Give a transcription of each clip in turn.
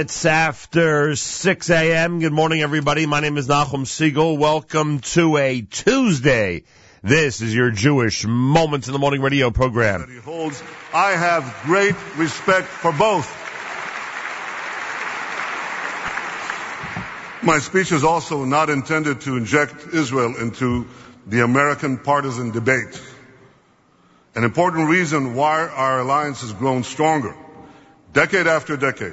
minutes after 6 a.m. Good morning, everybody. My name is Nachum Siegel. Welcome to a Tuesday. This is your Jewish Moments in the Morning radio program. holds I have great respect for both. My speech is also not intended to inject Israel into the American partisan debate. An important reason why our alliance has grown stronger, decade after decade,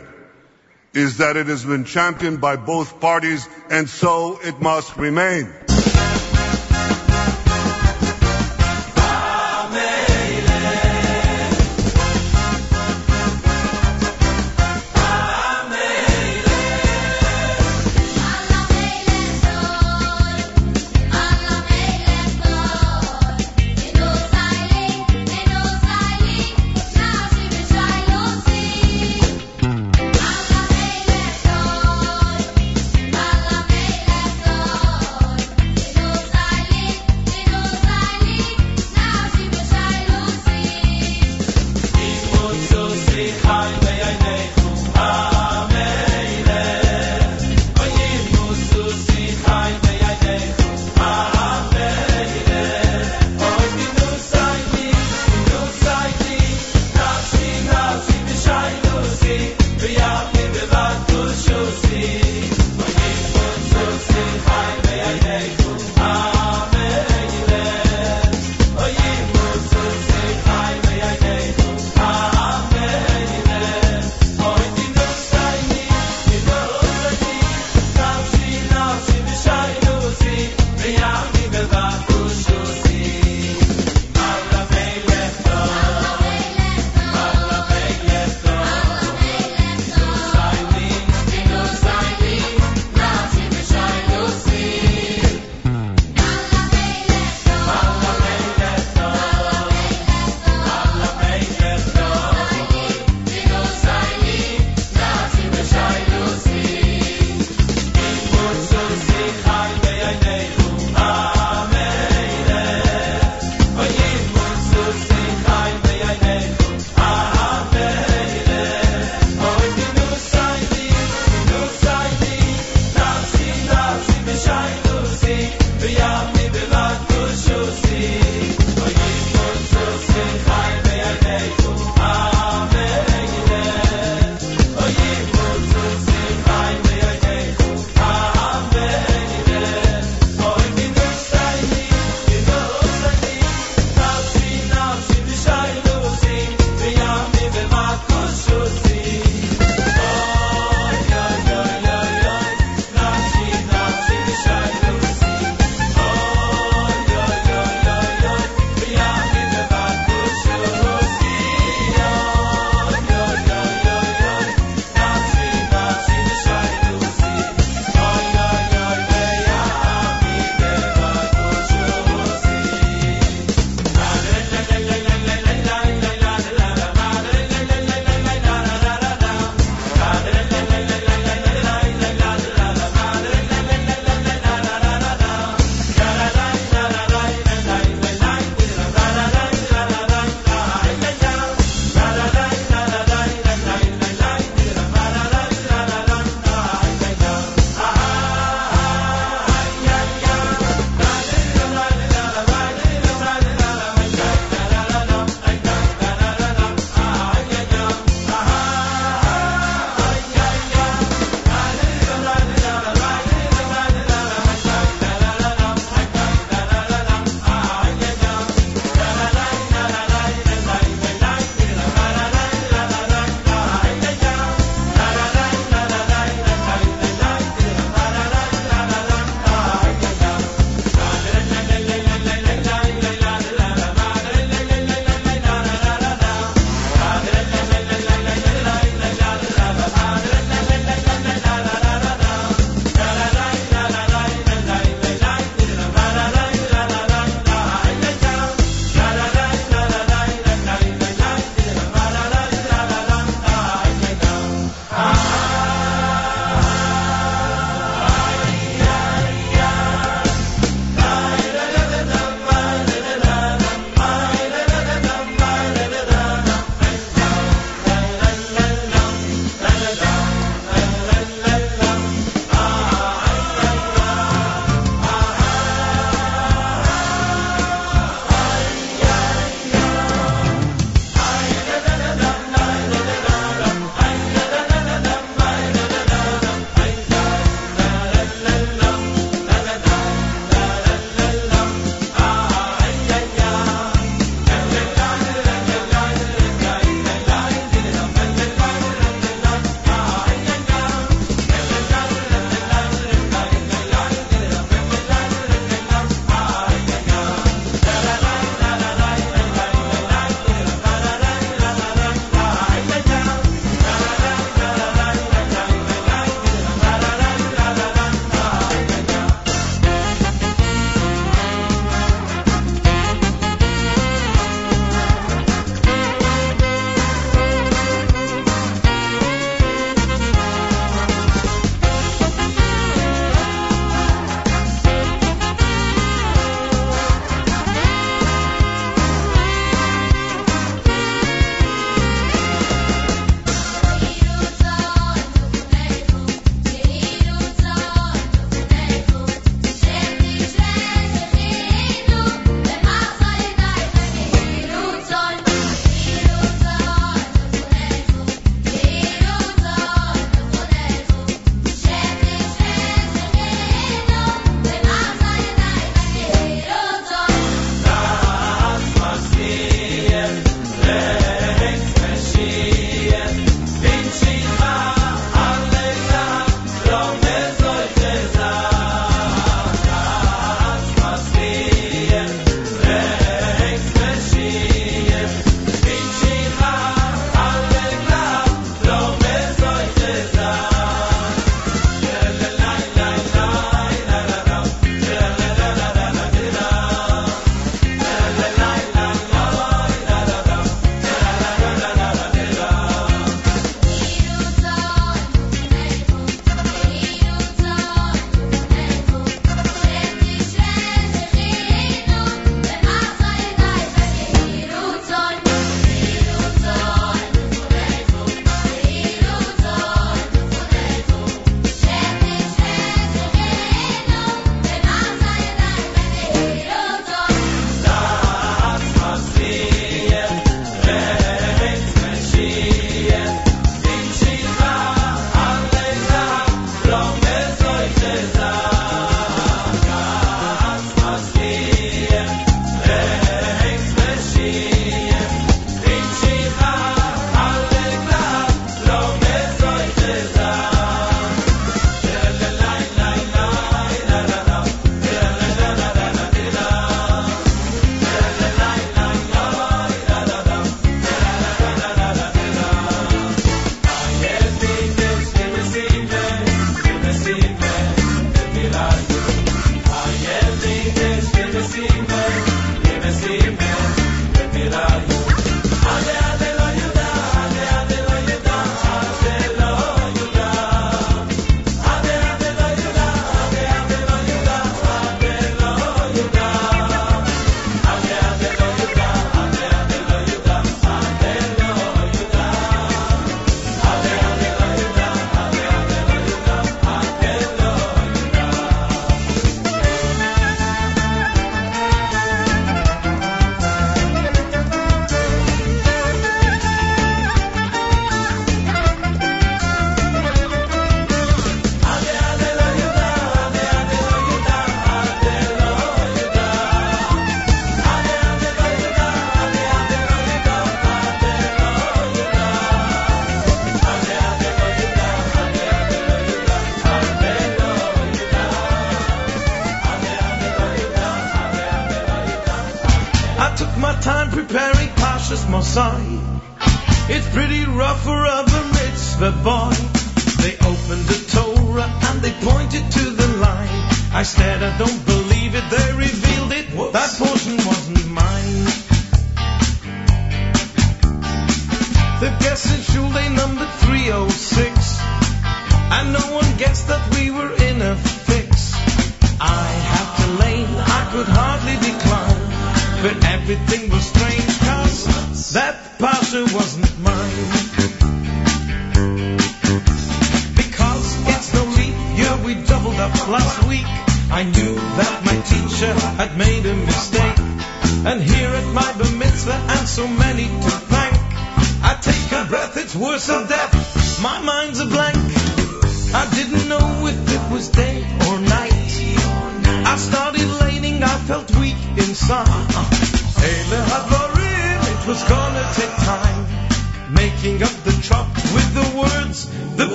is that it has been championed by both parties, and so it must remain.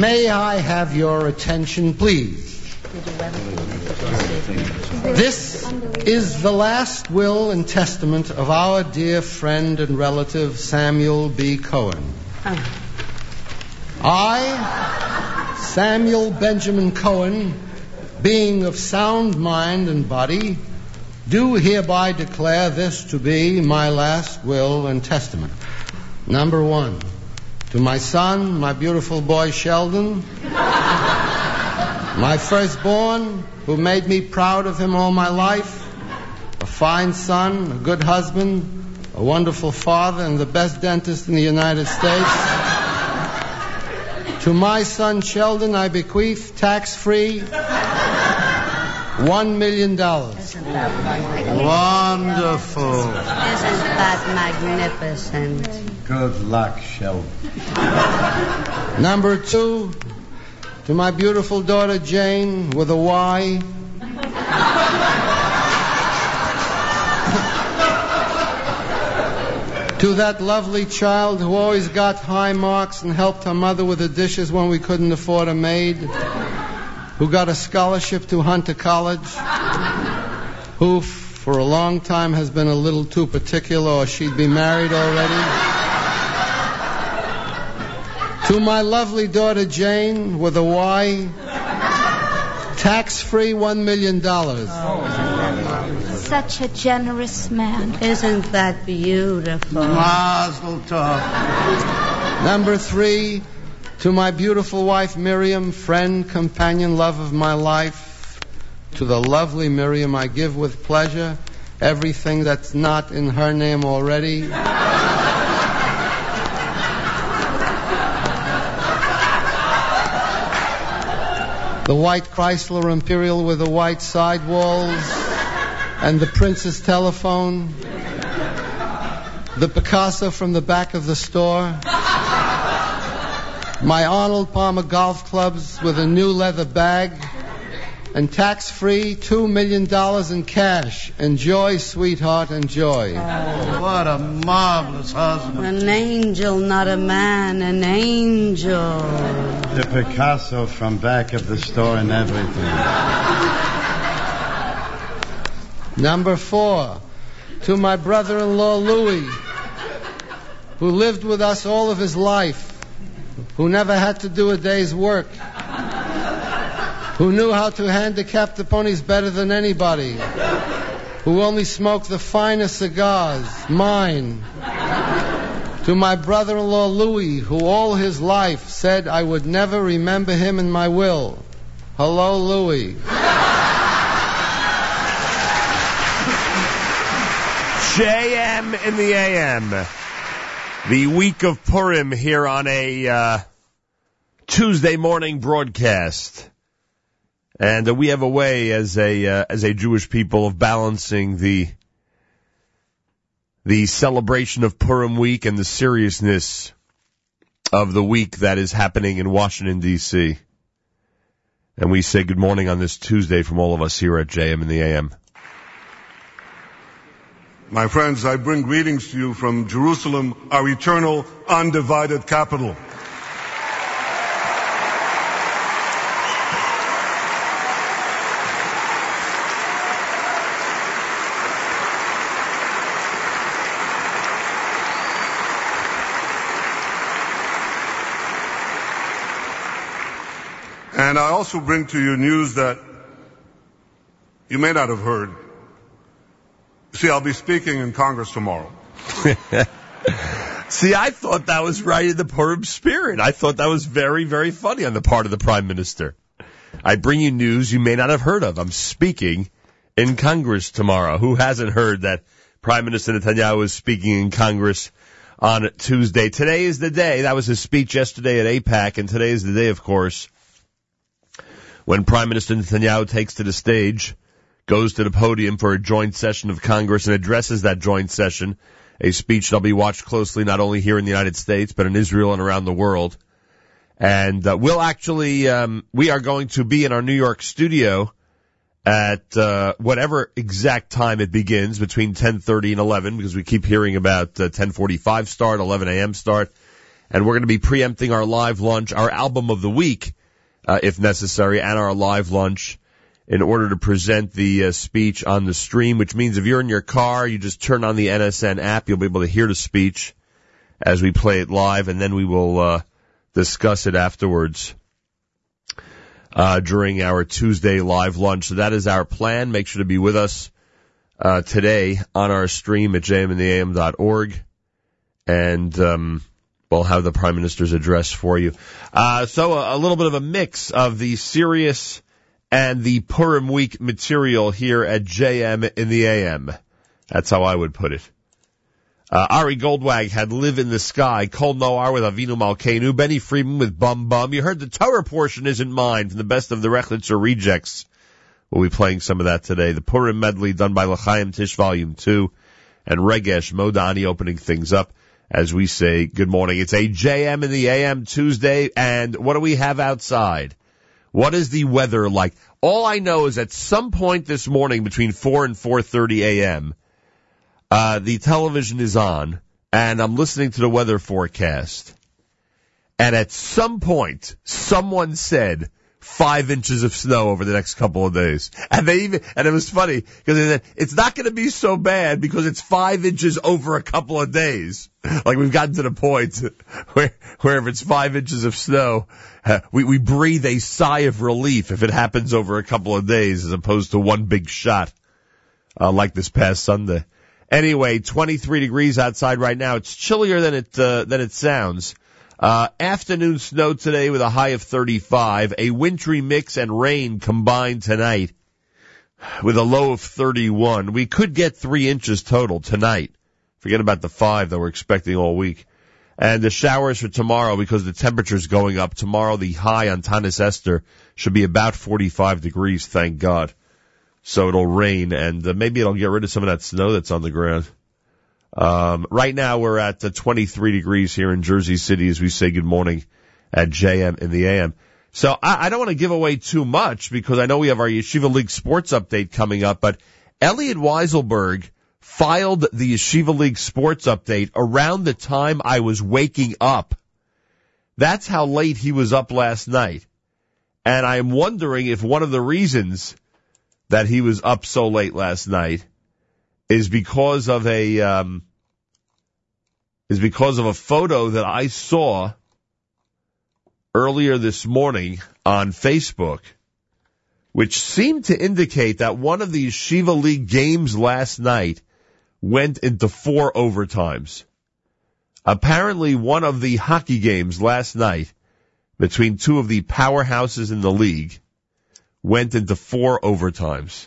May I have your attention, please? This is the last will and testament of our dear friend and relative Samuel B. Cohen. I, Samuel Benjamin Cohen, being of sound mind and body, do hereby declare this to be my last will and testament. Number one. To my son, my beautiful boy Sheldon, my firstborn, who made me proud of him all my life, a fine son, a good husband, a wonderful father, and the best dentist in the United States. To my son Sheldon, I bequeath tax free one million dollars. Wonderful. Isn't that magnificent? Good luck, Shelby. Number two, to my beautiful daughter Jane with a Y. to that lovely child who always got high marks and helped her mother with the dishes when we couldn't afford a maid, who got a scholarship to Hunter College, who for a long time has been a little too particular or she'd be married already to my lovely daughter Jane with a Y, tax free $1 million. Such a generous man. Isn't that beautiful? Mazel tov. Number three, to my beautiful wife Miriam, friend, companion, love of my life. To the lovely Miriam, I give with pleasure everything that's not in her name already. The white Chrysler Imperial with the white sidewalls and the Princess telephone, the Picasso from the back of the store, my Arnold Palmer golf clubs with a new leather bag, and tax free $2 million in cash. Enjoy, sweetheart, enjoy. Oh, what a marvelous husband. An angel, not a man, an angel. The Picasso from back of the store and everything. Number four, to my brother-in-law Louis, who lived with us all of his life, who never had to do a day's work, who knew how to handicap the ponies better than anybody, who only smoked the finest cigars, mine. To my brother-in-law Louis, who all his life said I would never remember him in my will. Hello, Louis. JM in the AM. The week of Purim here on a uh, Tuesday morning broadcast. And uh, we have a way as a uh, as a Jewish people of balancing the the celebration of Purim week and the seriousness of the week that is happening in Washington D.C. And we say good morning on this Tuesday from all of us here at JM in the AM. My friends, I bring greetings to you from Jerusalem, our eternal, undivided capital. And I also bring to you news that you may not have heard. See, I'll be speaking in Congress tomorrow. See, I thought that was right in the Purim spirit. I thought that was very, very funny on the part of the Prime Minister. I bring you news you may not have heard of. I'm speaking in Congress tomorrow. Who hasn't heard that Prime Minister Netanyahu is speaking in Congress on Tuesday? Today is the day. That was his speech yesterday at AIPAC, and today is the day, of course, when Prime Minister Netanyahu takes to the stage goes to the podium for a joint session of Congress and addresses that joint session, a speech that'll be watched closely not only here in the United States, but in Israel and around the world. And uh, we'll actually, um, we are going to be in our New York studio at uh, whatever exact time it begins, between 10:30 and 11, because we keep hearing about uh, 10:45 start, 11 a.m. start, and we're going to be preempting our live lunch, our album of the week, uh, if necessary, and our live lunch in order to present the uh, speech on the stream, which means if you're in your car, you just turn on the NSN app. You'll be able to hear the speech as we play it live, and then we will uh, discuss it afterwards uh, during our Tuesday live lunch. So that is our plan. Make sure to be with us uh, today on our stream at jmintheam.org, and um, we'll have the Prime Minister's address for you. Uh, so a, a little bit of a mix of the serious and the Purim week material here at JM in the AM. That's how I would put it. Uh, Ari Goldwag had Live in the Sky, Kol Noar with Avinu Malkeinu, Benny Friedman with Bum Bum. You heard the Torah portion isn't mine from the best of the Rechnitzer rejects. We'll be playing some of that today. The Purim medley done by L'chaim Tish Volume 2 and Regesh Modani opening things up as we say good morning. It's a JM in the AM Tuesday and what do we have outside? What is the weather like? All I know is at some point this morning between 4 and 4.30 a.m., uh, the television is on and I'm listening to the weather forecast. And at some point, someone said five inches of snow over the next couple of days. And they even, and it was funny because they said it's not going to be so bad because it's five inches over a couple of days. Like we've gotten to the point where, where if it's five inches of snow, uh, we, we breathe a sigh of relief if it happens over a couple of days as opposed to one big shot, uh, like this past Sunday. Anyway, 23 degrees outside right now. It's chillier than it, uh, than it sounds. Uh, afternoon snow today with a high of 35. A wintry mix and rain combined tonight with a low of 31. We could get three inches total tonight. Forget about the five that we're expecting all week. And the showers for tomorrow because the temperature's going up. Tomorrow the high on Tanis Esther should be about 45 degrees, thank God. So it'll rain and uh, maybe it'll get rid of some of that snow that's on the ground. Um, right now we're at uh, 23 degrees here in Jersey City as we say good morning at JM in the AM. So I, I don't want to give away too much because I know we have our Yeshiva League sports update coming up, but Elliot Weiselberg filed the Yeshiva League sports update around the time I was waking up. That's how late he was up last night. And I'm wondering if one of the reasons that he was up so late last night is because of a um, is because of a photo that I saw earlier this morning on Facebook, which seemed to indicate that one of the Yeshiva League games last night went into four overtimes. Apparently, one of the hockey games last night between two of the powerhouses in the league went into four overtimes.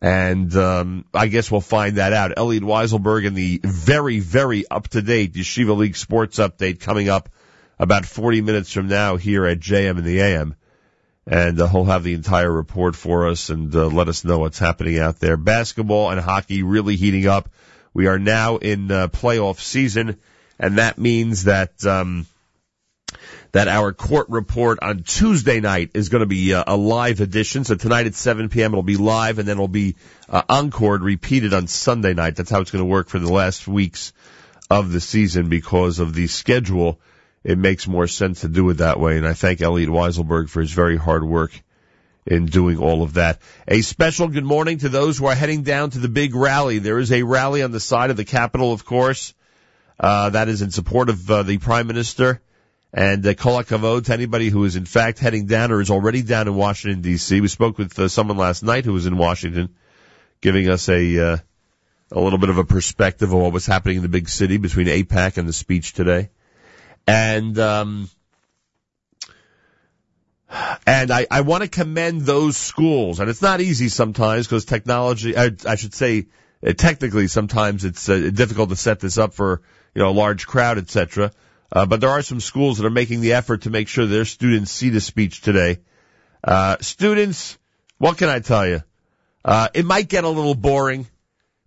And um, I guess we'll find that out. Elliot Weiselberg and the very, very up-to-date Yeshiva League sports update coming up about 40 minutes from now here at JM in the AM. And uh, he'll have the entire report for us and uh, let us know what's happening out there. Basketball and hockey really heating up. We are now in uh, playoff season, and that means that um, that our court report on Tuesday night is going to be uh, a live edition. So tonight at 7 p.m. it'll be live and then it'll be uh, encored, repeated on Sunday night. That's how it's going to work for the last weeks of the season because of the schedule. It makes more sense to do it that way. And I thank Elliot Weiselberg for his very hard work in doing all of that. A special good morning to those who are heading down to the big rally. There is a rally on the side of the Capitol, of course. Uh, that is in support of uh, the Prime Minister. And uh, kol hakavod to anybody who is in fact heading down or is already down in Washington D.C. We spoke with uh, someone last night who was in Washington, giving us a uh, a little bit of a perspective of what was happening in the big city between AIPAC and the speech today. And um, and I, I want to commend those schools, and it's not easy sometimes because technology. I, I should say, uh, technically, sometimes it's uh, difficult to set this up for you know a large crowd, etc. Uh, but there are some schools that are making the effort to make sure their students see the speech today. Uh, students, what can I tell you? Uh, it might get a little boring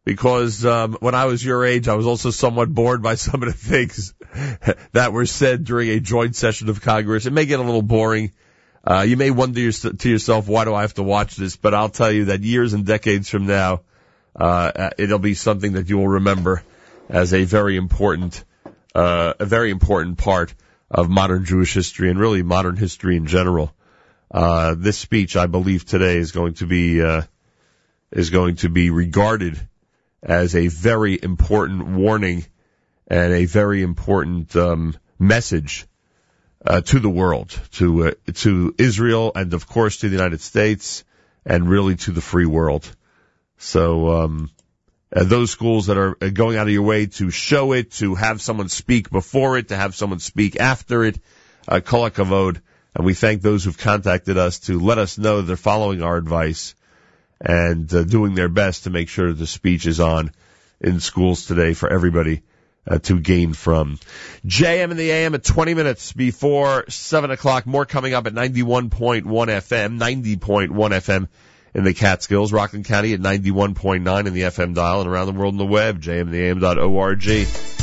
because um, when I was your age, I was also somewhat bored by some of the things that were said during a joint session of Congress. It may get a little boring. Uh, you may wonder to yourself, why do I have to watch this? But I'll tell you that years and decades from now, uh, it'll be something that you will remember as a very important uh, a very important part of modern Jewish history and really modern history in general. Uh, this speech, I believe, today is going to be uh, is going to be regarded as a very important warning and a very important um, message uh, to the world, to uh, to Israel, and of course to the United States, and really to the free world. So um, uh, those schools that are uh, going out of your way to show it, to have someone speak before it, to have someone speak after it, uh, kol hakavod. And we thank those who've contacted us to let us know they're following our advice and uh, doing their best to make sure that the speech is on in schools today for everybody uh, to gain from. JM in the AM at 20 minutes before 7 o'clock. More coming up at 91.1 FM, 90.1 FM in the Catskills, Rockland County at 91.9 in the FM dial and around the world on the web, jmintheam.org.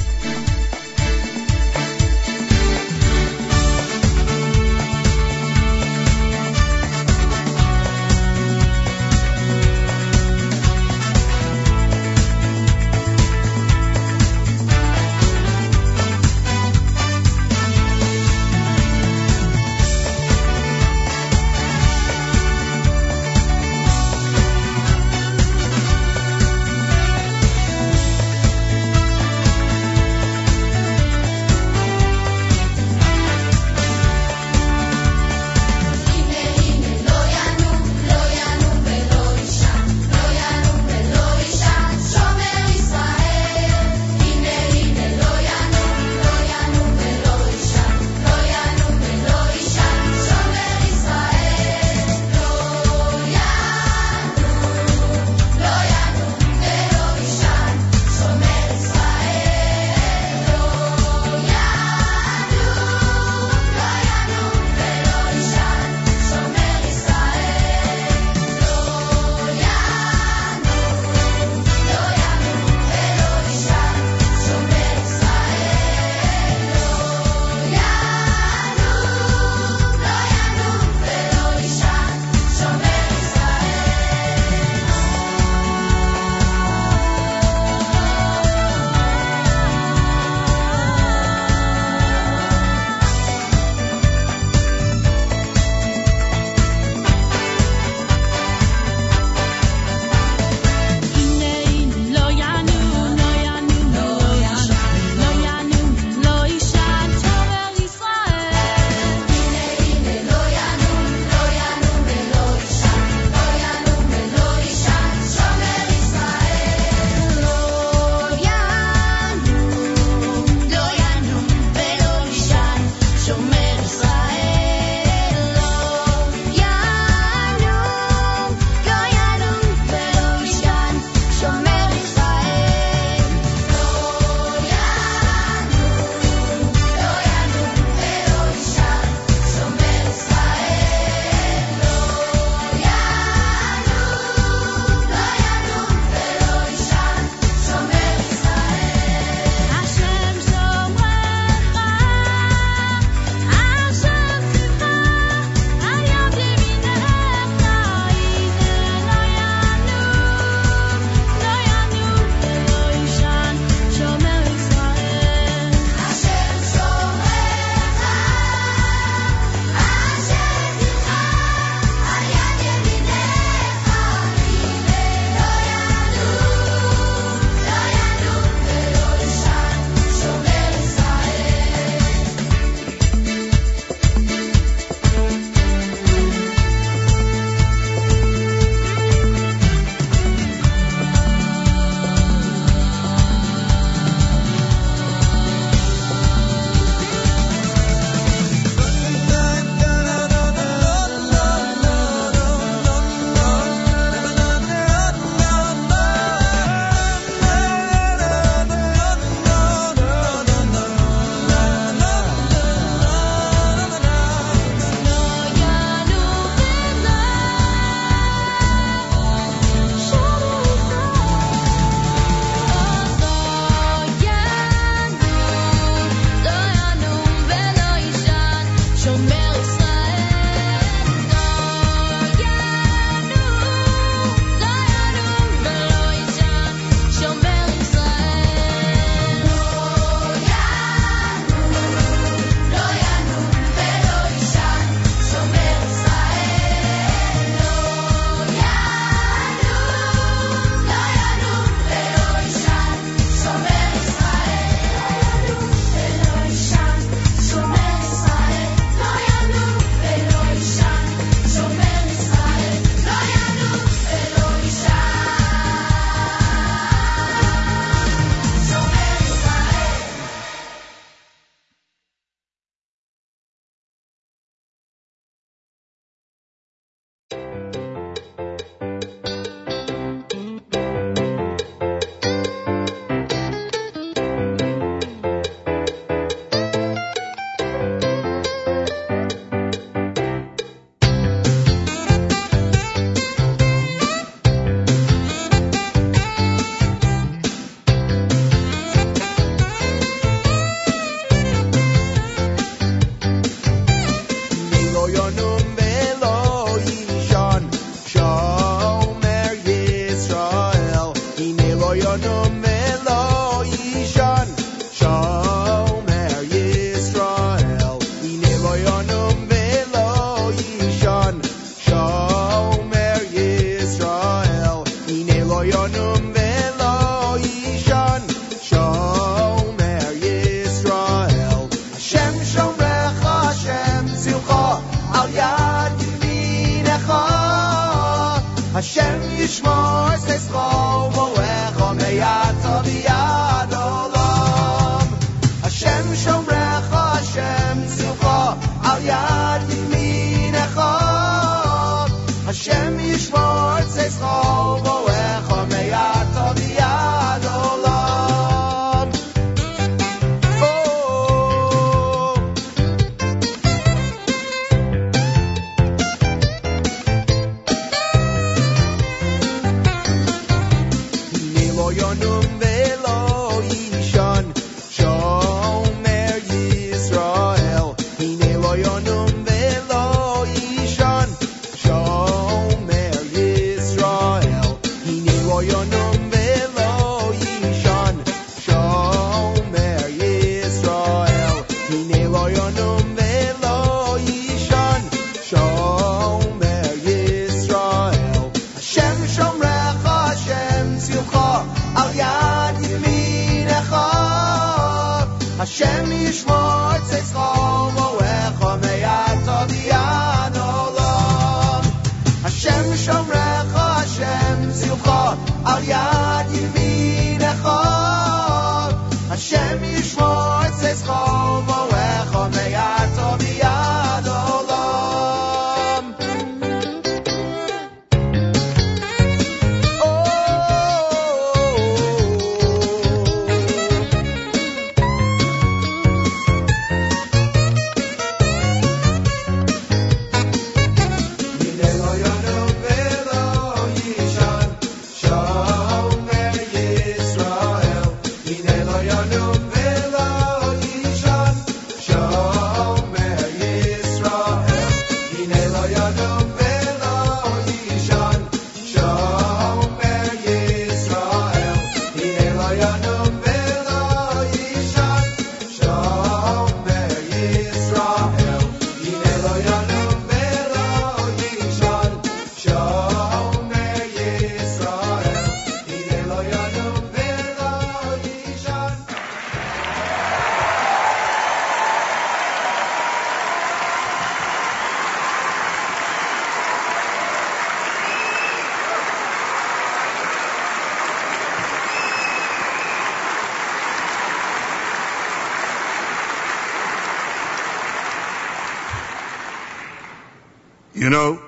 You know,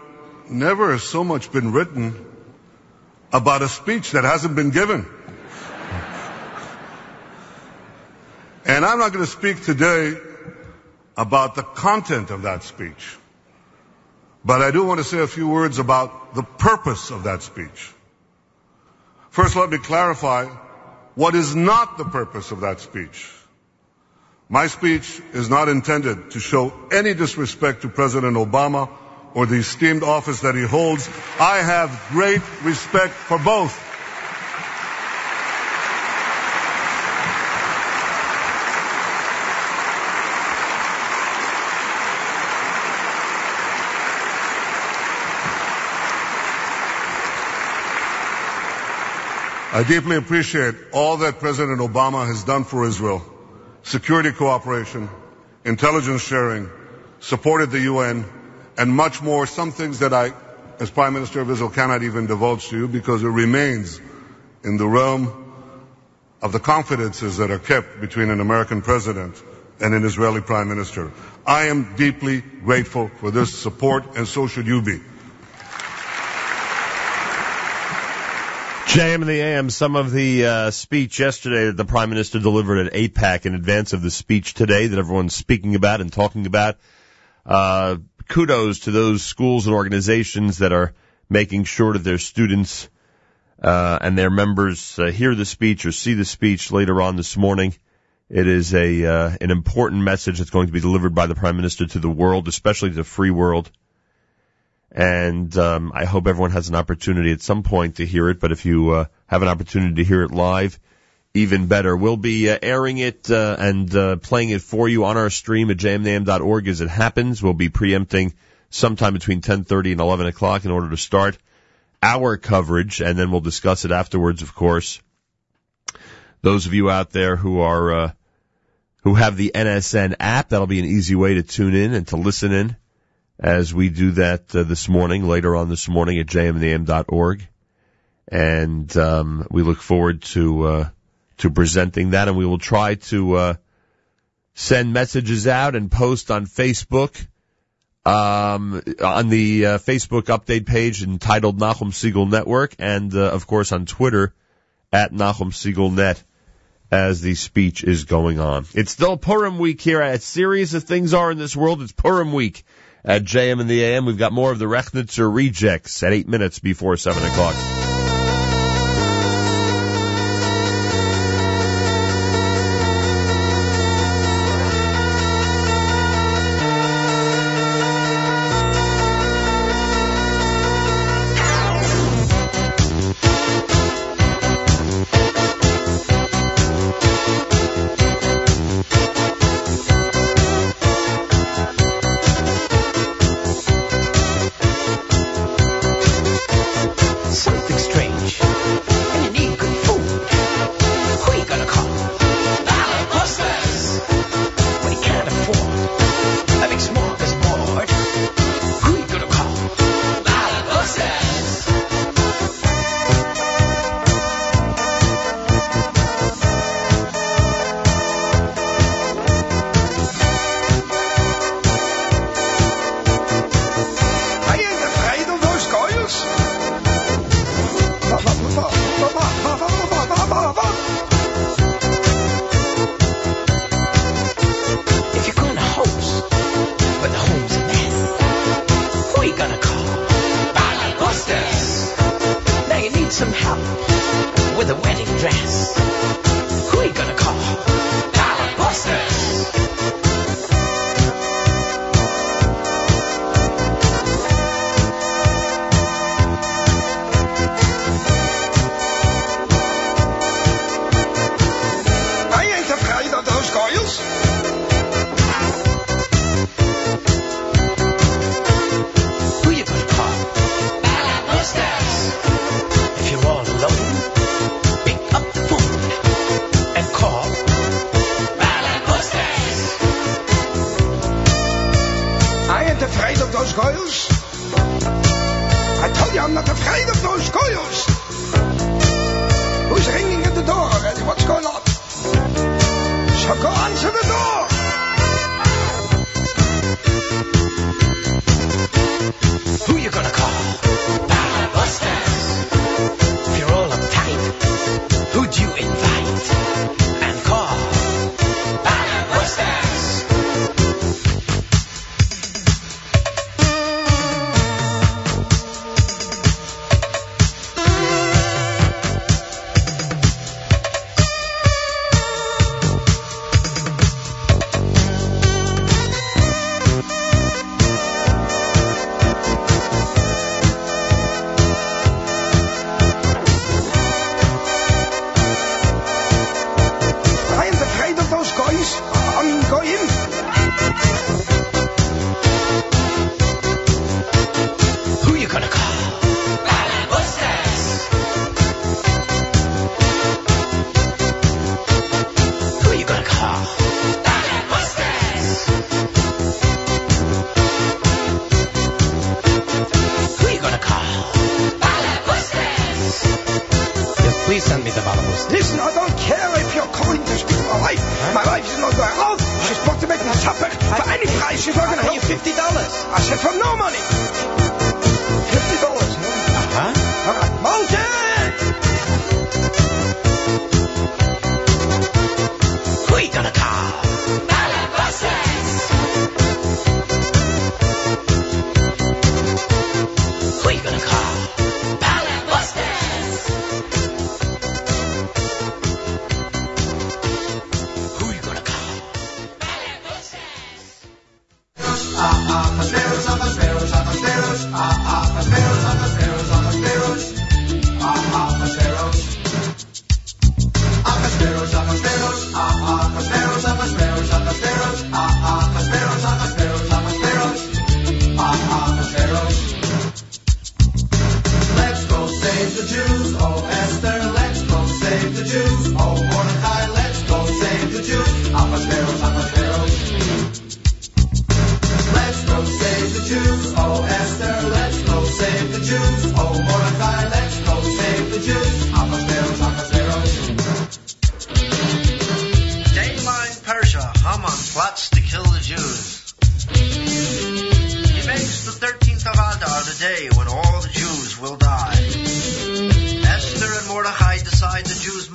never has so much been written about a speech that hasn't been given. And I'm not going to speak today about the content of that speech. But I do want to say a few words about the purpose of that speech. First, let me clarify what is not the purpose of that speech. My speech is not intended to show any disrespect to President Obama or the esteemed office that he holds. I have great respect for both. I deeply appreciate all that President Obama has done for Israel. Security cooperation, intelligence sharing, supported the UN, and much more. Some things that I, as Prime Minister of Israel, cannot even divulge to you because it remains in the realm of the confidences that are kept between an American president and an Israeli Prime Minister. I am deeply grateful for this support, and so should you be. JM and the AM, some of the uh, speech yesterday that the Prime Minister delivered at AIPAC in advance of the speech today that everyone's speaking about and talking about. Uh, kudos to those schools and organizations that are making sure that their students uh, and their members uh, hear the speech or see the speech later on this morning. It is a uh, an important message that's going to be delivered by the Prime Minister to the world, especially to the free world. And um, I hope everyone has an opportunity at some point to hear it. But if you uh, have an opportunity to hear it live, even better. We'll be uh, airing it uh, and uh, playing it for you on our stream at jmintheam.org as it happens. We'll be preempting sometime between 10:30 and 11 o'clock in order to start our coverage, and then we'll discuss it afterwards. Of course, those of you out there who are uh, who have the NSN app, that'll be an easy way to tune in and to listen in as we do that uh, this morning, later on this morning at jmintheam.org. And um, we look forward to uh, to presenting that, and we will try to uh, send messages out and post on Facebook um, on the uh, Facebook update page entitled Nachum Segal Network, and uh, of course on Twitter at Nachum Segal Net as the speech is going on. It's still Purim week here. As serious as things are in this world, it's Purim week at JM and the AM. We've got more of the Rechnitzer rejects at eight minutes before seven o'clock.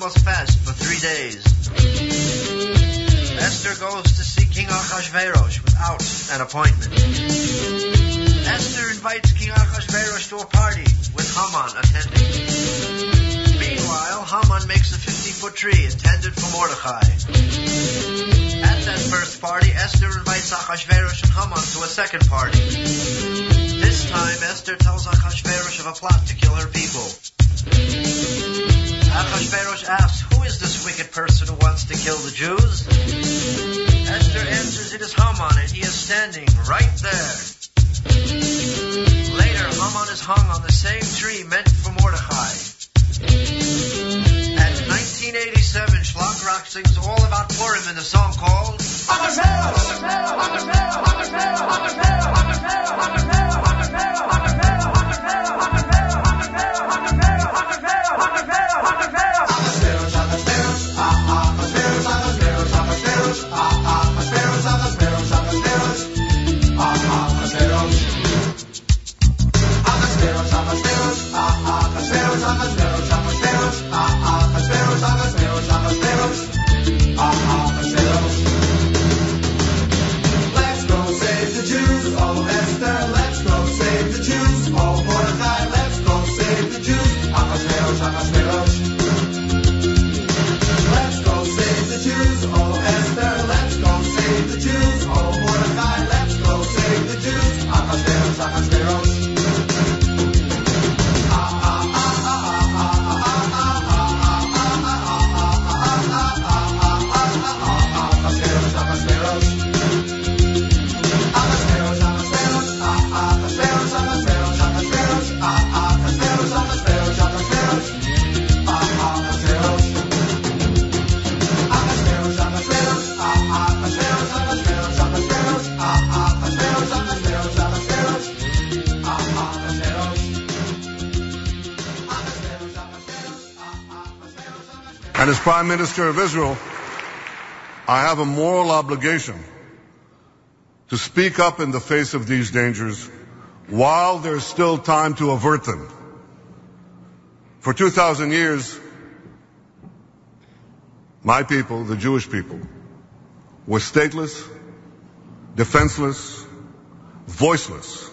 Must fast for three days. Esther goes to see King Achashverosh without an appointment. Esther invites King Achashverosh to a party with Haman attending. Meanwhile, Haman makes a 50-foot tree intended for Mordecai. At that first party, Esther invites Achashverosh and Haman to a second party. This time, Esther tells Achashverosh of a plot to kill her people. Uh, Achashverosh asks, who is this wicked person who wants to kill the Jews? Esther answers, it is Haman, and he is standing right there. Later, Haman is hung on the same tree meant for Mordecai. At 1987, Shlock Rock sings all about Purim in the song called Let's And as Prime Minister of Israel, I have a moral obligation to speak up in the face of these dangers while there's still time to avert them. For 2,000 years, my people, the Jewish people, were stateless, defenseless, voiceless.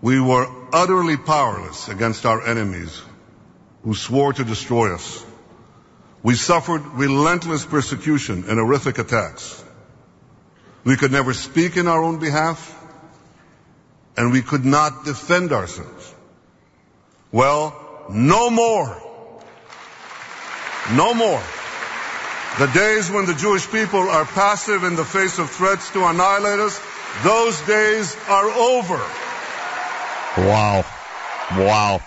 We were utterly powerless against our enemies who swore to destroy us. We suffered relentless persecution and horrific attacks. We could never speak in our own behalf, and we could not defend ourselves. Well, no more. No more. The days when the Jewish people are passive in the face of threats to annihilate us, those days are over. Wow. Wow.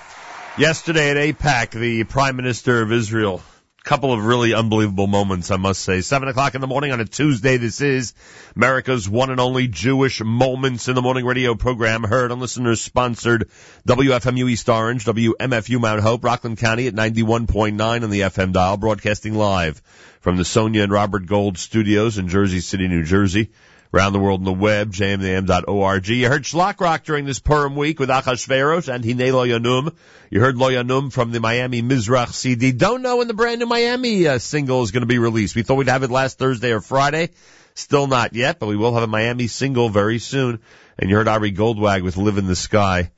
Yesterday at AIPAC, the Prime Minister of Israel, couple of really unbelievable moments, I must say. Seven o'clock in the morning on a Tuesday. This is America's one and only Jewish Moments in the Morning radio program, heard on listeners sponsored WFMU East Orange, WMFU Mount Hope, Rockland County at 91.9 on the FM dial, broadcasting live from the Sonia and Robert Gold studios in Jersey City, New Jersey. Around the world on the web, jmam.org. You heard Shlock Rock during this Purim week with Achashverosh and Hine Lo Yanum. You heard Lo Yanum from the Miami Mizrach CD. Don't know when the brand new Miami uh, single is going to be released. We thought we'd have it last Thursday or Friday. Still not yet, but we will have a Miami single very soon. And you heard Ari Goldwag with Live in the Sky.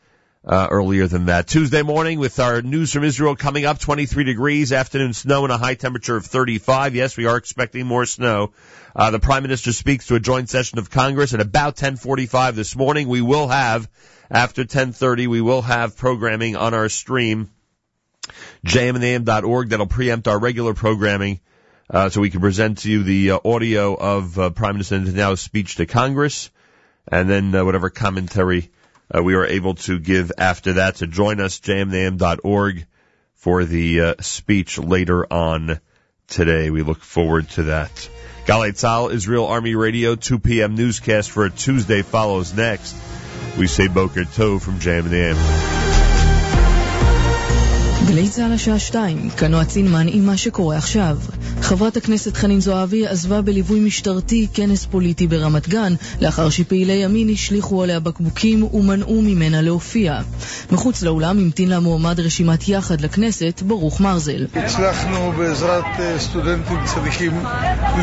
Uh, earlier than that. Tuesday morning with our news from Israel coming up, 23 degrees, afternoon snow and a high temperature of 35. Yes, we are expecting more snow. Uh, the Prime Minister speaks to a joint session of Congress at about 1045 this morning. We will have, after 1030, we will have programming on our stream, jmintheam.org, that'll preempt our regular programming, uh, so we can present to you the uh, audio of uh, Prime Minister Netanyahu's speech to Congress, and then uh, whatever commentary uh, we are able to give after that. So join us, jmintheam.org, for the uh, speech later on today. We look forward to that. Galei Tzal, Israel Army Radio, 2 p.m. newscast for a Tuesday follows next. We say Boker Tov from Jam and Am. גלי צה"ל השעה שתיים, כאן נועה צינמן עם מה שקורה עכשיו. חברת הכנסת חנין זועבי עזבה בליווי משטרתי כנס פוליטי ברמת גן, לאחר שפעילי ימין השליכו עליה בקבוקים ומנעו ממנה להופיע. מחוץ לאולם המתין לה מועמד רשימת יחד לכנסת, ברוך מרזל. הצלחנו בעזרת אה, סטודנטים צדיקים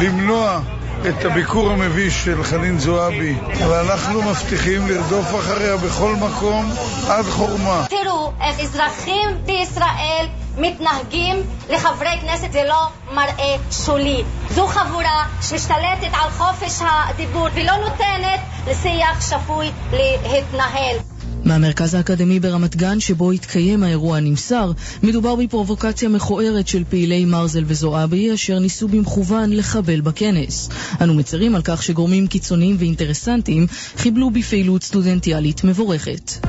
למנוע את הביקור המביש של חנין זועבי, ואנחנו מבטיחים לרדוף אחריה בכל מקום עד חורמה. תראו איך אזרחים בישראל מתנהגים לחברי כנסת, זה לא מראה שולי. זו חבורה שמשתלטת על חופש הדיבור ולא נותנת לשיח שפוי להתנהל. מהמרכז האקדמי ברמת גן, שבו התקיים האירוע נמסר, מדובר בפרובוקציה מכוערת של פעילי מרזל וזועבי, אשר ניסו במכוון לחבל בכנס. אנו מצרים על כך שגורמים קיצוניים ואינטרסנטיים חיבלו בפעילות סטודנטיאלית מבורכת.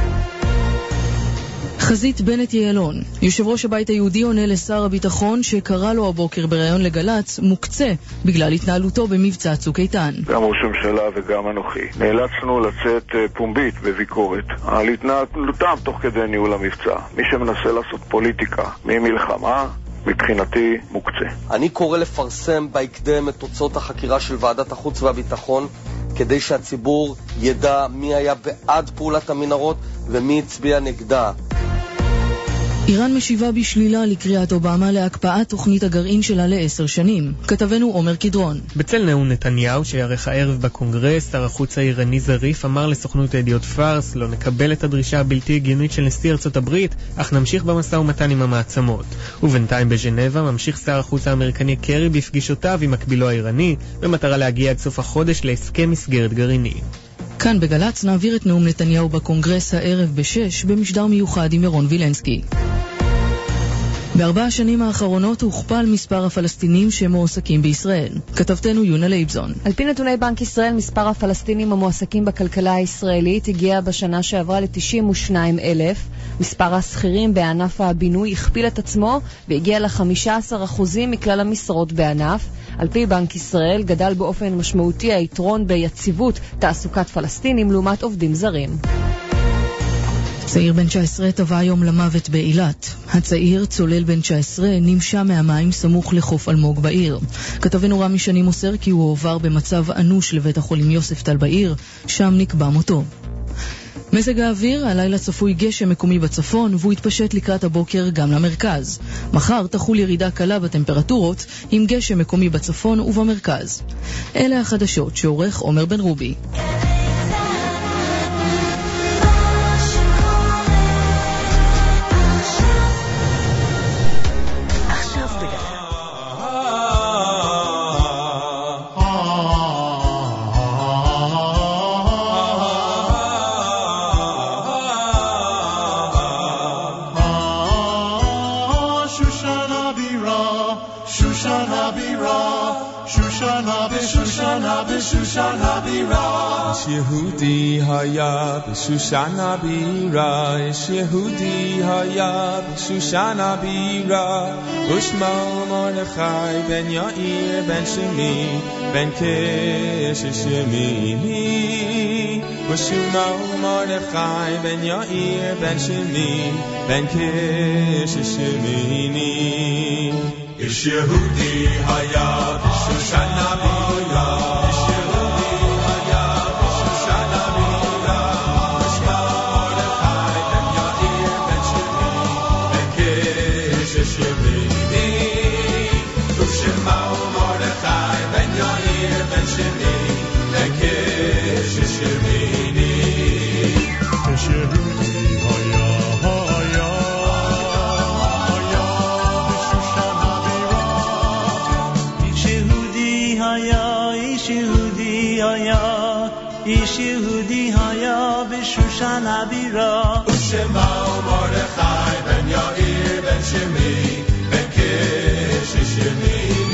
חזית בנט יעלון, יושב ראש הבית היהודי עונה לשר הביטחון שקרא לו הבוקר בריאיון לגל"צ מוקצה בגלל התנהלותו במבצע צוק איתן. גם ראש הממשלה וגם אנוכי נאלצנו לצאת אה, פומבית בביקורת על התנהלותם תוך כדי ניהול המבצע. מי שמנסה לעשות פוליטיקה ממלחמה מבחינתי מוקצה. אני קורא לפרסם בהקדם את תוצאות החקירה של ועדת החוץ והביטחון כדי שהציבור ידע מי היה בעד פעולת המנהרות ומי הצביע נגדה. איראן משיבה בשלילה לקריאת אובמה להקפאת תוכנית הגרעין שלה לעשר שנים. כתבנו עומר קדרון. בצל נאום נתניהו שיערך הערב בקונגרס, שר החוץ האיראני זריף אמר לסוכנות הידיעות פארס לא נקבל את הדרישה הבלתי הגיונית של נשיא ארצות הברית, אך נמשיך במשא ומתן עם המעצמות. ובינתיים בז'נבה ממשיך שר החוץ האמריקני קרי בפגישותיו עם מקבילו האיראני, במטרה להגיע עד סוף החודש להסכם מסגרת גרעיני. כאן בגל"צ נעביר את נאום נתניהו בקונגרס הערב בשש במשדר מיוחד עם ירון וילנסקי. בארבע השנים האחרונות הוכפל מספר הפלסטינים שמועסקים בישראל. כתבתנו יונה לייבזון. על פי נתוני בנק ישראל, מספר הפלסטינים המועסקים בכלכלה הישראלית הגיע בשנה שעברה ל-92 אלף. מספר השכירים בענף הבינוי הכפיל את עצמו והגיע ל-15% מכלל המשרות בענף. על פי בנק ישראל גדל באופן משמעותי היתרון ביציבות תעסוקת פלסטינים לעומת עובדים זרים. צעיר בן 19 טבע היום למוות באילת. הצעיר, צולל בן 19, נמשה מהמים סמוך לחוף אלמוג בעיר. כתבנו רמי שני מוסר כי הוא הועבר במצב אנוש לבית החולים יוספטל בעיר, שם נקבע מותו. מזג האוויר, הלילה צפוי גשם מקומי בצפון, והוא יתפשט לקראת הבוקר גם למרכז. מחר תחול ירידה קלה בטמפרטורות, עם גשם מקומי בצפון ובמרכז. אלה החדשות שעורך עומר בן רובי. Yehudi haya b'Shushana bira, Ish Yehudi haya b'Shushana bira, Ushma Mordechai ben Yair ben Shimi, ben Kish Shemini. Ushma Mordechai ben Yair ben Shimi, ben Kish Shemini. Ish Yehudi haya b'Shoshana Bira. Ish Havira. Ushemao Mordechai ben Yair ben Shimi ben Kish Shimi.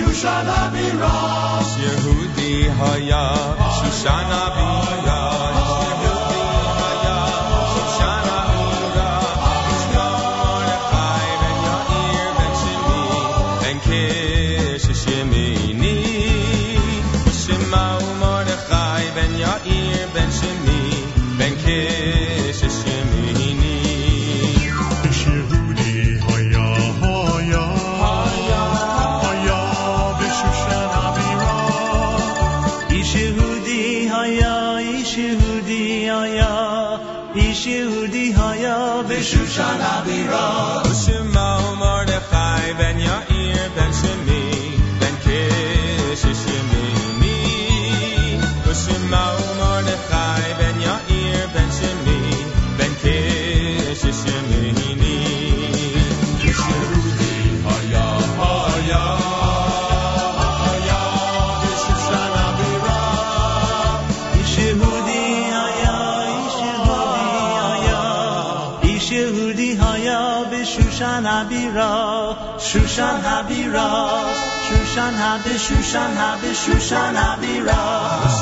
Shoshana Miras. Yehudi Haya, Shoshana Shushan Habira, Shushan Habi, Shushan Habi, Shushan Habira.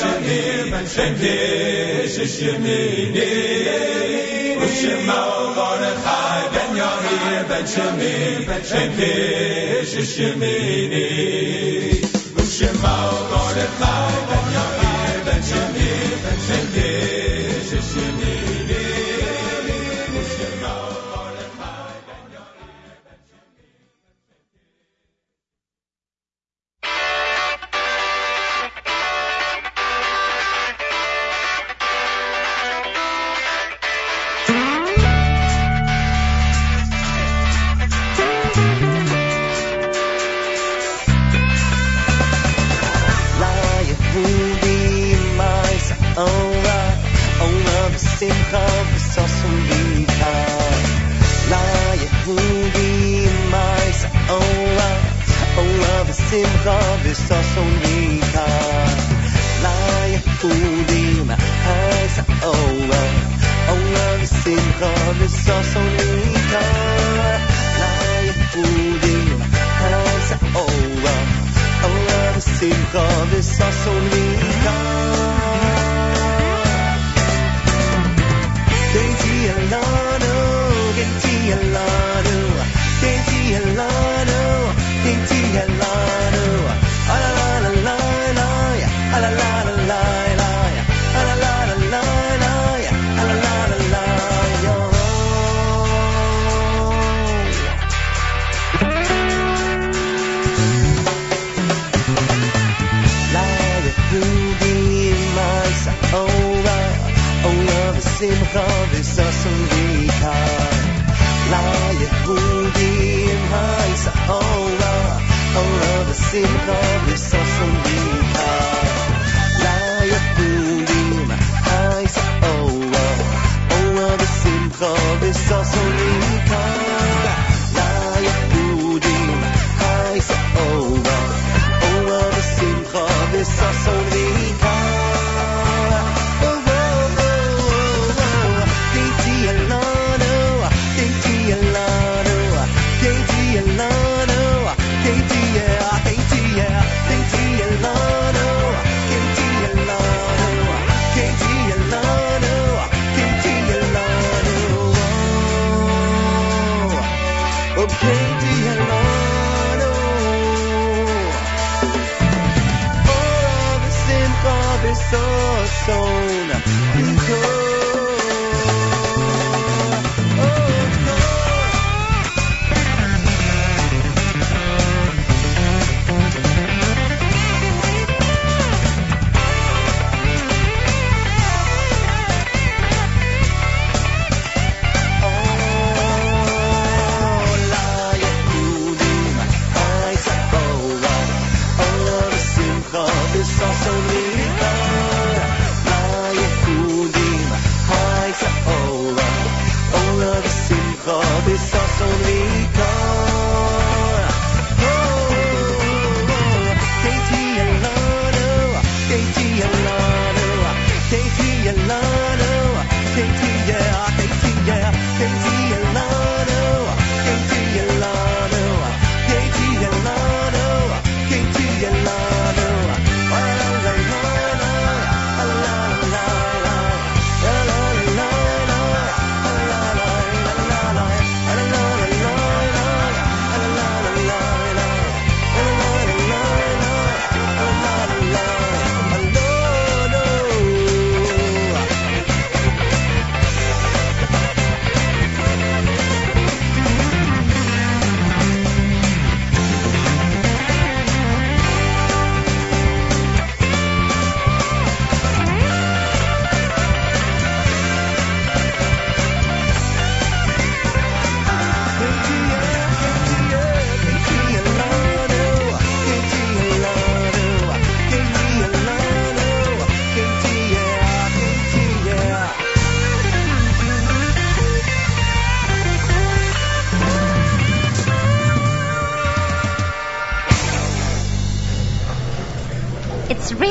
Ben Shemini, Ben Shemini, Ben Shemini, Ben Ben Shemini, Ben Shemini, Ben Shemini, Ben Shemini, Ben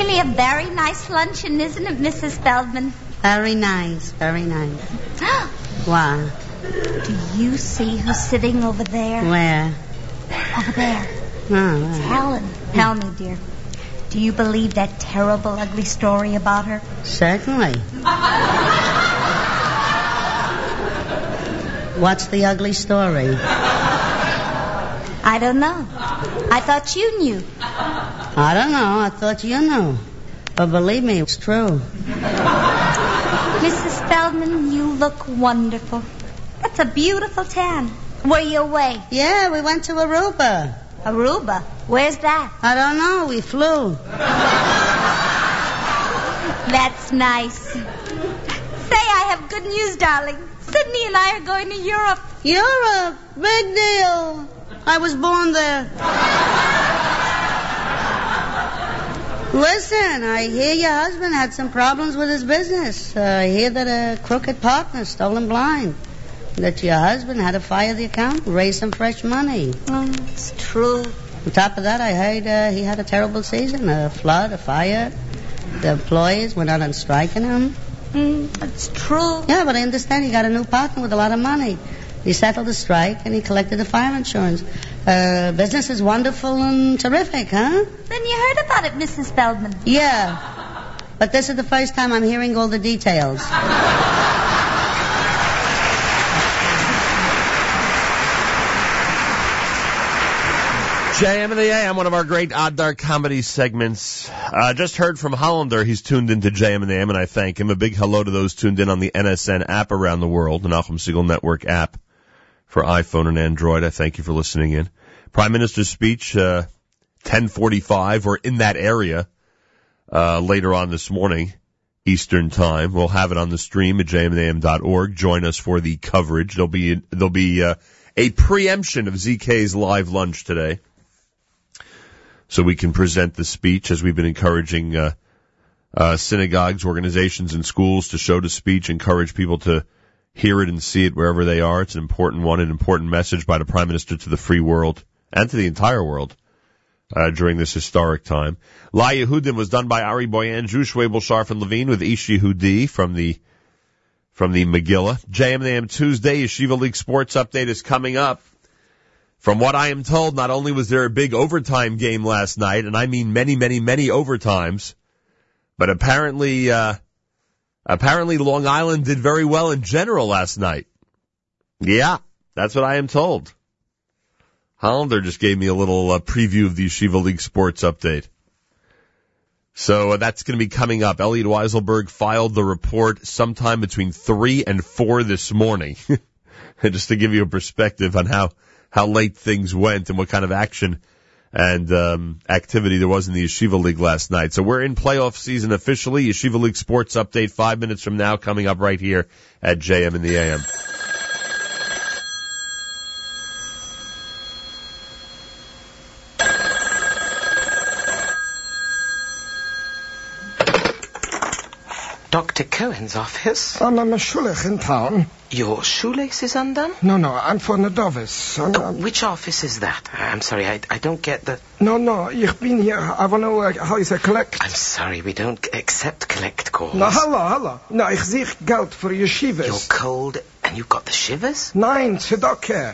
really a very nice luncheon, isn't it, Mrs. Feldman? Very nice, very nice. Wow. Do you see who's sitting over there? Where? Over there. Oh, It's. Helen. Tell me, dear. Do you believe that terrible, ugly story about her? Certainly. What's the ugly story? I don't know. I thought you knew. I don't know. I thought you knew. But believe me, it's true. Mrs. Feldman, you look wonderful. That's a beautiful tan. Were you away? Yeah, we went to Aruba. Aruba? Where's that? I don't know. We flew. That's nice. Say, I have good news, darling. Sydney and I are going to Europe. Europe? Big deal. I was born there. Listen, I hear your husband had some problems with his business. Uh, I hear that a crooked partner stole him blind. That your husband had to fire the accountant, raise some fresh money. Mm, it's true. On top of that, I heard uh, he had a terrible season, a flood, a fire. The employees went out on strike on him. Mm, it's true. Yeah, but I understand he got a new partner with a lot of money. He settled the strike and he collected the fire insurance. Uh, business is wonderful and terrific, huh? Then you heard about it, Mrs. Feldman. Yeah. But this is the first time I'm hearing all the details. JM and the AM, one of our great odd dark comedy segments. Uh, just heard from Hollander. He's tuned into JM and the AM, and I thank him. A big hello to those tuned in on the NSN app around the world, the Nachum Segal Network app for iPhone and Android. I thank you for listening in. Prime Minister's speech, uh, 1045 or in that area, uh, later on this morning, Eastern time. We'll have it on the stream at jmintheam.org. Join us for the coverage. There'll be, there'll be, uh, a preemption of ZK's live lunch today so we can present the speech as we've been encouraging uh, uh, synagogues, organizations, and schools to show the speech, encourage people to hear it and see it wherever they are. It's an important one, an important message by the Prime Minister to the free world and to the entire world uh, during this historic time. La Yehudim was done by Ari Boyan, Drew Schwabel, Sharf, and Levine with Ish Yehudi from the from the Megillah. JMAM Tuesday Yeshiva League Sports Update is coming up. From what I am told, not only was there a big overtime game last night, and I mean many, many, many overtimes, but apparently, uh, apparently Long Island did very well in general last night. Yeah, that's what I am told. Hollander just gave me a little uh, preview of the Yeshiva League Sports Update. So uh, that's going to be coming up. Elliot Weiselberg filed the report sometime between three and four this morning, just to give you a perspective on how how late things went and what kind of action and um, activity there was in the Yeshiva League last night. So we're in playoff season officially. Yeshiva League Sports Update five minutes from now coming up right here at JM in the AM. Dr. Cohen's office? I'm a Meshulech in town. Your shoelace is undone? No, no, I'm for Nadovis. I'm, Oh, which office is that? I'm sorry, I, I don't get the... No, no, ich bin here. I want to, uh, how you say, collect. I'm sorry, we don't accept collect calls. No, hallo, hallo. No, ich sehe Geld für Yeshivas. You're cold and you've got the shivers? Nein, Tzedakah.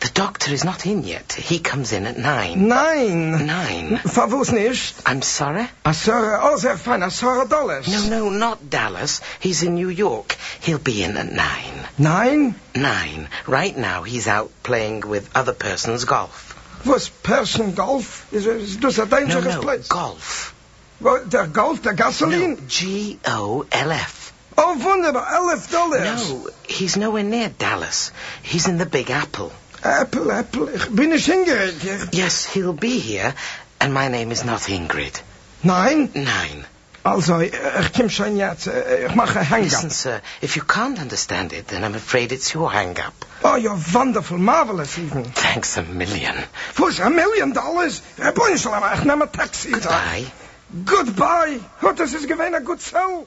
The doctor is not in yet. He comes in at nine. Nine. Nine? Favos nicht. I'm sorry? A Sarah, oh, sehr fein, a Sarah Dollars. No, no, not Dallas. He's in New York. He'll be in at nine. Nine? Nine. Right now, he's out playing with other person's golf. Was person golf? Is, is this a No, dangerous no, place? golf. Well, the Golf, the Gasoline? G-O-L-F. Oh, wonderful. elf dollars. No, he's nowhere near Dallas. He's in the Big Apple. Apple, Apple, ich bin nicht hingeregt. Yes, he'll be here, and my name is not Ingrid. Nine? Nine. Also, ich komm schon jetzt. Ich mache Hang-up. Listen, sir, if you can't understand it, then I'm afraid it's your hang-up. Oh, you're wonderful, marvelous even. Thanks a million. Was, a million dollars? Bunschel, ich nehme ein Taxi. Goodbye. Goodbye. Oh, das ist gewesen ein gut Sell.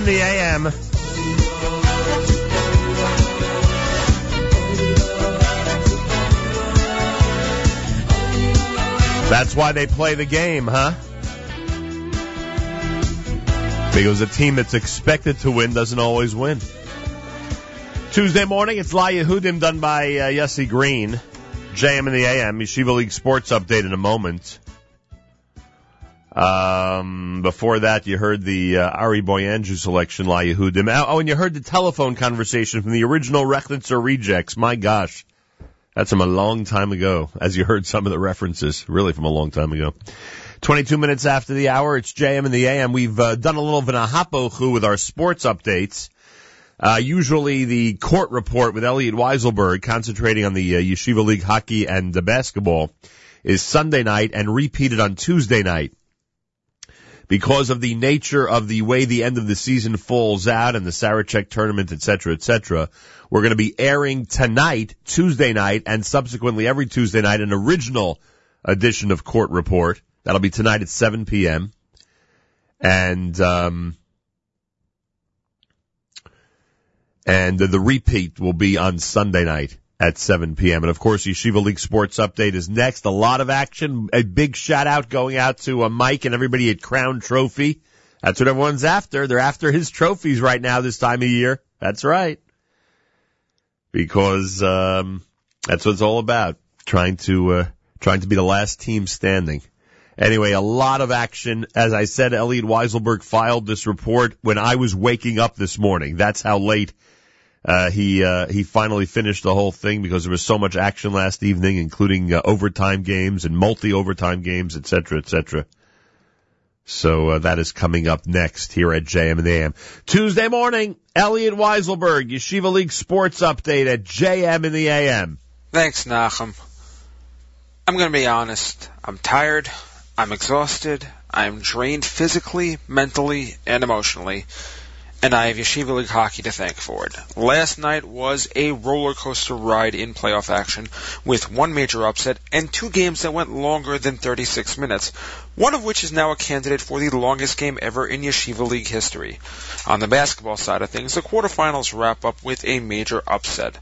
In the AM. That's why they play the game, huh? Because a team that's expected to win doesn't always win. Tuesday morning, it's La Yehudim done by uh, Yossi Green. JM in the AM, Yeshiva League Sports Update in a moment. Before that, you heard the uh, Ari Boyanju selection, La Yehudim. Oh, and you heard the telephone conversation from the original Rechnitzer Rejects. My gosh. That's from a long time ago, as you heard some of the references, really from a long time ago. 22 minutes after the hour, it's JM and the AM. We've uh, done a little Vinahapochu with our sports updates. Uh, usually the court report with Elliot Weiselberg concentrating on the uh, Yeshiva League hockey and the basketball is Sunday night and repeated on Tuesday night. Because of the nature of the way the end of the season falls out and the Sarachek tournament, et cetera, et cetera, we're going to be airing tonight, Tuesday night, and subsequently every Tuesday night, an original edition of Court Report. That'll be tonight at 7 p.m. And, um, and the repeat will be on Sunday night at 7 p.m. And of course, Yeshiva League Sports Update is next. A lot of action. A big shout out going out to uh, Mike and everybody at Crown Trophy. That's what everyone's after. They're after his trophies right now this time of year. That's right. Because, um, that's what it's all about. Trying to, uh, trying to be the last team standing. Anyway, a lot of action. As I said, Elliot Weiselberg filed this report when I was waking up this morning. That's how late uh, he uh, he finally finished the whole thing because there was so much action last evening, including uh, overtime games and multi overtime games, et cetera, et cetera. So uh, that is coming up next here at JM and the AM. Tuesday morning, Elliot Weiselberg, Yeshiva League Sports Update at JM and the AM. Thanks, Nachum. I'm going to be honest. I'm tired. I'm exhausted. I'm drained physically, mentally, and emotionally. And I have Yeshiva League hockey to thank for it. Last night was a roller coaster ride in playoff action with one major upset and two games that went longer than 36 minutes, one of which is now a candidate for the longest game ever in Yeshiva League history. On the basketball side of things, the quarterfinals wrap up with a major upset.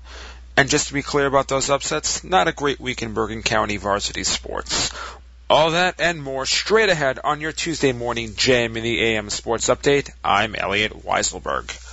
And just to be clear about those upsets, not a great week in Bergen County varsity sports. All that and more straight ahead on your Tuesday morning JM in the AM Sports Update. I'm Elliot Weiselberg.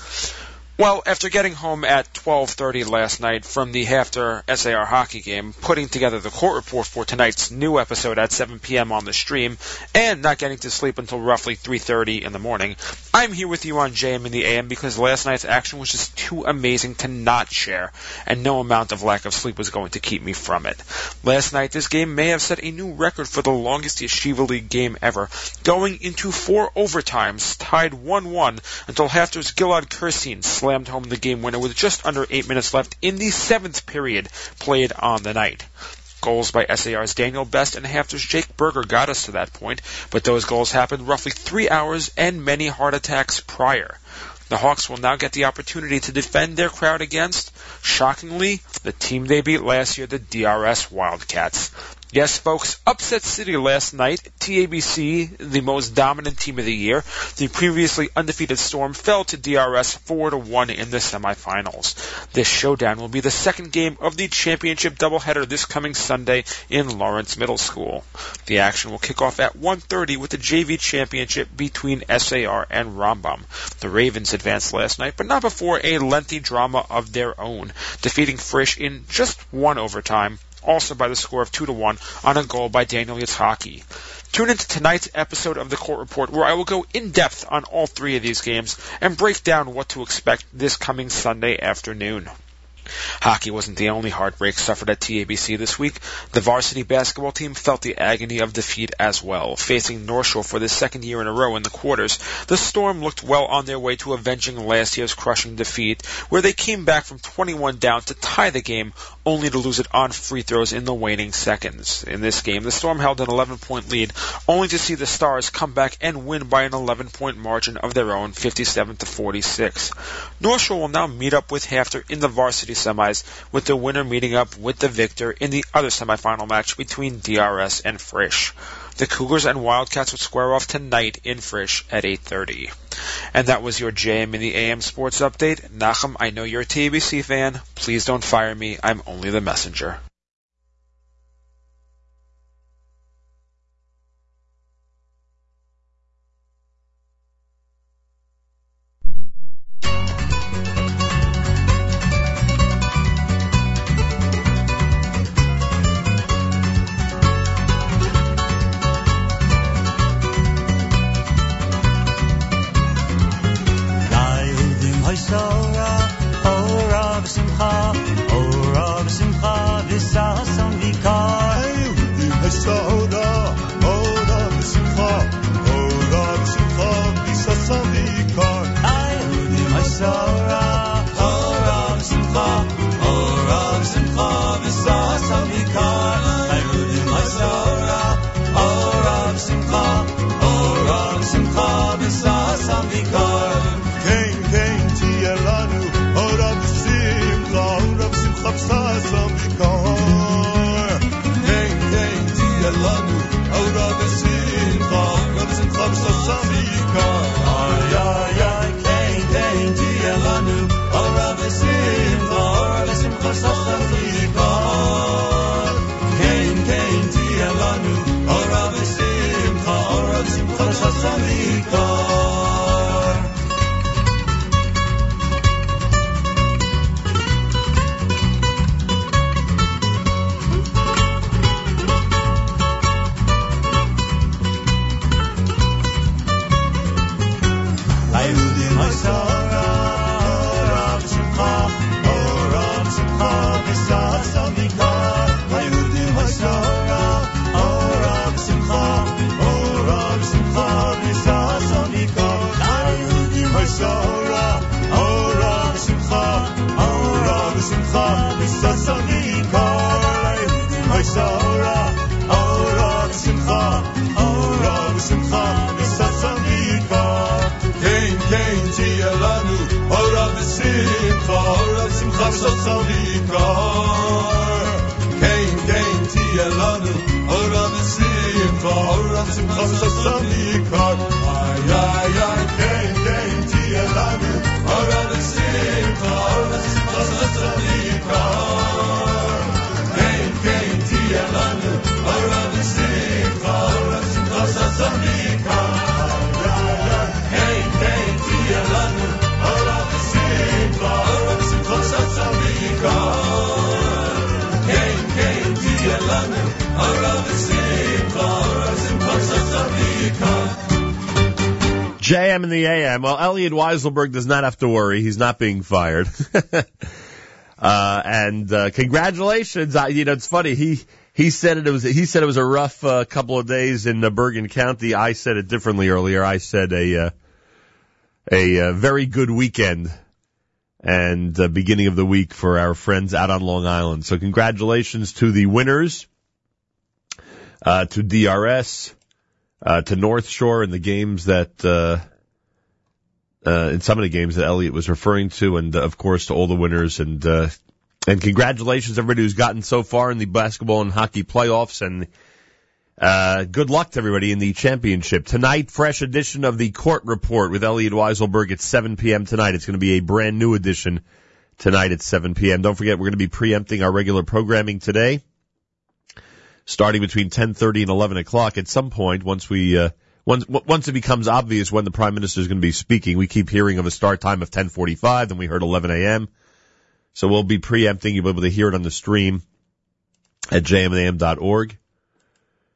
Well, after getting home at 12:30 last night from the HAFTR SAR hockey game, putting together the court report for tonight's new episode at 7 p.m. on the stream, and not getting to sleep until roughly 3:30 in the morning, I'm here with you on JM in the AM because last night's action was just too amazing to not share, and no amount of lack of sleep was going to keep me from it. Last night, this game may have set a new record for the longest Yeshiva League game ever, going into four overtimes, tied 1-1 until HAFTR's Gilad Kirstein slammed home the game winner with just under eight minutes left in the seventh period played on the night. Goals by SAR's Daniel Best and HAFTR's Jake Berger got us to that point, but those goals happened roughly three hours and many heart attacks prior. The Hawks will now get the opportunity to defend their crowd against, shockingly, the team they beat last year, the DRS Wildcats. Yes, folks, upset city last night. TABC, the most dominant team of the year. The previously undefeated Storm fell to DRS 4 to 1 in the semifinals. This showdown will be the second game of the championship doubleheader this coming Sunday in Lawrence Middle School. The action will kick off at 1:30 with the JV championship between SAR and Rambam. The Ravens advanced last night, but not before a lengthy drama of their own, defeating Frisch in just one overtime also by the score of 2 to 1 on a goal by Daniel Yitzhaki. Tune into tonight's episode of the Court Report where I will go in depth on all three of these games and break down what to expect this coming Sunday afternoon. Hockey wasn't the only heartbreak suffered at TABC this week. The varsity basketball team felt the agony of defeat as well. Facing North Shore for the second year in a row in the quarters, the Storm looked well on their way to avenging last year's crushing defeat, where they came back from 21 down to tie the game, only to lose it on free throws in the waning seconds. In this game, the Storm held an 11 point lead, only to see the Stars come back and win by an 11 point margin of their own, 57 to 46. North Shore will now meet up with HAFTR in the varsity semis, with the winner meeting up with the victor in the other semifinal match between DRS and Frisch. The Cougars and Wildcats would square off tonight in Frisch at 8.30. And that was your JM in the AM Sports Update. Nachum, I know you're a TBC fan. Please don't fire me. I'm only the messenger. אורה ושמחה וששון ויקר. כן, כן, תהיה לנו אורה ושמחה, אורה ושמחה וששון JM in the AM. Well, Elliot Weiselberg does not have to worry. He's not being fired. uh, and, uh, congratulations. I, you know, it's funny. He, he said it, it was, he said it was a rough, uh, couple of days in uh, Bergen County. I said it differently earlier. I said a, uh, a, uh, very good weekend and uh, beginning of the week for our friends out on Long Island. So congratulations to the winners, uh, to DRS, uh, to North Shore and the games that, uh, uh, in some of the games that Elliot was referring to, and uh, of course to all the winners, and uh, and congratulations everybody who's gotten so far in the basketball and hockey playoffs, and uh, good luck to everybody in the championship tonight. Fresh edition of the Court Report with Elliot Weiselberg at 7 p.m. tonight. It's going to be a brand new edition tonight at 7 p.m. Don't forget we're going to be preempting our regular programming today starting between 10:30 and 11 o'clock. At some point, once we uh, once once it becomes obvious when the prime minister is going to be speaking, we keep hearing of a start time of 10:45. Then we heard 11 a.m. So we'll be preempting. You'll be able to hear it on the stream at jmintheam.org.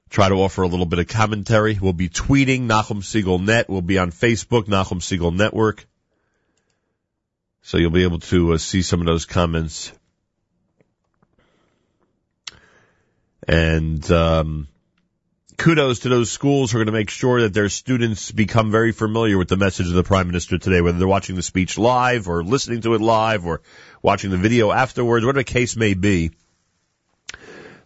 Try to offer a little bit of commentary. We'll be tweeting Nachum Segal Net. We'll be on Facebook, Nachum Segal Network. So you'll be able to uh, see some of those comments. And um, kudos to those schools who are going to make sure that their students become very familiar with the message of the Prime Minister today, whether they're watching the speech live or listening to it live or watching the video afterwards, whatever the case may be.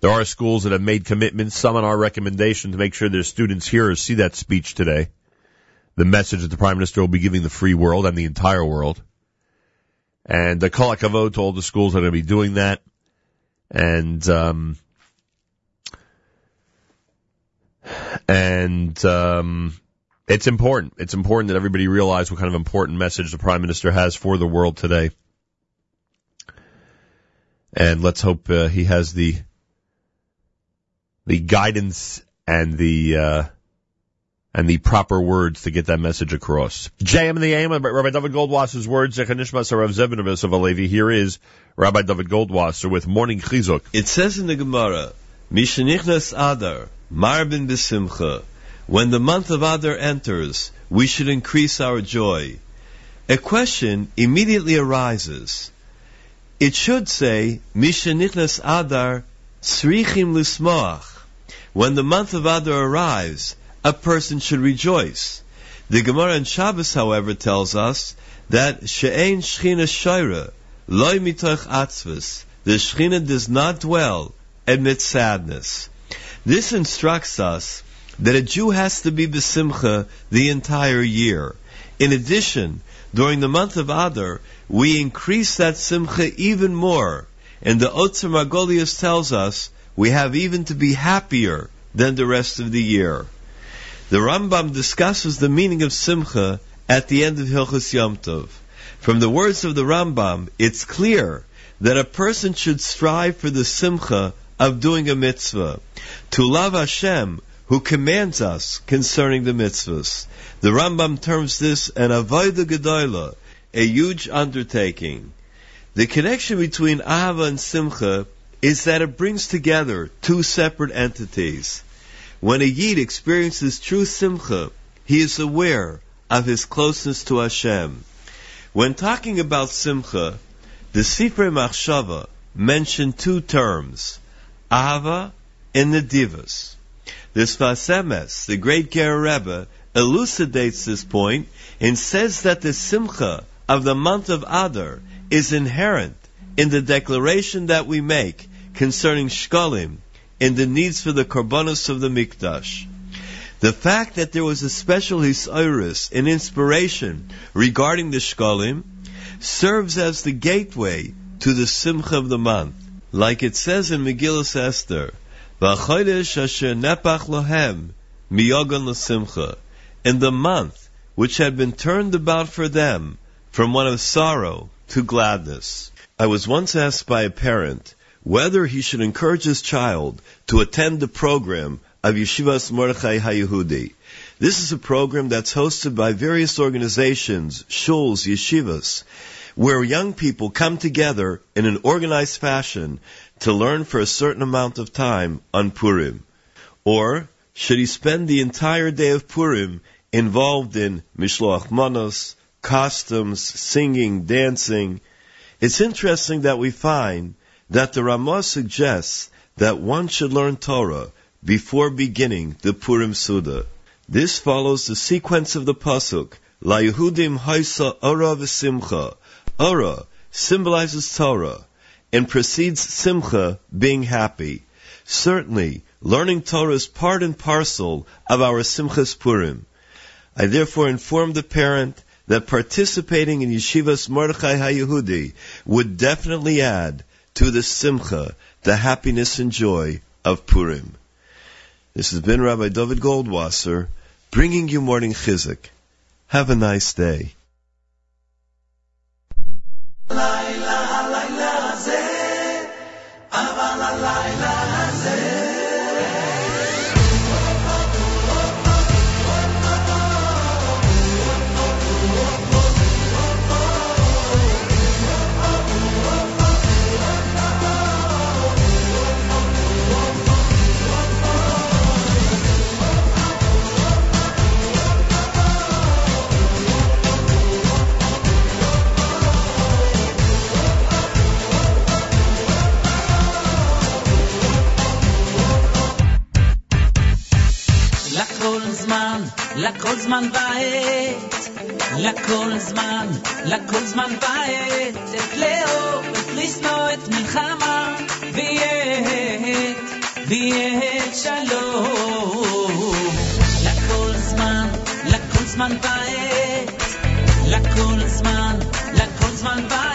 There are schools that have made commitments, some on our recommendation to make sure their students hear or see that speech today. The message that the Prime Minister will be giving the free world and the entire world. And the Kol HaKavod to all the schools that are going to be doing that. And, um, And um, it's important. It's important that everybody realize what kind of important message the Prime Minister has for the world today. And let's hope uh, he has the the guidance and the uh, and the proper words to get that message across. JM the AM, Rabbi Dovid Goldwasser's words, Zechanishmas Rav Zebinowitz of Alevi. Here is Rabbi Dovid Goldwasser with Morning Chizuk. It says in the Gemara, Mishanichnas Adar, Marbin Besimcha. When the month of Adar enters, we should increase our joy. A question immediately arises. It should say, Mishanichnas Adar, Srichim Lismoach. When the month of Adar arrives, a person should rejoice. The Gemara in Shabbos, however, tells us that She'ein Shechina Shoira, Loi Mitoch Atzvus, the Shechina does not dwell amid sadness. This instructs us that a Jew has to be besimcha the entire year. In addition, during the month of Adar, we increase that simcha even more. And the Otzar Margolius tells us we have even to be happier than the rest of the year. The Rambam discusses the meaning of simcha at the end of Hilchas Yom Tov. From the words of the Rambam, it's clear that a person should strive for the simcha of doing a mitzvah, to love Hashem, who commands us concerning the mitzvahs. The Rambam terms this an avodah gedola, a huge undertaking. The connection between ahava and simcha is that it brings together two separate entities. When a Yid experiences true simcha, he is aware of his closeness to Hashem. When talking about simcha, the Sifrei Machshava mention two terms, and nedivas. The Sfas Emes, the great Ger Rebbe, elucidates this point and says that the simcha of the month of Adar is inherent in the declaration that we make concerning shkalim and the needs for the korbanos of the mikdash. The fact that there was a special hisayrus, an inspiration regarding the shkalim, serves as the gateway to the simcha of the month. Like it says in Megillah Esther, V'achodesh asher nepach lohem miyogon l'simcha. In the month which had been turned about for them from one of sorrow to gladness. I was once asked by a parent whether he should encourage his child to attend the program of Yeshivas Mordechai HaYehudi. This is a program that's hosted by various organizations, shuls, yeshivas, where young people come together in an organized fashion to learn for a certain amount of time on Purim. Or should he spend the entire day of Purim involved in mishloach manos, costumes, singing, dancing? It's interesting that we find that the Ramah suggests that one should learn Torah before beginning the Purim Suda. This follows the sequence of the pasuk. La Yehudim Haisa Ora v'Simcha. Ora symbolizes Torah and precedes Simcha, being happy. Certainly, learning Torah is part and parcel of our Simchas Purim. I therefore informed the parent that participating in Yeshivas Mordechai HaYehudi would definitely add to the simcha, the happiness and joy of Purim. This has been Rabbi Dovid Goldwasser bringing you morning chizuk. Have a nice day. לכל זמן ועת, לכל זמן, לכל זמן ועת, את לאהוב, את לשנוא, את מלחמה, ויהיה, ויהיה שלום. לכל זמן, לכל זמן ועת, לכל זמן, לכל זמן ועת,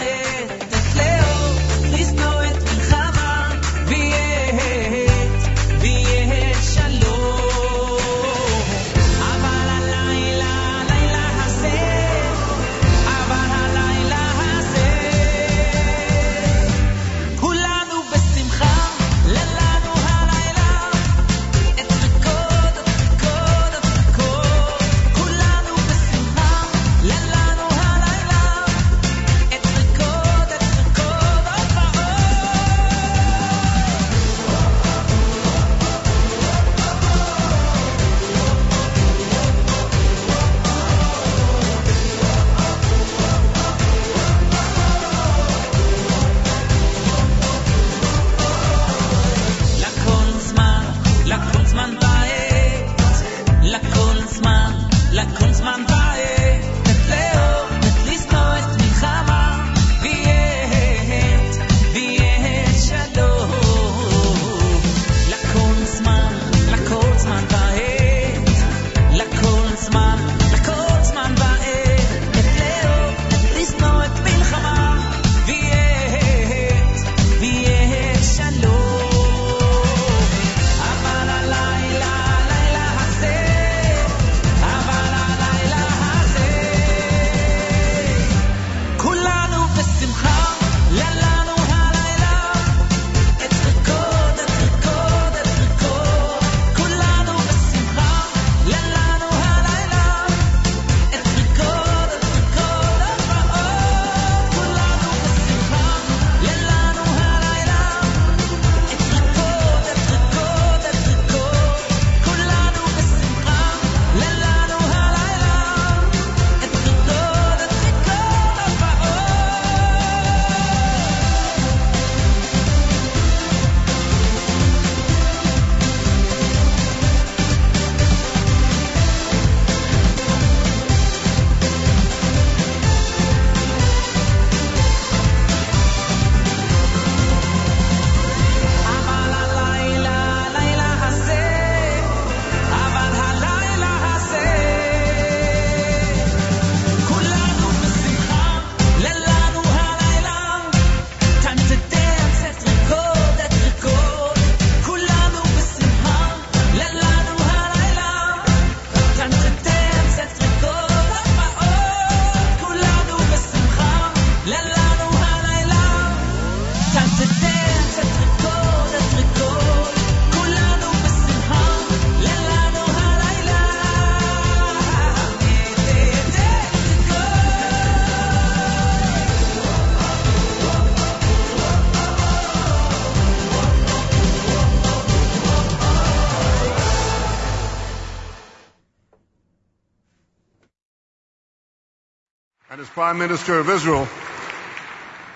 Prime Minister of Israel,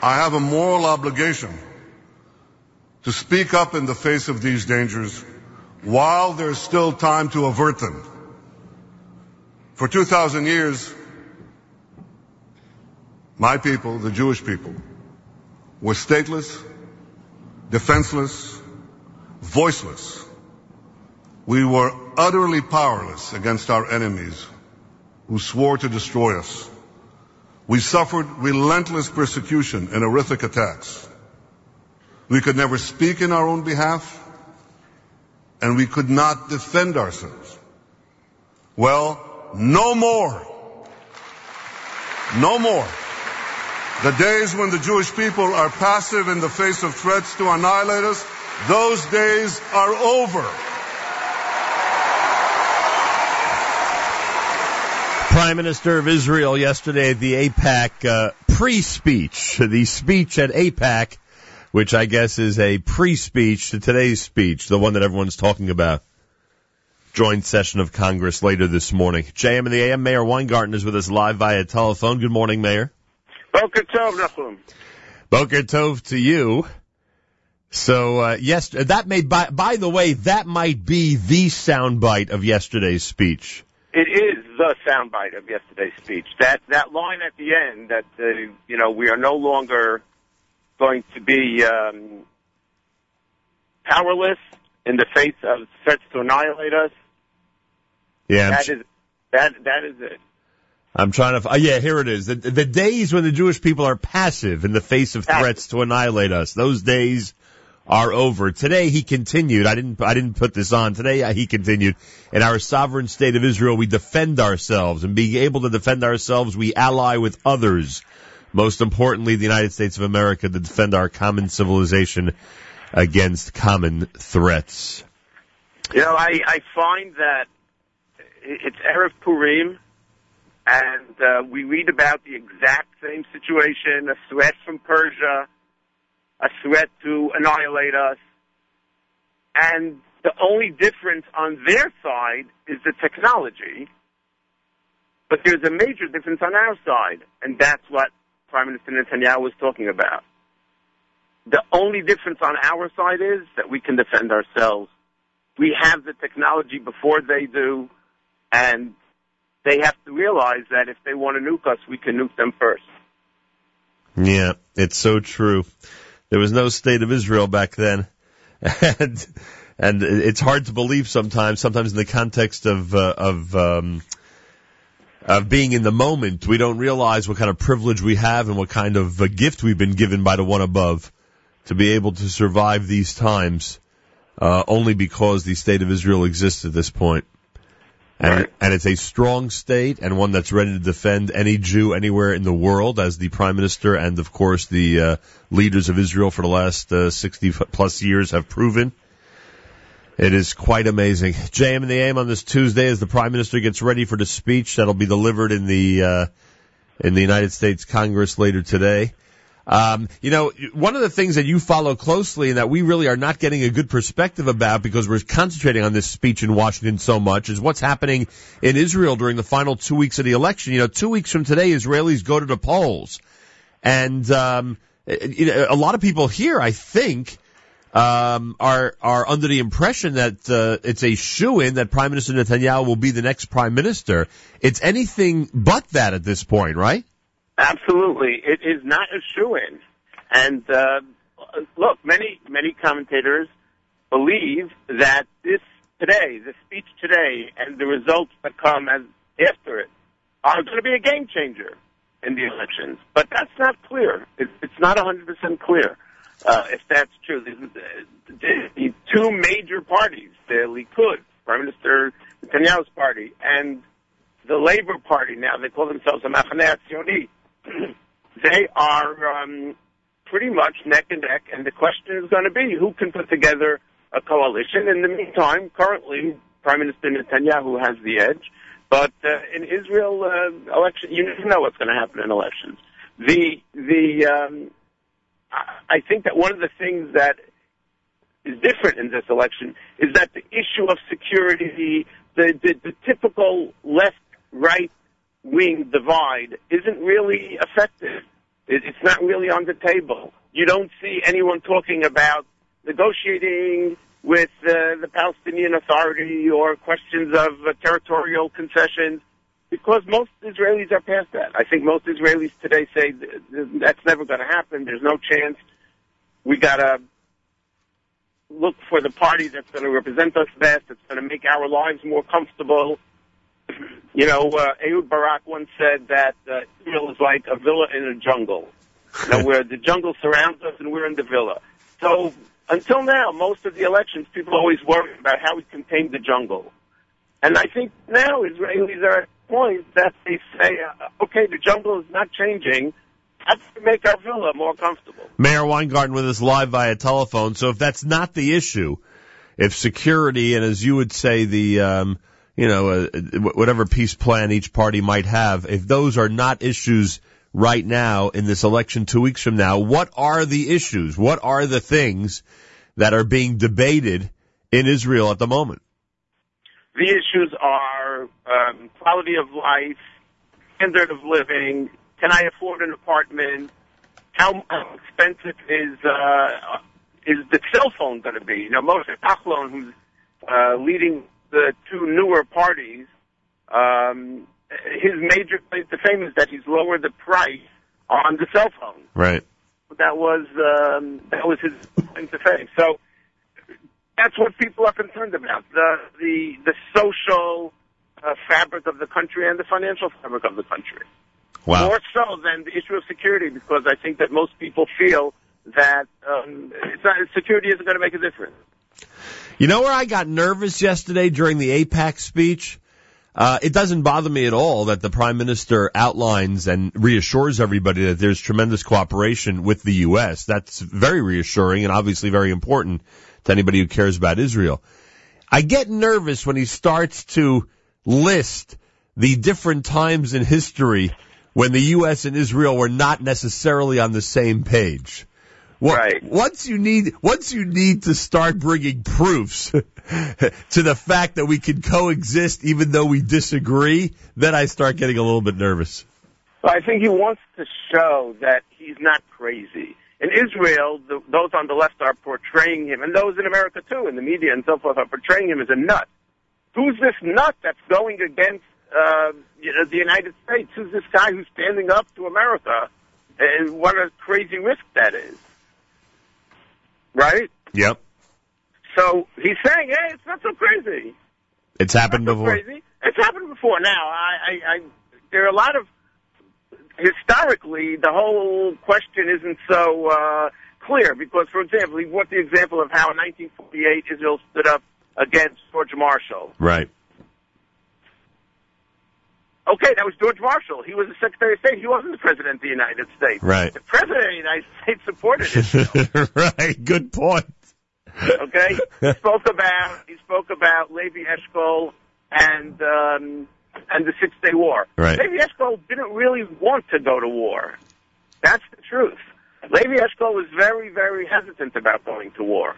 I have a moral obligation to speak up in the face of these dangers while there's still time to avert them. For 2,000 years, my people, the Jewish people, were stateless, defenseless, voiceless. We were utterly powerless against our enemies who swore to destroy us. We suffered relentless persecution and horrific attacks. We could never speak in our own behalf, and we could not defend ourselves. Well, no more. No more. The days when the Jewish people are passive in the face of threats to annihilate us, those days are over. Prime Minister of Israel yesterday at the AIPAC uh, pre-speech, the speech at AIPAC, which I guess is a pre-speech to today's speech, the one that everyone's talking about. Joint session of Congress later this morning. JM and the AM, Meir Weingarten is with us live via telephone. Good morning, Meir. Boker Tov, Nachum. Boker Tov to you. So, uh, yes, that may, by, by the way, that might be the soundbite of yesterday's speech. It is the soundbite of yesterday's speech. That that line at the end that uh, you know we are no longer going to be um, powerless in the face of threats to annihilate us. Yeah, that is that that is it. I'm trying to. Uh, yeah, here it is. The, the days when the Jewish people are passive in the face of threats to annihilate us. Those days are over. Today he continued. I didn't. I didn't put this on. Today uh, he continued. In our sovereign state of Israel, we defend ourselves, and being able to defend ourselves, we ally with others. Most importantly, the United States of America to defend our common civilization against common threats. You know, I I find that it's erev Purim, and uh, we read about the exact same situation: a threat from Persia, a threat to annihilate us, and the only difference on their side is the technology. But there's a major difference on our side, and that's what Prime Minister Netanyahu was talking about. The only difference on our side is that we can defend ourselves. We have the technology before they do, and they have to realize that if they want to nuke us, we can nuke them first. Yeah, it's so true. There was no state of Israel back then, and and it's hard to believe sometimes. Sometimes in the context of uh, of um, of being in the moment, we don't realize what kind of privilege we have and what kind of uh, gift we've been given by the one above to be able to survive these times. Uh, only because the state of Israel exists at this point. And, and it's a strong state and one that's ready to defend any Jew anywhere in the world, as the Prime Minister and, of course, the uh, leaders of Israel for the last uh, 60 plus years have proven. It is quite amazing. JM and the AM on this Tuesday as the Prime Minister gets ready for the speech that'll be delivered in the uh, in the United States Congress later today. Um, you know, one of the things that you follow closely and that we really are not getting a good perspective about because we're concentrating on this speech in Washington so much is what's happening in Israel during the final two weeks of the election. You know, two weeks from today, Israelis go to the polls. And, um, a lot of people here, I think, um, are are under the impression that uh, it's a shoe in that Prime Minister Netanyahu will be the next prime minister. It's anything but that at this point, right? Absolutely, it is not a shoe in. And uh, look, many many commentators believe that this today, the speech today, and the results that come as after it are going to be a game changer in the elections. But that's not clear. It, it's not 100% clear uh, if that's true. The, the, the two major parties, the Likud, Prime Minister Netanyahu's party, and the Labour Party, now they call themselves the Hatzionit, they are um, pretty much neck and neck, and the question is going to be who can put together a coalition. In the meantime, currently, Prime Minister Netanyahu has the edge, but uh, in Israel uh, election, you never know what's going to happen in elections. The the um, I think that one of the things that is different in this election is that the issue of security, the the, the typical left right wing divide isn't really effective. It's not really on the table. You don't see anyone talking about negotiating with uh, the Palestinian Authority or questions of uh, territorial concessions because most Israelis are past that. I think most Israelis today say th- th- that's never going to happen. There's no chance. We got to look for the party that's going to represent us best, that's going to make our lives more comfortable. You know, uh, Ehud Barak once said that uh, Israel is like a villa in a jungle, you know, where the jungle surrounds us and we're in the villa. So until now, most of the elections, people always worry about how we contain the jungle. And I think now Israelis are at a point that they say, uh, okay, the jungle is not changing. How do we make our villa more comfortable? Meir Weingarten with us live via telephone. So if that's not the issue, if security and as you would say the um, you know uh, whatever peace plan each party might have, if those are not issues right now in this election two weeks from now, what are the issues? What are the things that are being debated in Israel at the moment? The issues are um, quality of life, standard of living. Can I afford an apartment? How, expensive is uh, is the cell phone going to be? You know, Moshe Kachlon, who's uh, leading the two newer parties, um, his major claim to fame is that he's lowered the price on the cell phone. Right. That was um, that was his claim to fame. So that's what people are concerned about the the the social uh, fabric of the country and the financial fabric of the country. Wow. More so than the issue of security, because I think that most people feel that um, it's not, security isn't going to make a difference. You know where I got nervous yesterday during the AIPAC speech? Uh, it doesn't bother me at all that the prime minister outlines and reassures everybody that there's tremendous cooperation with the U.S. That's very reassuring and obviously very important to anybody who cares about Israel. I get nervous when he starts to list the different times in history when the U.S. and Israel were not necessarily on the same page. Well, right. Once you need, once you need to start bringing proofs to the fact that we can coexist even though we disagree, then I start getting a little bit nervous. Well, I think he wants to show that he's not crazy. In Israel, the, those on the left are portraying him, and those in America too, in the media and so forth, are portraying him as a nut. Who's this nut that's going against uh, you know, the United States? Who's this guy who's standing up to America? And what a crazy risk that is. Right? Yep. So he's saying, hey, it's not so crazy. It's happened so before. crazy. It's happened before. Now, I, I, I, there are a lot of historically the whole question isn't so uh, clear because, for example, he brought the example of how in 1948 Israel stood up against George Marshall. Right. Okay, that was George Marshall. He was the Secretary of State. He wasn't the President of the United States. Right. The President of the United States supported it. right. Good point. Okay, he spoke about he spoke about Levi Eshkol and um, and the Six Day War. Right. Levi Eshkol didn't really want to go to war. That's the truth. Levi Eshkol was very very hesitant about going to war.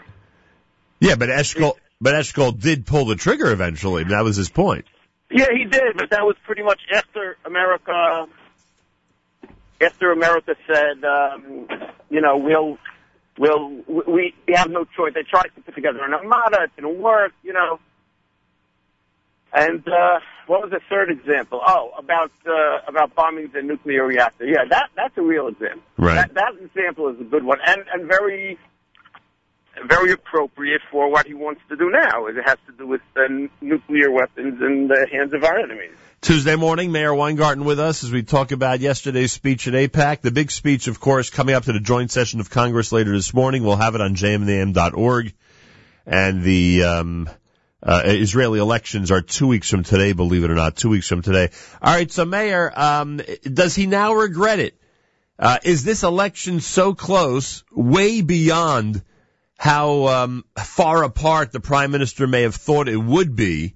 Yeah, but Eshkol, but Eshkol did pull the trigger eventually. That was his point. Yeah, he did, but that was pretty much after America. After America said, um, you know, we'll, we'll, we, we have no choice. They tried to put together an armada. It didn't work, you know. And uh, what was the third example? Oh, about uh, about bombing the nuclear reactor. Yeah, that that's a real example. Right. That, that example is a good one, and and very very appropriate for what he wants to do now. It has to do with uh, nuclear weapons in the hands of our enemies. Tuesday morning, Meir Weingarten with us as we talk about yesterday's speech at AIPAC. The big speech, of course, coming up to the joint session of Congress later this morning. We'll have it on jmintheam.org. And the um, uh, Israeli elections are two weeks from today, believe it or not, two weeks from today. All right, so Meir, um, does he now regret it? Uh, is this election so close, way beyond how um, far apart the prime minister may have thought it would be,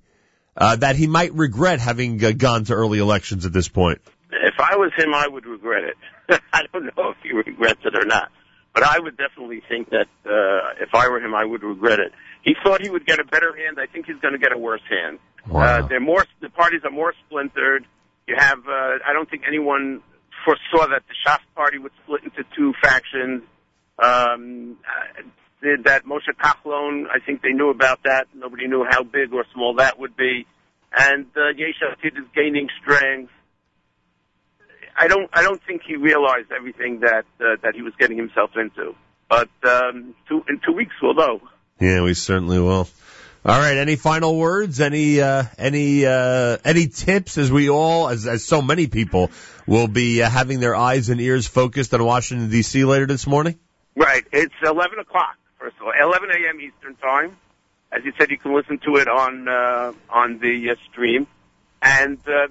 uh, that he might regret having uh, gone to early elections at this point? If I was him, I would regret it. I don't know if he regrets it or not, but I would definitely think that uh, if I were him, I would regret it. He thought he would get a better hand. I think he's going to get a worse hand. Wow. Uh, they're more. The parties are more splintered. You have, uh, I don't think anyone foresaw that the Shas party would split into two factions. Um, did that Moshe Kachlon, I think they knew about that. Nobody knew how big or small that would be. And uh, Yesh Atid is gaining strength. I don't, I don't think he realized everything that uh, that he was getting himself into. But um, two, in two weeks we'll know. Yeah, we certainly will. All right. Any final words? Any uh, any uh, any tips? As we all, as as so many people, will be uh, having their eyes and ears focused on Washington D.C. later this morning. Right. It's 11 o'clock, first of all. 11 a.m. Eastern Time. As you said, you can listen to it on, uh, on the uh, stream. And, uh,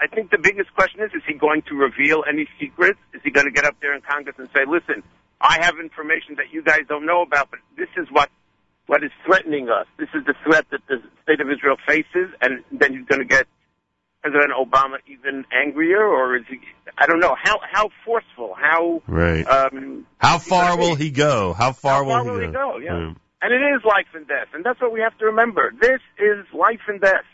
I think the biggest question is, is he going to reveal any secrets? Is he going to get up there in Congress and say, listen, I have information that you guys don't know about, but this is what, what is threatening us. This is the threat that the state of Israel faces, and then he's going to get President Obama even angrier, or is he? I don't know how how forceful, how Right. um, How far will he go? How far, how far will will he he go? go? Yeah. And it is life and death, and that's what we have to remember. This is life and death,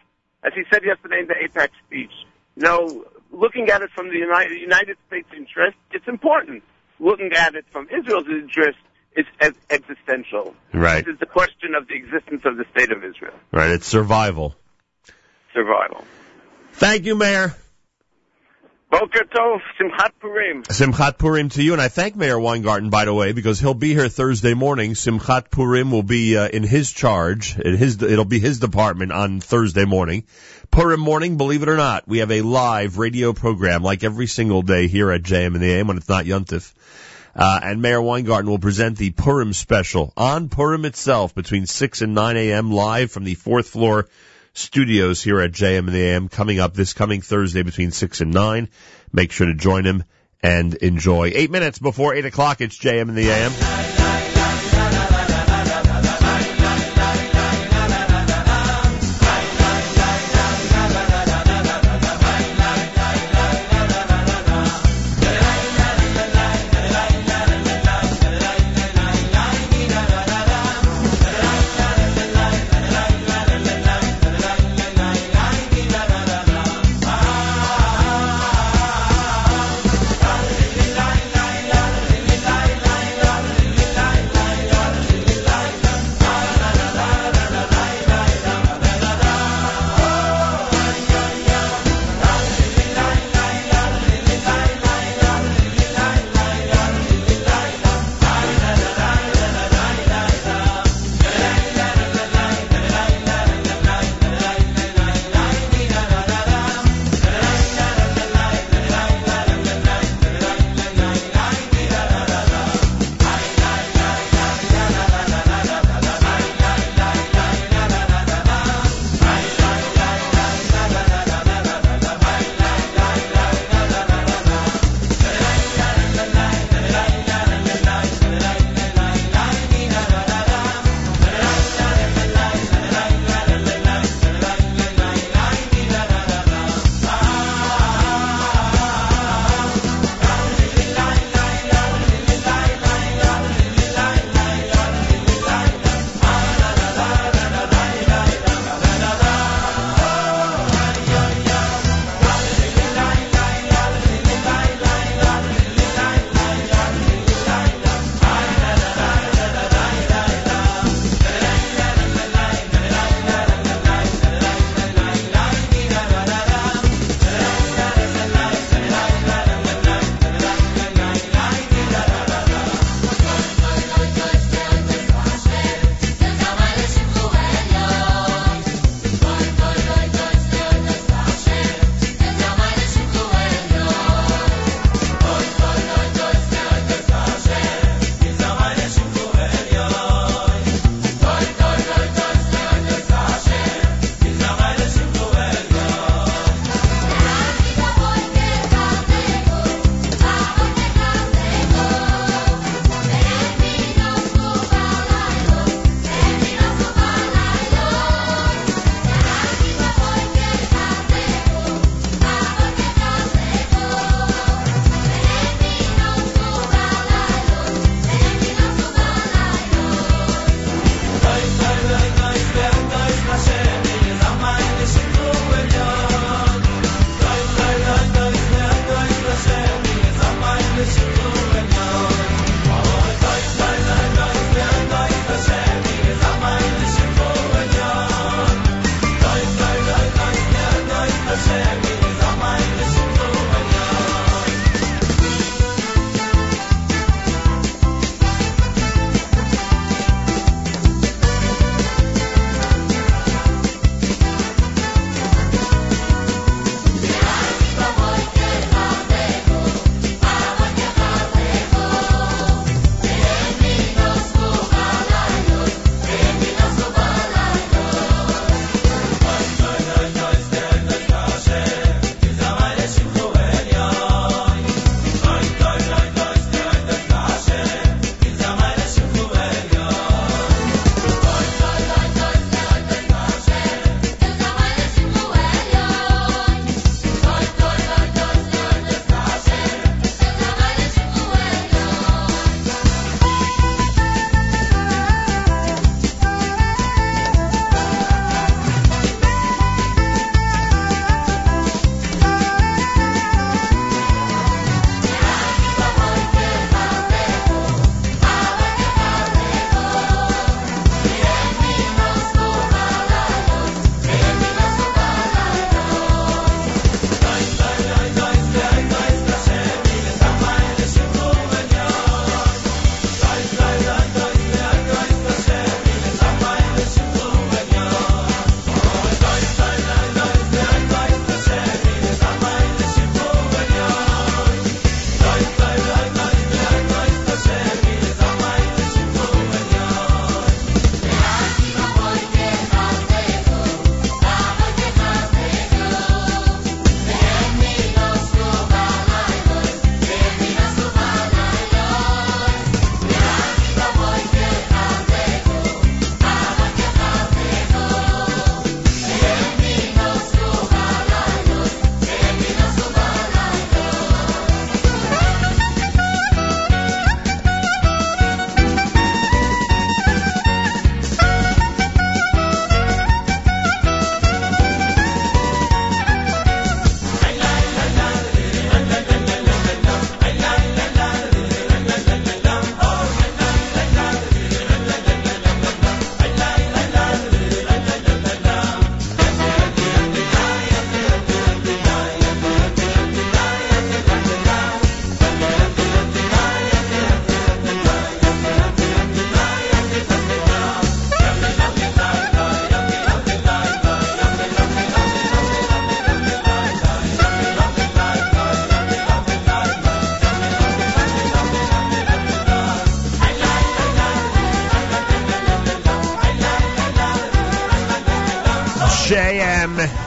as he said yesterday in the AIPAC speech. You know, looking at it from the United, United States interest, it's important. Looking at it from Israel's interest, it's existential. Right. This is the question of the existence of the state of Israel, Right. It's survival. survival. Thank you, Meir. Boker Tov, Simchat Purim. Simchat Purim to you, and I thank Meir Weingarten, by the way, because he'll be here Thursday morning. Simchat Purim will be uh, in his charge. In his, it'll be his department on Thursday morning. Purim morning, believe it or not, we have a live radio program like every single day here at JM and the AM when it's not Yuntif. Uh, and Meir Weingarten will present the Purim special on Purim itself between 6 and 9 a.m. live from the fourth floor studios here at JM and the AM coming up this coming Thursday between 6 and 9. Make sure to join him and enjoy. Eight minutes before 8 o'clock, it's JM and the AM.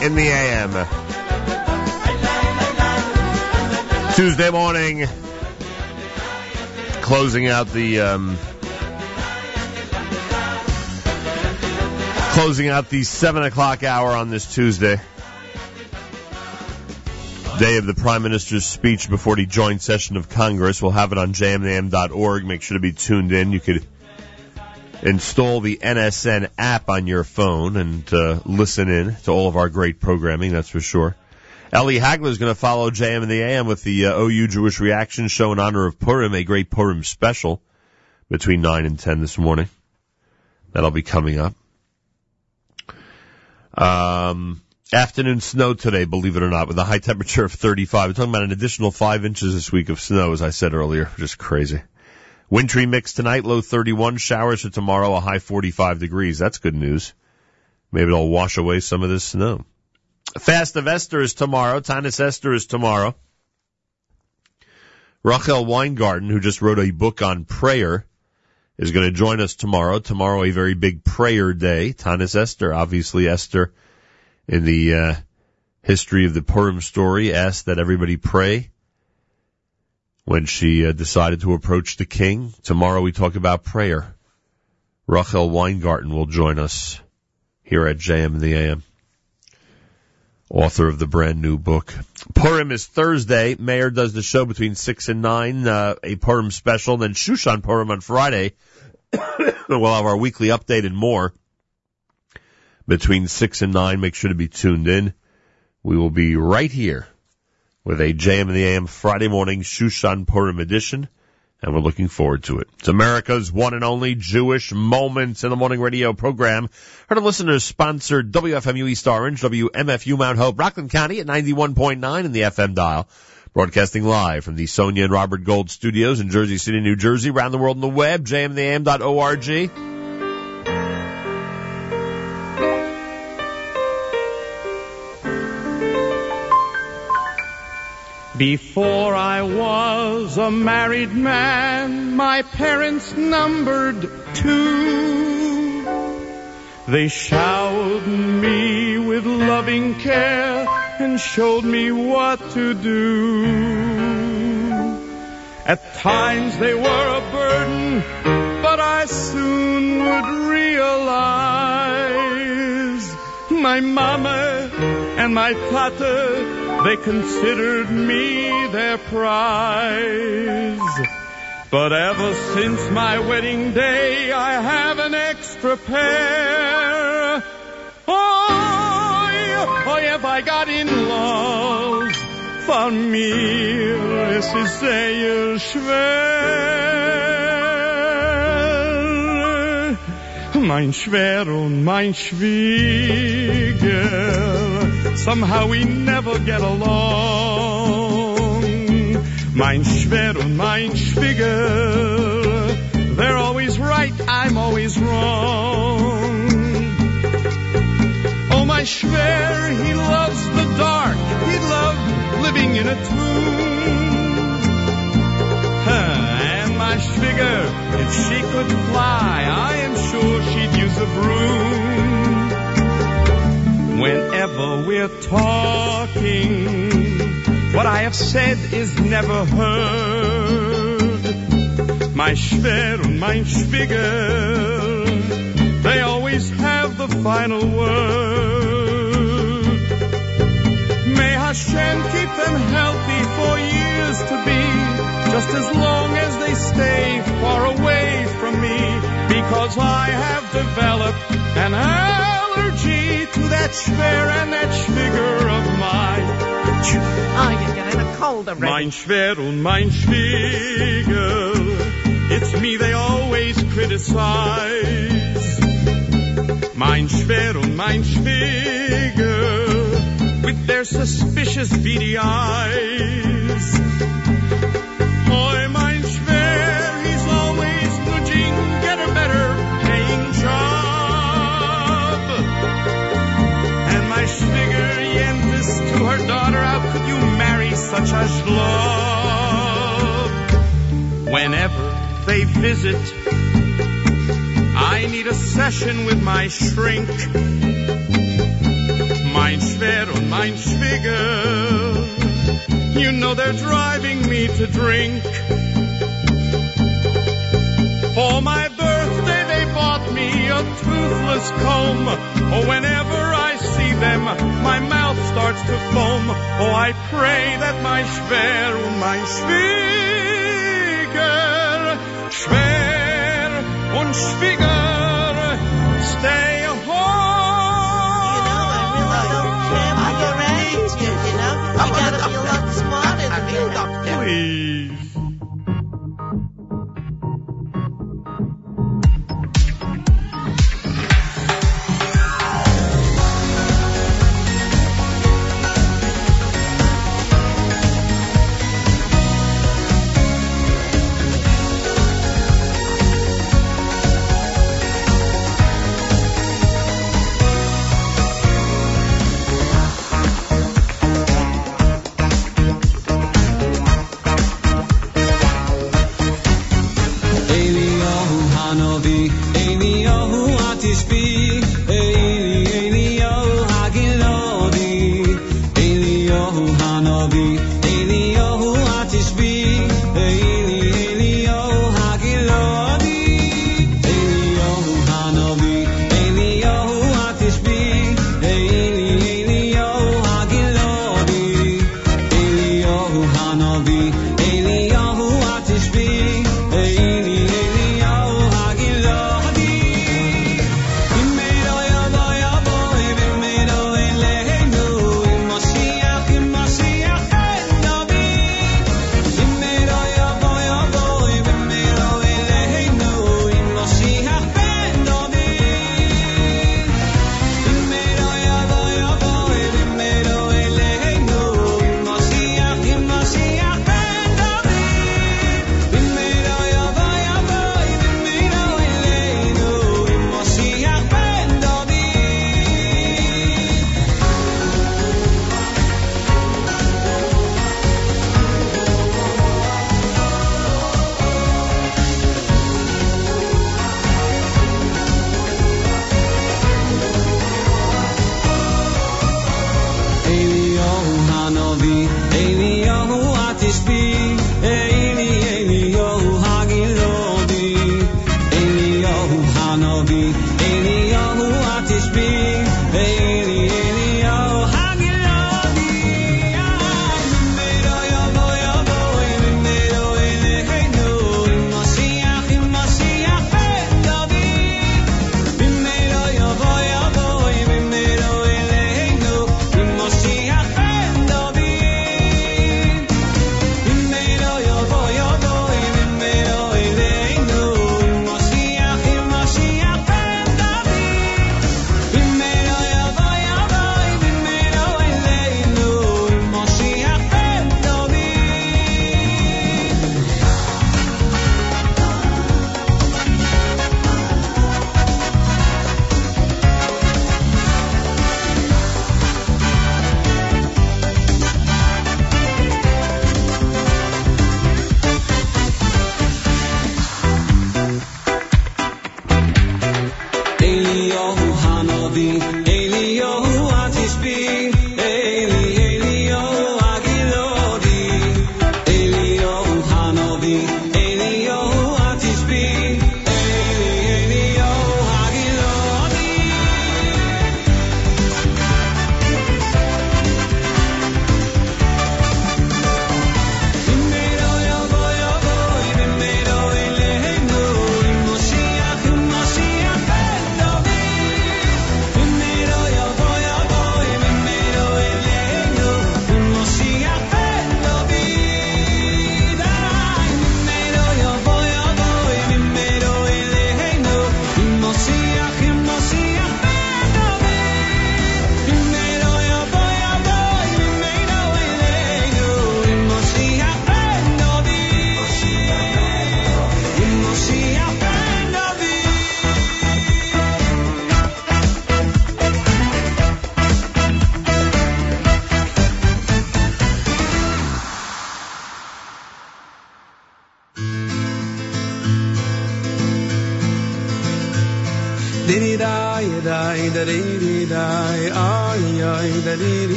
In the AM. Tuesday morning, closing out the um, closing out the seven o'clock hour on this Tuesday, day of the Prime Minister's speech before the joint session of Congress. We'll have it on jmintheam.org. Make sure to be tuned in. You could install the NSN app on your phone and uh, listen in to all of our great programming. That's for sure. Ellie Hagler is going to follow JM in the AM with the uh, OU Jewish Reaction Show in honor of Purim, a great Purim special between 9 and 10 this morning. That'll be coming up. Um, afternoon snow today, believe it or not, with a high temperature of 35. We're talking about an additional 5 inches this week of snow, as I said earlier. Just crazy. Wintry mix tonight, low 31. Showers for tomorrow, a high 45 degrees. That's good news. Maybe it'll wash away some of this snow. Fast of Esther is tomorrow. Tanis Esther is tomorrow. Rachel Weingarten, who just wrote a book on prayer, is going to join us tomorrow. Tomorrow, a very big prayer day. Tanis Esther, obviously Esther, in the uh, history of the Purim story, asked that everybody pray when she uh, decided to approach the king. Tomorrow, we talk about prayer. Rachel Weingarten will join us here at JM in the AM author of the brand new book. Purim is Thursday. Meir does the show between 6 and 9, uh, a Purim special. Then Shushan Purim on Friday. we'll have our weekly update and more between 6 and 9. Make sure to be tuned in. We will be right here with a JM and the AM Friday morning Shushan Purim edition and we're looking forward to it. It's America's one and only Jewish Moments in the Morning radio program. Heard of listeners sponsored WFMU East Orange, WMFU Mount Hope, Rockland County at 91.9 in the FM dial. Broadcasting live from the Sonia and Robert Gold studios in Jersey City, New Jersey, around the world on the web, jmintheam.org. Before I was a married man, my parents numbered two. They showered me with loving care and showed me what to do. At times they were a burden, but I soon would realize my mama and my tata they considered me their prize. But ever since my wedding day, I have an extra pair. Oh, oh, have I got in-laws? Von mir es ist schwer. Mein Schwer und mein Schwieger, somehow we never get along. Mein Schwer und mein Schwieger, they're always right, I'm always wrong. Oh, my Schwer, he loves the dark, he loved living in a tomb. And my Schwieger, if she could fly, I am sure she'd use a broom. Whenever we're talking, what I have said is never heard. My Schwer und mein Schwieger, they always have the final word. May Hashem keep them healthy for years to be, just as long as they stay far away from me, because I have developed an allergy to that schwer and that schwigger of mine. Oh, you're getting a cold already. Mein Schwer und mein Schwieger, it's me they always criticize. Mein Schwer und mein Schwieger, with their suspicious beady eyes. Such a schlub? Whenever they visit, I need a session with my shrink. Mein Schwer und mein Schwieger, you know they're driving me to drink. For my birthday they bought me a toothless comb. Oh, whenever I see them, my mouth starts to foam. Oh, I pray that my Schwer mein Schwieger, Schwer und Schwieger, Please.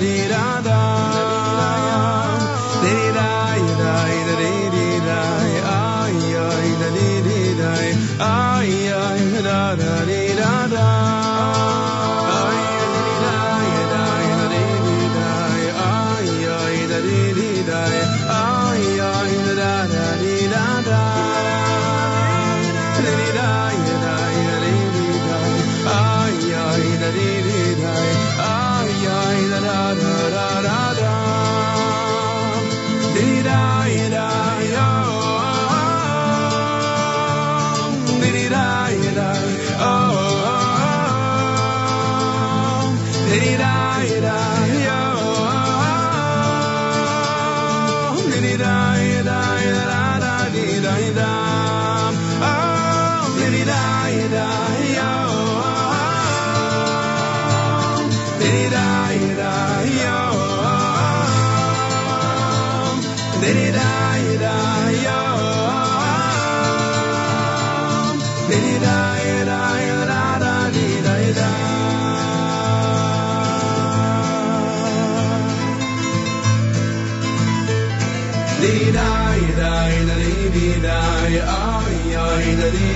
da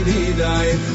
He died.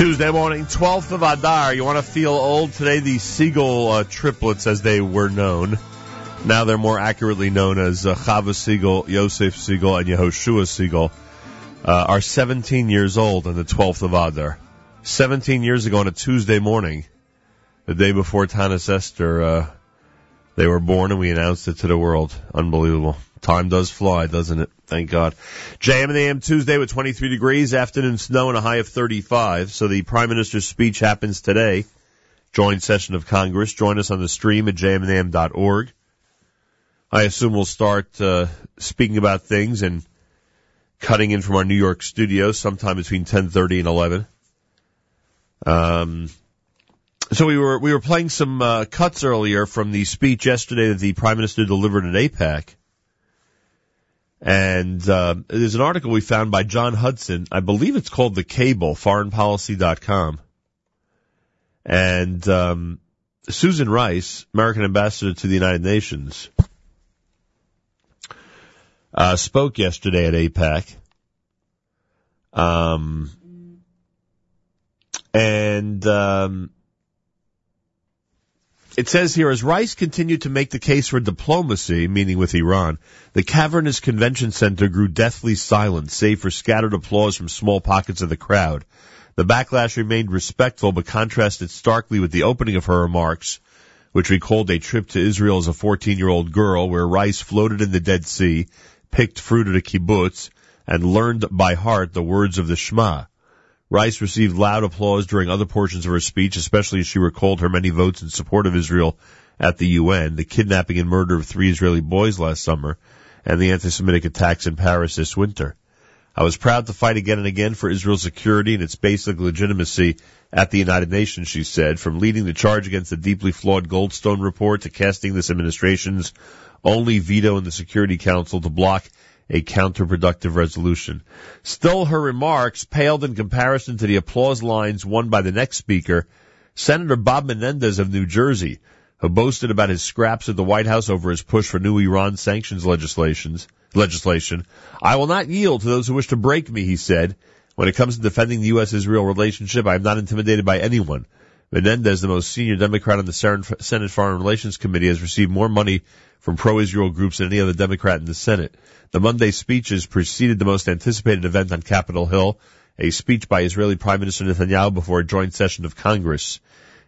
Tuesday morning, 12th of Adar. You want to feel old today? The Segal uh, triplets, as they were known. Now they're more accurately known as uh, Chava Segal, Yosef Segal, and Yehoshua Segal, uh, are 17 years old on the 12th of Adar. 17 years ago on a Tuesday morning, the day before Tanis Esther, uh, they were born and we announced it to the world. Unbelievable. Time does fly, doesn't it? Thank God. JM and AM Tuesday with 23 degrees, afternoon snow and a high of 35. So the Prime Minister's speech happens today. Joint session of Congress. Join us on the stream at jmandam.org. I assume we'll start uh, speaking about things and cutting in from our New York studio sometime between 10:30 and 11. Um, so we were we were playing some uh, cuts earlier from the speech yesterday that the Prime Minister delivered at AIPAC. And uh, there's an article we found by John Hudson. I believe it's called The Cable, foreignpolicy.com. And um, Susan Rice, American ambassador to the United Nations, uh, spoke yesterday at AIPAC. Um, and um, it says here, as Rice continued to make the case for diplomacy, meaning with Iran, the cavernous convention center grew deathly silent, save for scattered applause from small pockets of the crowd. The backlash remained respectful, but contrasted starkly with the opening of her remarks, which recalled a trip to Israel as a 14-year-old girl, where Rice floated in the Dead Sea, picked fruit at a kibbutz, and learned by heart the words of the Shema. Rice received loud applause during other portions of her speech, especially as she recalled her many votes in support of Israel at the UN, the kidnapping and murder of three Israeli boys last summer, and the anti-Semitic attacks in Paris this winter. I was proud to fight again and again for Israel's security and its basic legitimacy at the United Nations, she said, from leading the charge against the deeply flawed Goldstone report to casting this administration's only veto in the Security Council to block a counterproductive resolution. Still, her remarks paled in comparison to the applause lines won by the next speaker, Senator Bob Menendez of New Jersey, who boasted about his scraps at the White House over his push for new Iran sanctions legislations, legislation. I will not yield to those who wish to break me, he said. When it comes to defending the U.S.-Israel relationship, I am not intimidated by anyone. Menendez, the most senior Democrat on the Senate Foreign Relations Committee, has received more money from pro-Israel groups than any other Democrat in the Senate. The Monday speeches preceded the most anticipated event on Capitol Hill, a speech by Israeli Prime Minister Netanyahu before a joint session of Congress.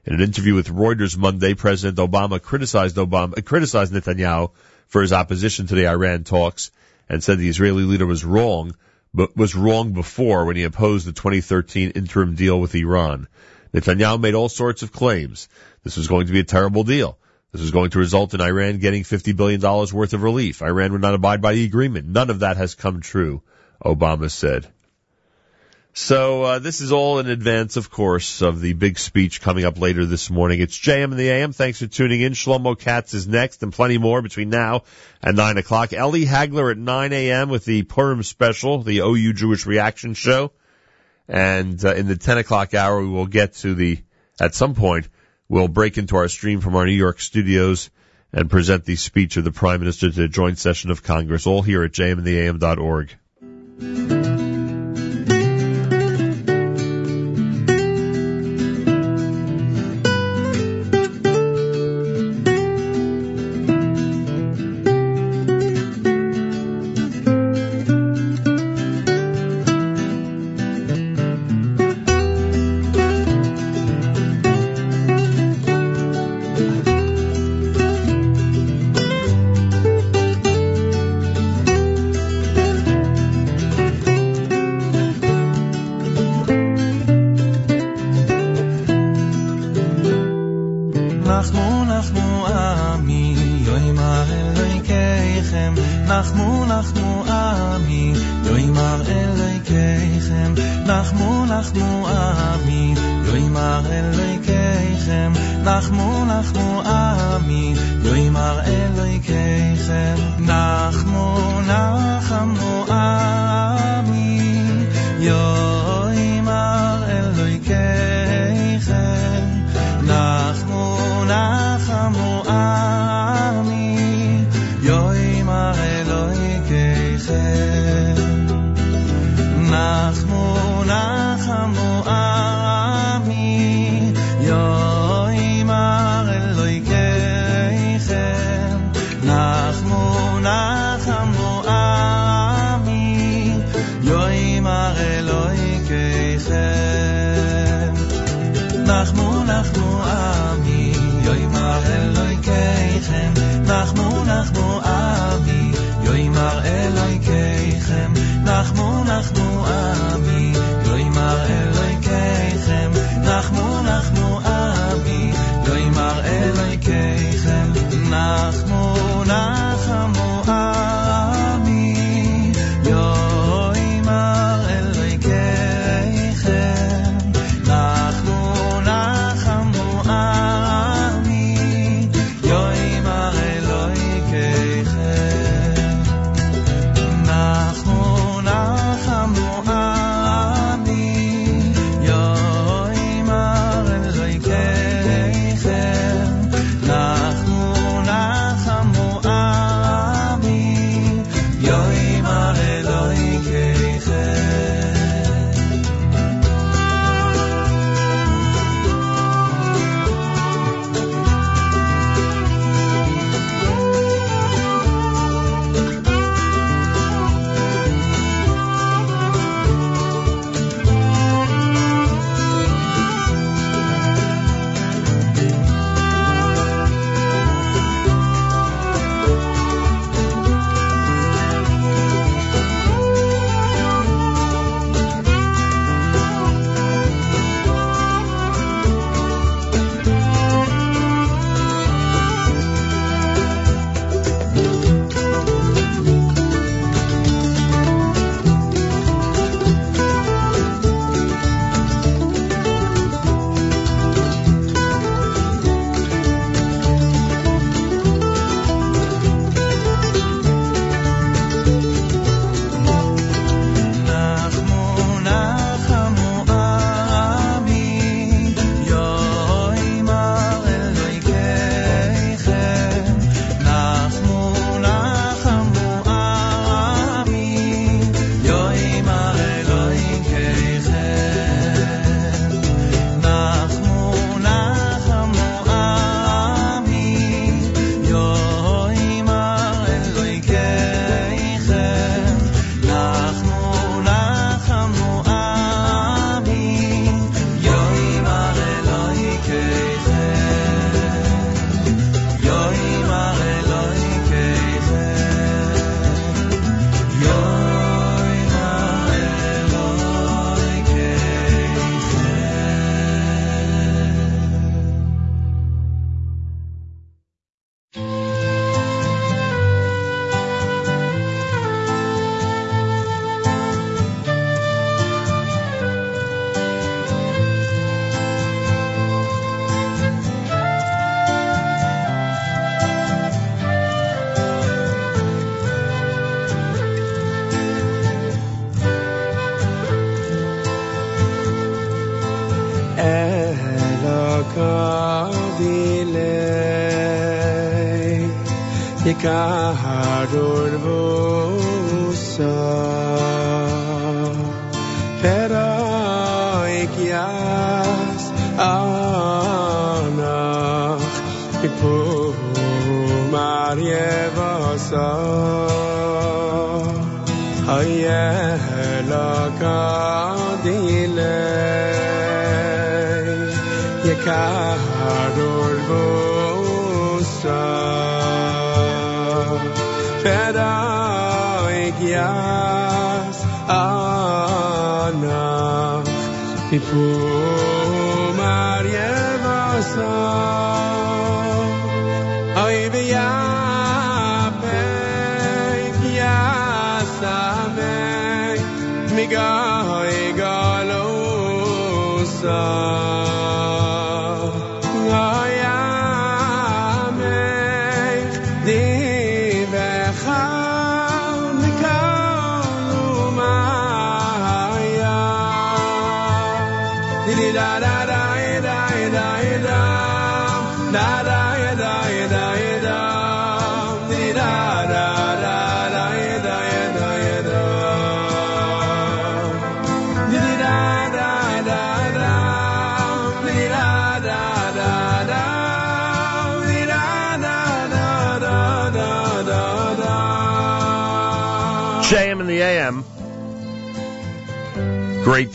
In an interview with Reuters Monday, President Obama criticized Obama, criticized Netanyahu for his opposition to the Iran talks and said the Israeli leader was wrong, but was wrong before when he opposed the 2013 interim deal with Iran. Netanyahu made all sorts of claims. This was going to be a terrible deal. This was going to result in Iran getting $50 billion worth of relief. Iran would not abide by the agreement. None of that has come true, Obama said. So uh, this is all in advance, of course, of the big speech coming up later this morning. It's JM in the AM. Thanks for tuning in. Shlomo Katz is next, and plenty more between now and nine o'clock. Ellie Hagler at nine a.m. with the Purim special, the OU Jewish Reaction Show, and uh, in the ten o'clock hour we will get to the at some point we'll break into our stream from our New York studios and present the speech of the Prime Minister to the joint session of Congress, all here at jmintheam.org.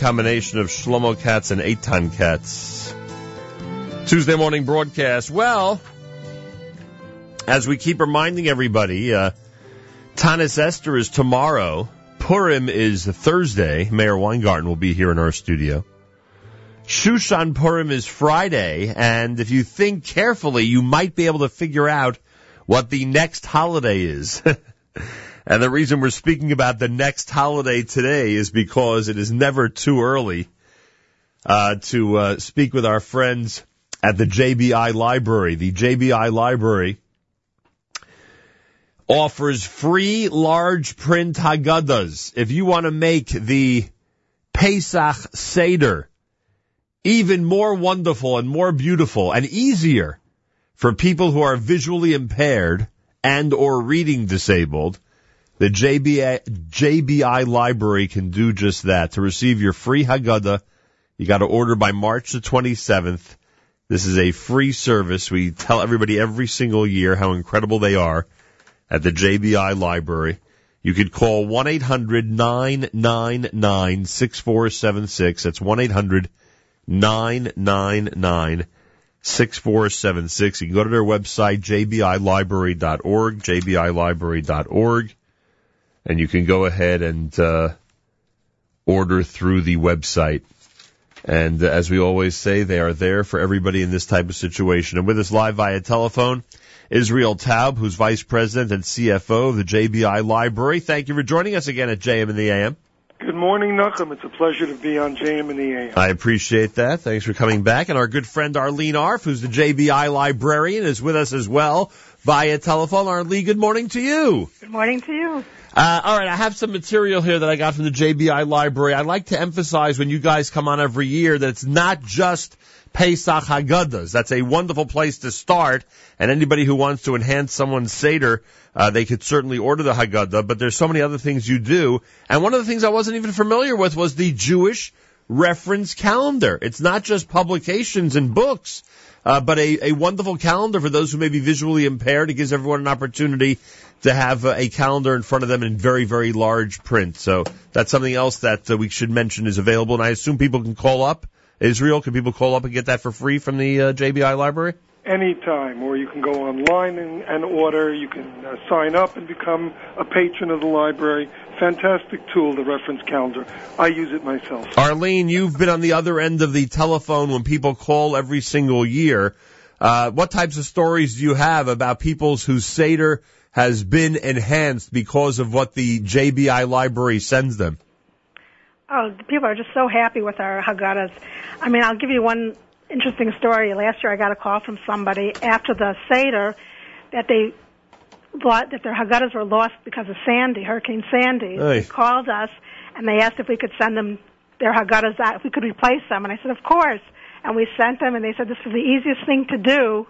combination of Shlomo Katz and Eitan Katz. Tuesday morning broadcast. Well, as we keep reminding everybody, uh, Tanis Esther is tomorrow. Purim is Thursday. Meir Weingarten will be here in our studio. Shushan Purim is Friday, and if you think carefully, you might be able to figure out what the next holiday is. and the reason we're speaking about the next holiday today is because it is never too early uh, to uh, speak with our friends at the JBI Library. The JBI Library offers free large print Haggadahs. If you want to make the Pesach Seder even more wonderful and more beautiful and easier for people who are visually impaired and or reading disabled, the JBI, JBI library can do just that. To receive your free Haggadah, you got to order by March the 27th. This is a free service. We tell everybody every single year how incredible they are at the JBI library. You could call 1-800-999-6476. That's 1-800-999-6476. You can go to their website, jbilibrary.org, jbilibrary.org, and you can go ahead and uh, order through the website. And uh, as we always say, they are there for everybody in this type of situation. And with us live via telephone, Israel Taub, who's Vice President and CFO of the JBI Library. Thank you for joining us again at JM in the AM. Good morning, Nachum. It's a pleasure to be on JM in the AM. I appreciate that. Thanks for coming back. And our good friend Arlene Arfe, who's the JBI librarian, is with us as well via telephone. Arlene, good morning to you. Good morning to you. Uh, all right, I have some material here that I got from the JBI library. I like to emphasize when you guys come on every year that it's not just Pesach Haggadahs. That's a wonderful place to start. And anybody who wants to enhance someone's Seder, uh, they could certainly order the Haggadah, but there's so many other things you do. And one of the things I wasn't even familiar with was the Jewish reference calendar. It's not just publications and books. Uh, but a, a wonderful calendar for those who may be visually impaired. It gives everyone an opportunity to have a calendar in front of them in very, very large print. So that's something else that uh, we should mention is available. And I assume people can call up. Israel, can people call up and get that for free from the uh, JBI library? Anytime, or you can go online and, and order. You can uh, sign up and become a patron of the library. Fantastic tool, the reference calendar. I use it myself. Arlene, you've been on the other end of the telephone when people call every single year. Uh, what types of stories do you have about people's whose Seder has been enhanced because of what the JBI library sends them? Oh, the people are just so happy with our Haggadahs. I mean, I'll give you one interesting story. Last year I got a call from somebody after the Seder that they thought that their Haggadahs were lost because of Sandy, Hurricane Sandy. Hey. They called us and they asked if we could send them their Haggadahs out, if we could replace them. And I said, of course. and we sent them, and they said this was the easiest thing to do,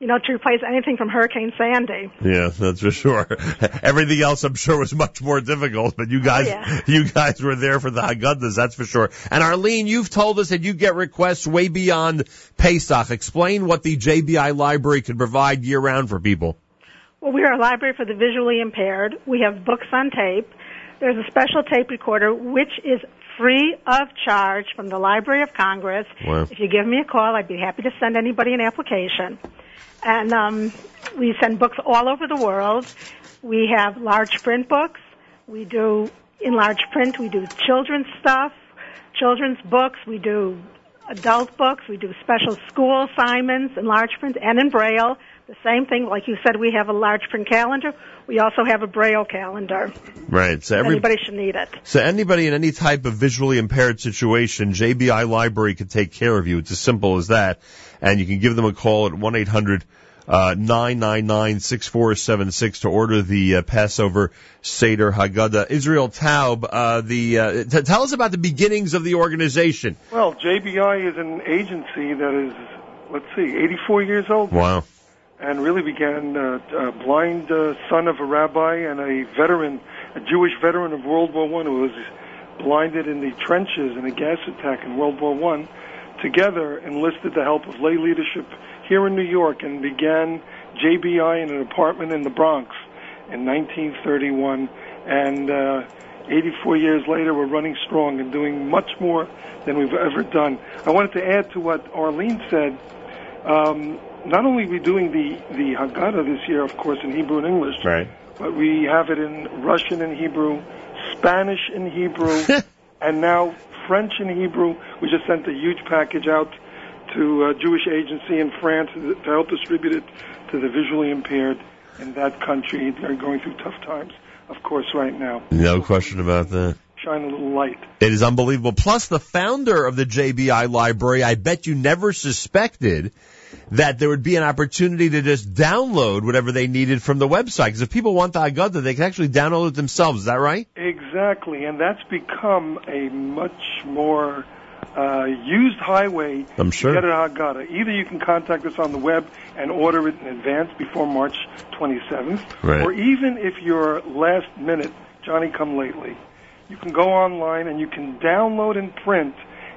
you know, to replace anything from Hurricane Sandy. Yeah, that's for sure. Everything else, I'm sure, was much more difficult, but you guys, oh, yeah. you guys were there for the Haggadahs, that's for sure. And Arlene, you've told us that you get requests way beyond Pesach. Explain what the JBI library can provide year round for people. Well, we are a library for the visually impaired. We have books on tape. There's a special tape recorder which is free of charge from the Library of Congress. Wow. If you give me a call, I'd be happy to send anybody an application. And um, we send books all over the world. We have large print books. We do in large print. We do children's stuff, children's books. We do adult books. We do special school assignments in large print and in braille. The same thing, like you said, we have a large print calendar. We also have a braille calendar. Right. So every, Anybody should need it. So anybody in any type of visually impaired situation, JBI Library can take care of you. It's as simple as that. And you can give them a call at 1-800 uh, 999-6476 to order the uh, Passover Seder Haggadah. Israel Taub, uh, the, uh, t- tell us about the beginnings of the organization. Well, JBI is an agency that is, let's see, 84 years old. Wow. And really began uh, a blind uh, son of a rabbi and a veteran, a Jewish veteran of World War One who was blinded in the trenches in a gas attack in World War One. Together, enlisted the help of lay leadership here in New York and began JBI in an apartment in the Bronx in 1931. And uh, 84 years later, we're running strong and doing much more than we've ever done. I wanted to add to what Arlene said. Um, not only are we doing the, the Haggadah this year, of course, in Hebrew and English, Right. but we have it in Russian and Hebrew, Spanish and Hebrew, and now French and Hebrew. We just sent a huge package out to a Jewish agency in France to help distribute it to the visually impaired in that country. They're going through tough times, of course, right now. No question about that. Shine a little light. It is unbelievable. Plus, the founder of the JBI library, I bet you never suspected that there would be an opportunity to just download whatever they needed from the website. Because if people want the Haggadah, they can actually download it themselves. Is that right? Exactly, and that's become a much more uh, used highway I'm to sure. get a Haggadah. Either you can contact us on the web and order it in advance before March 27th, Right. or even if you're last minute, Johnny come lately, you can go online and you can download and print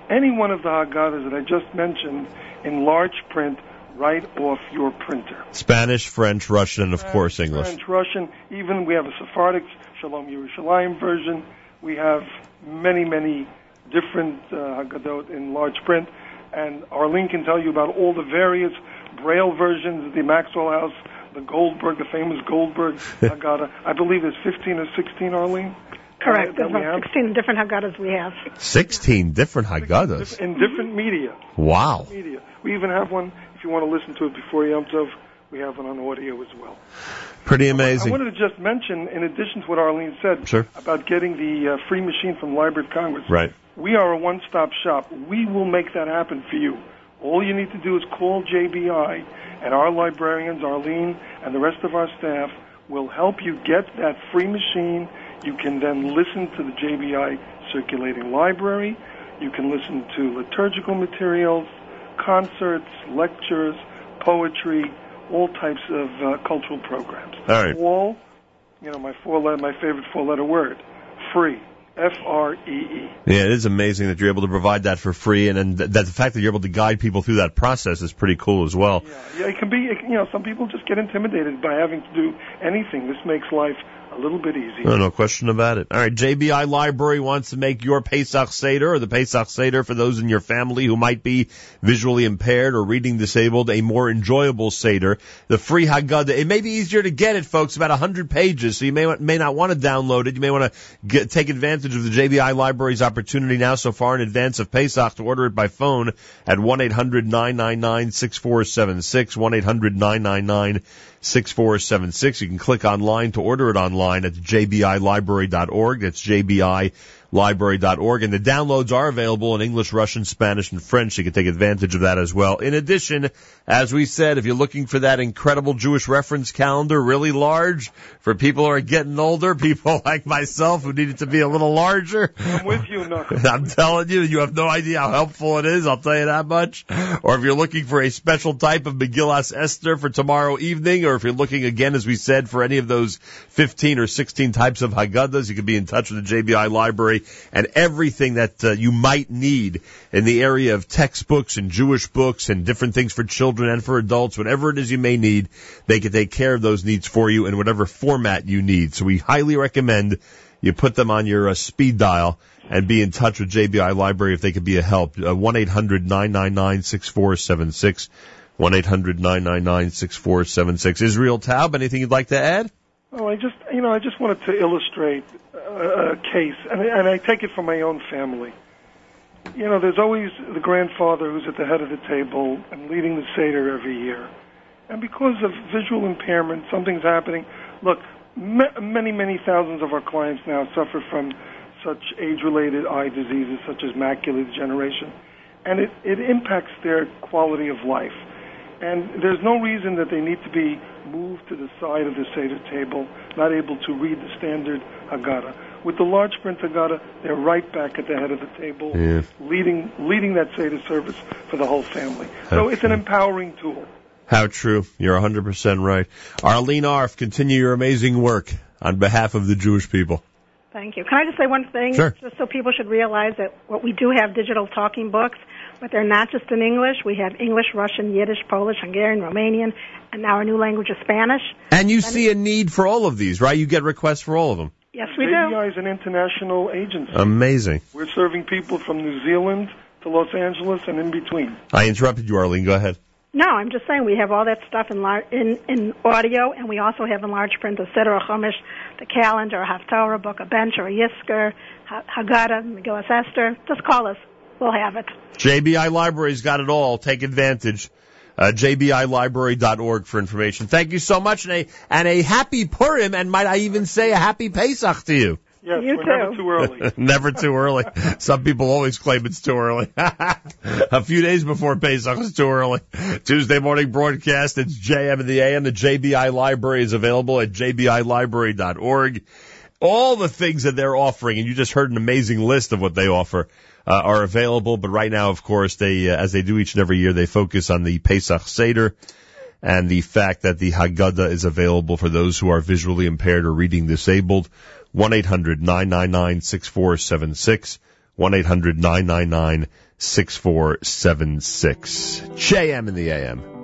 any one of the Haggadahs that I just mentioned in large print right off your printer. Spanish, French, Russian, and of course English. French, Russian, even we have a Sephardic Shalom Yerushalayim version. We have many, many different uh, Haggadot in large print. And Arlene can tell you about all the various Braille versions of the Maxwell House, the Goldberg, the famous Goldberg Haggadah. I believe there's 15 or 16, Arlene? Correct. Uh, There's about 16 different Haggadahs we have. 16 different Haggadahs. in different media. Wow. Media. We even have one, if you want to listen to it before Yom Tov, we have one on audio as well. Pretty amazing. I wanted to just mention, in addition to what Arlene said Sure. about getting the uh, free machine from the Library of Congress, Right. we are a one-stop shop. We will make that happen for you. All you need to do is call JBI, and our librarians, Arlene, and the rest of our staff will help you get that free machine. You can then listen to the JBI circulating library. You can listen to liturgical materials, concerts, lectures, poetry, all types of uh, cultural programs. All right. All, you know, my four letter, my favorite four letter word, free. F R E E. Yeah, it is amazing that you're able to provide that for free, and, and th- that the fact that you're able to guide people through that process is pretty cool as well. Yeah, it can be. It, you know, some people just get intimidated by having to do anything. This makes life a little bit easier. No, no question about it. All right, JBI Library wants to make your Pesach Seder or the Pesach Seder for those in your family who might be visually impaired or reading disabled a more enjoyable Seder. The free Haggadah. It may be easier to get it, folks. About a 100 pages, so you may may not want to download it. You may want to get, take advantage of the JBI Library's opportunity now so far in advance of Pesach to order it by phone at 1-800-999-6476, 1-800-999-6476. You can click online to order it online at jbilibrary.org. That's jbilibrary.org. library.org. And the downloads are available in English, Russian, Spanish, and French. You can take advantage of that as well. In addition, as we said, if you're looking for that incredible Jewish reference calendar, really large, for people who are getting older, people like myself who need it to be a little larger. I'm with you. I'm telling you, you have no idea how helpful it is. I'll tell you that much. Or if you're looking for a special type of Megillas Esther for tomorrow evening, or if you're looking again, as we said, for any of those 15 or 16 types of Haggadahs, you can be in touch with the JBI library and everything that uh, you might need in the area of textbooks and Jewish books and different things for children and for adults, whatever it is you may need, they can take care of those needs for you in whatever format you need. So we highly recommend you put them on your uh, speed dial and be in touch with JBI Library if they could be a help. Uh, 1-800-999-6476. 1-800-999-6476. Israel Taub, anything you'd like to add? Oh, I just, you know, I just wanted to illustrate a case, and, and I take it from my own family. You know, there's always the grandfather who's at the head of the table and leading the Seder every year. And because of visual impairment, something's happening. Look, ma- many, many thousands of our clients now suffer from such age-related eye diseases such as macular degeneration. And it, it impacts their quality of life. And there's no reason that they need to be moved to the side of the Seder table, not able to read the standard Haggadah. With the large print Haggadah, they're right back at the head of the table, Yeah. leading leading that Seder service for the whole family. So it's an empowering tool. How true. You're 100% right. Arlene Arfe, continue your amazing work on behalf of the Jewish people. Thank you. Can I just say one thing? Sure. Just so people should realize that what we do have digital talking books, but they're not just in English. We have English, Russian, Yiddish, Polish, Hungarian, Romanian, and now our new language is Spanish. And you see a need for all of these, right? You get requests for all of them. Yes, we do. JBI is an international agency. Amazing. We're serving people from New Zealand to Los Angeles and in between. I interrupted you, Arlene. Go ahead. No, I'm just saying we have all that stuff in lar- in, in audio, and we also have in large print the Siddur Chumash, the calendar, a Haftorah, book, a bench, or a Yisker, Ha- Haggadah, Megillas Esther. Just call us. We'll have it. JBI Library's got it all. Take advantage. Uh, JBILibrary.org for information. Thank you so much, and a, and a happy Purim, and might I even say a happy Pesach to you. Yes, You we're too. never too early. Never too early. Some people always claim it's too early. a few days before Pesach is too early. Tuesday morning broadcast. It's JM and the AM. The JBI Library is available at jbilibrary.org. All the things that they're offering, and you just heard an amazing list of what they offer, uh, are available. But right now, of course, they, uh, as they do each and every year, they focus on the Pesach Seder and the fact that the Haggadah is available for those who are visually impaired or reading disabled. 1-800-999-6476. 1-800-999-6476. JM in the AM.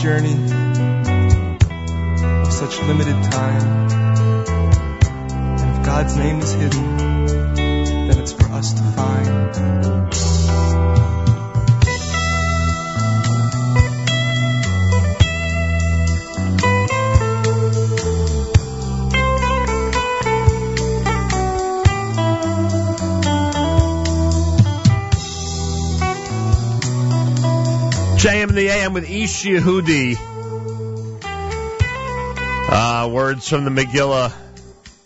Journey Yehudi. Uh, words from the Megillah.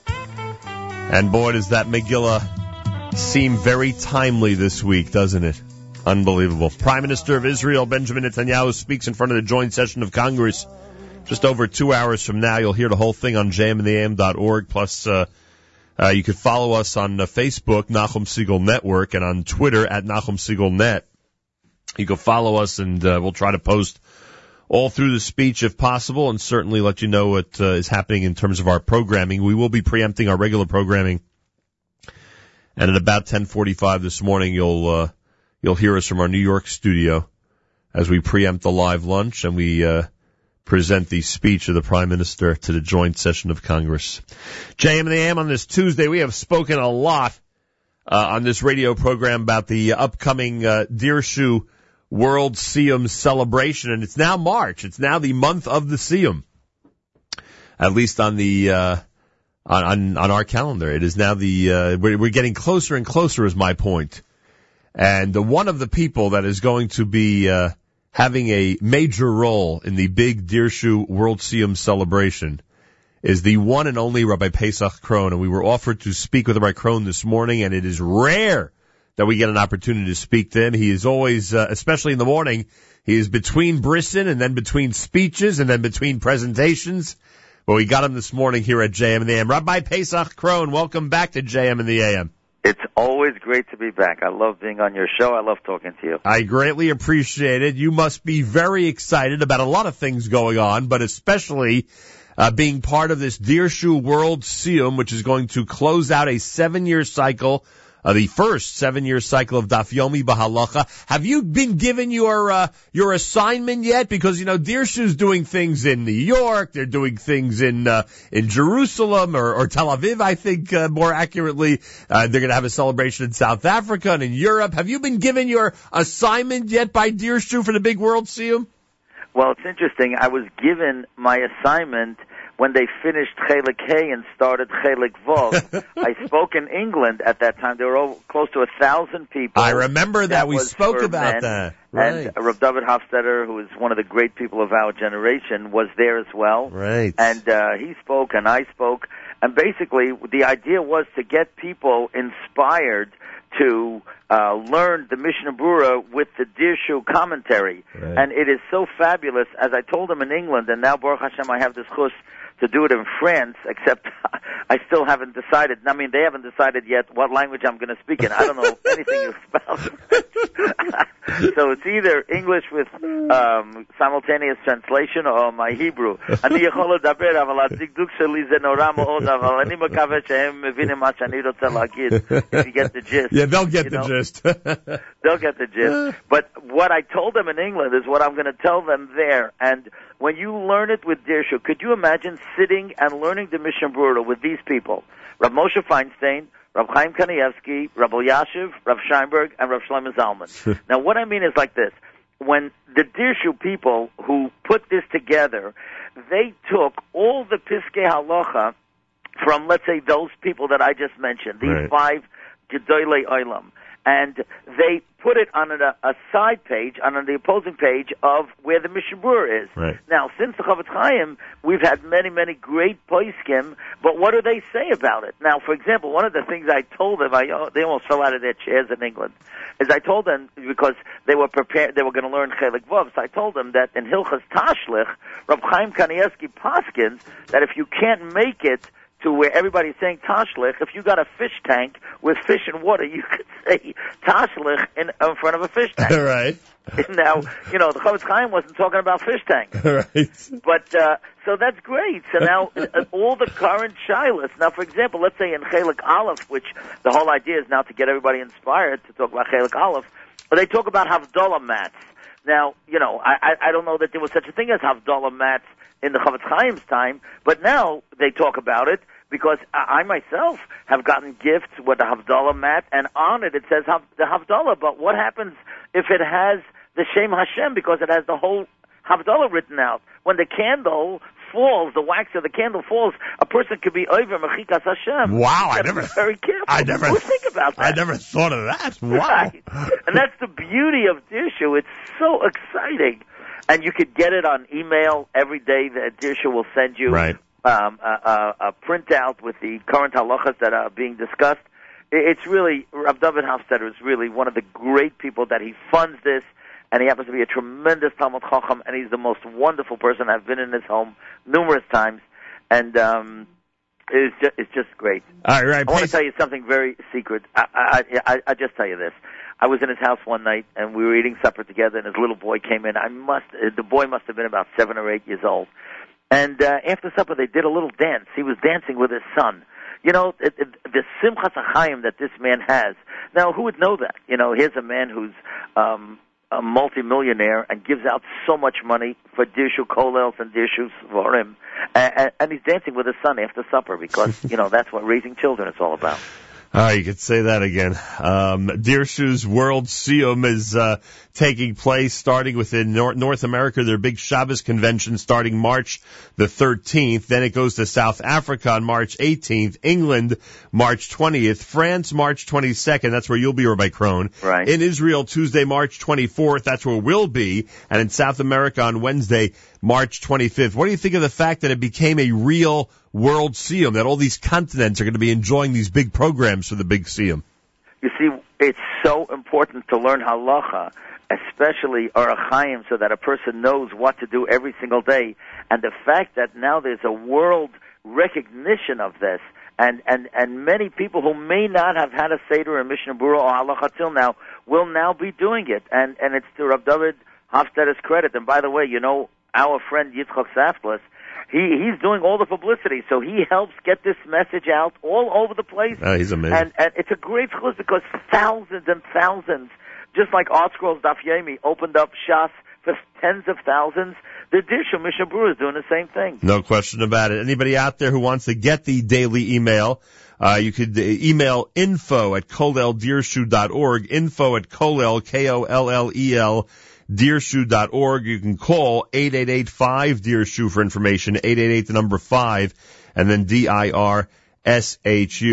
And boy, does that Megillah seem very timely this week, doesn't it? Unbelievable. Prime Minister of Israel, Benjamin Netanyahu, speaks in front of the joint session of Congress just over two hours from now. You'll hear the whole thing on jmintheam.org. Plus, uh, uh, you can follow us on uh, Facebook, Nachum Segal Network, and on Twitter at Nachum Segal Net. You can follow us, and uh, we'll try to post all through the speech if possible, and certainly let you know what uh, is happening in terms of our programming. We will be preempting our regular programming, and at about 10:45 this morning, you'll uh, you'll hear us from our New York studio as we preempt the live lunch and we uh, present the speech of the Prime Minister to the joint session of Congress. JM and the AM on this Tuesday, we have spoken a lot uh, on this radio program about the upcoming uh, Dirshu World Siyum celebration, and it's now March. It's now the month of the Siyum. At least on the uh, on, on our calendar, it is now the uh, we're, we're getting closer and closer. Is my point. And uh, one of the people that is going to be uh, having a major role in the big Dirshu World Siyum celebration is the one and only Rabbi Paysach Krohn. And we were offered to speak with Rabbi Krohn this morning, and it is rare that we get an opportunity to speak to him. He is always, uh, especially in the morning, he is between Brisson and then between speeches and then between presentations. But we got him this morning here at JM and the AM. Rabbi Paysach Krohn, welcome back to JM and the AM. It's always great to be back. I love being on your show. I love talking to you. I greatly appreciate it. You must be very excited about a lot of things going on, but especially uh, being part of this Dirshu World Siyum, which is going to close out a seven-year cycle, uh, the first seven-year cycle of Daf Yomi Bahalacha. Have you been given your uh, your assignment yet? Because you know Dirshu's doing things in New York, they're doing things in uh, in Jerusalem or, or Tel Aviv, I think uh, more accurately. Uh, they're going to have a celebration in South Africa and in Europe. Have you been given your assignment yet by Dirshu for the big World Siyum? Well, it's interesting. I was given my assignment when they finished Chelik Hay and started Chelik Vov. I spoke in England at that time. There were over, close to a thousand people. I remember that. We spoke about men. that. And Rav David Hofstedter, who is one of the great people of our generation, was there as well. Right. And uh, he spoke and I spoke. And basically, the idea was to get people inspired to uh, learn the Mishnah Brura with the Dirshu commentary. Right. And it is so fabulous. As I told them in England, and now Baruch Hashem, I have this chus to do it in France, except I still haven't decided. I mean, they haven't decided yet what language I'm going to speak in. I don't know anything about so it's either English with um, simultaneous translation or my Hebrew. אני יכול לדבר, אבל הדקדוק שלי זה נורא מאוד, אבל אני מקווה שהם מבינים מה שאני רוצה להגיד. If you get the gist. Yeah, they'll get you the know? gist. They'll get the gist. But what I told them in England is what I'm going to tell them there. And when you learn it with Dirshu, could you imagine sitting and learning the Mishnah Brura with these people? Rav Moshe Feinstein, Rav Chaim Kanievsky, Rav Elyashiv, Rav Scheinberg, and Rav Shlomo Zalman. now, what I mean is like this. When the Dirshu people who put this together, they took all the Piskei Halacha from, let's say, those people that I just mentioned, these Right. five Gedolei Olam, and they put it on a, uh, a side page, on the opposing page of where the Mishnah Berurah is. Right. Now, since the Chofetz Chaim, we've had many, many great poiskim, but what do they say about it? Now, for example, one of the things I told them, I, oh, they almost fell out of their chairs in England, is I told them, because they were prepared, they were going to learn Chelik Vav, so I told them that in Hilchas Tashlich, Rab Chaim Kanievsky Paskins, that if you can't make it to where everybody's saying Tashlich, if you got a fish tank with fish and water, you could say Tashlich in, in front of a fish tank. right. now, you know, the Chofetz Chaim wasn't talking about fish tanks. right. But uh, so that's great. So now uh, all the current shilas. Now, for example, let's say in Chelik Aleph, which the whole idea is now to get everybody inspired to talk about Chelik Aleph, but they talk about Havdalah mats. Now, you know, I, I I don't know that there was such a thing as Havdalah mats in the Chofetz Chaim's time, but now they talk about it because I, I myself have gotten gifts with the Havdalah mat, and on it it says the Havdalah. But what happens if it has the Shem Hashem because it has the whole Havdalah written out? When the candle falls, the wax of the candle falls, a person could be over Mechikas Hashem. Wow, I never- very careful. I never- Who think about that. I never thought of that. Wow. Right. and that's the beauty of Dirshu. It's so exciting. And you could get it on email every day. That Dirshu will send you Right. Um, a, a, a printout with the current halachas that are being discussed. It's really Rav David Hofstedter is really one of the great people that he funds this, and he happens to be a tremendous Talmud Chacham, and he's the most wonderful person. I've been in his home numerous times, and um, it's just, it's just great. All right, right. I want to tell you something very secret. I, I, I, I just tell you this. I was in his house one night, and we were eating supper together, and his little boy came in. I must, the boy must have been about seven or eight years old. And uh, after supper, they did a little dance. He was dancing with his son. You know, it, it, the simchas achayim that this man has. Now, who would know that? You know, here's a man who's um, a multimillionaire and gives out so much money for dirshu kolels and dirshu svarim, and, and he's dancing with his son after supper because you know that's what raising children is all about. Ah, you could say that again. Um, Dirshu's World Siyum is uh, taking place starting within Nor- North America. Their big Shabbos convention starting March the 13th. Then it goes to South Africa on March 18th, England March 20th, France March 22nd. That's where you'll be, Rabbi Krohn. Right. In Israel Tuesday March 24th. That's where we'll be. And in South America on Wednesday March 25th. What do you think of the fact that it became a real World Siyum? That all these continents are going to be enjoying these big programs for the big Siyum? You see, it's so important to learn halacha, especially Orach Chaim, so that a person knows what to do every single day. And the fact that now there's a world recognition of this, and and and many people who may not have had a seder or Mishnah Berurah or halacha till now will now be doing it, and and it's to Rav David Hofstedter's credit. And by the way, you know our friend Yitzchak Saflis. He he's doing all the publicity, so he helps get this message out all over the place. Oh, he's amazing. And, and it's a great chus because thousands and thousands, just like ArtScroll's Daf Yomi opened up Shas for tens of thousands, the Dirshu Mishnah Berurah is doing the same thing. No question about it. Anybody out there who wants to get the daily email, uh, you could uh, email info at koleldirshu.org, info at kolel, K-O-L-L-E-L, dirshu.org. You can call 888-5-DIRSHU for information, 888 the number 5, and then D-I-R-S-H-U.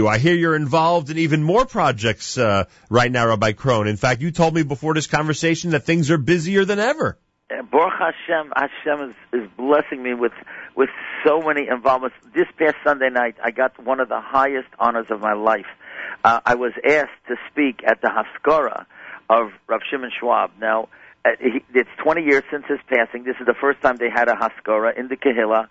I hear you're involved in even more projects uh, right now, Rabbi Krohn. In fact, you told me before this conversation that things are busier than ever. Uh, Baruch Hashem, Hashem is, is blessing me with with so many involvements. This past Sunday night, I got one of the highest honors of my life. Uh, I was asked to speak at the Haskara of Rav Shimon Schwab. Now, he, it's 20 years since his passing. This is the first time they had a Haskara in the Kehillah.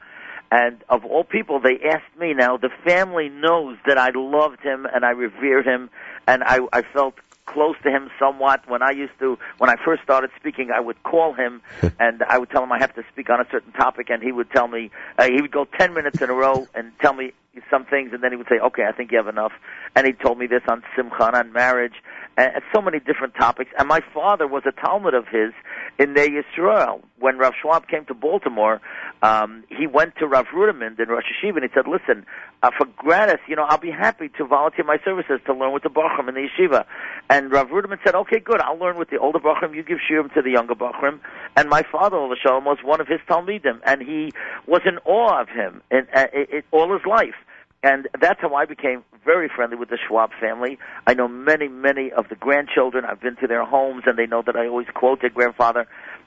And of all people, they asked me. Now, the family knows that I loved him and I revered him, and I, I felt close to him somewhat. When I used to, when I first started speaking, I would call him and I would tell him I have to speak on a certain topic, and he would tell me, uh, he would go 10 minutes in a row and tell me some things, and then he would say, okay, I think you have enough. And he told me this on Simcha on marriage, and, and so many different topics. And my father was a Talmud of his in Ner Yisrael. When Rav Schwab came to Baltimore, um, he went to Rav Ruderman in Rosh Hashiva, and he said, listen, uh, for gratis, you know, I'll be happy to volunteer my services to learn with the Bachram in the yeshiva. And Rav Ruderman said, okay, good, I'll learn with the older Bachram, you give shiurim to the younger Bachram. And my father, Shalom, was one of his Talmidim, and he was in awe of him in, uh, all his life. And that's how I became very friendly with the Schwab family. I know many, many of the grandchildren. I've been to their homes, and they know that I always quote their grandfather.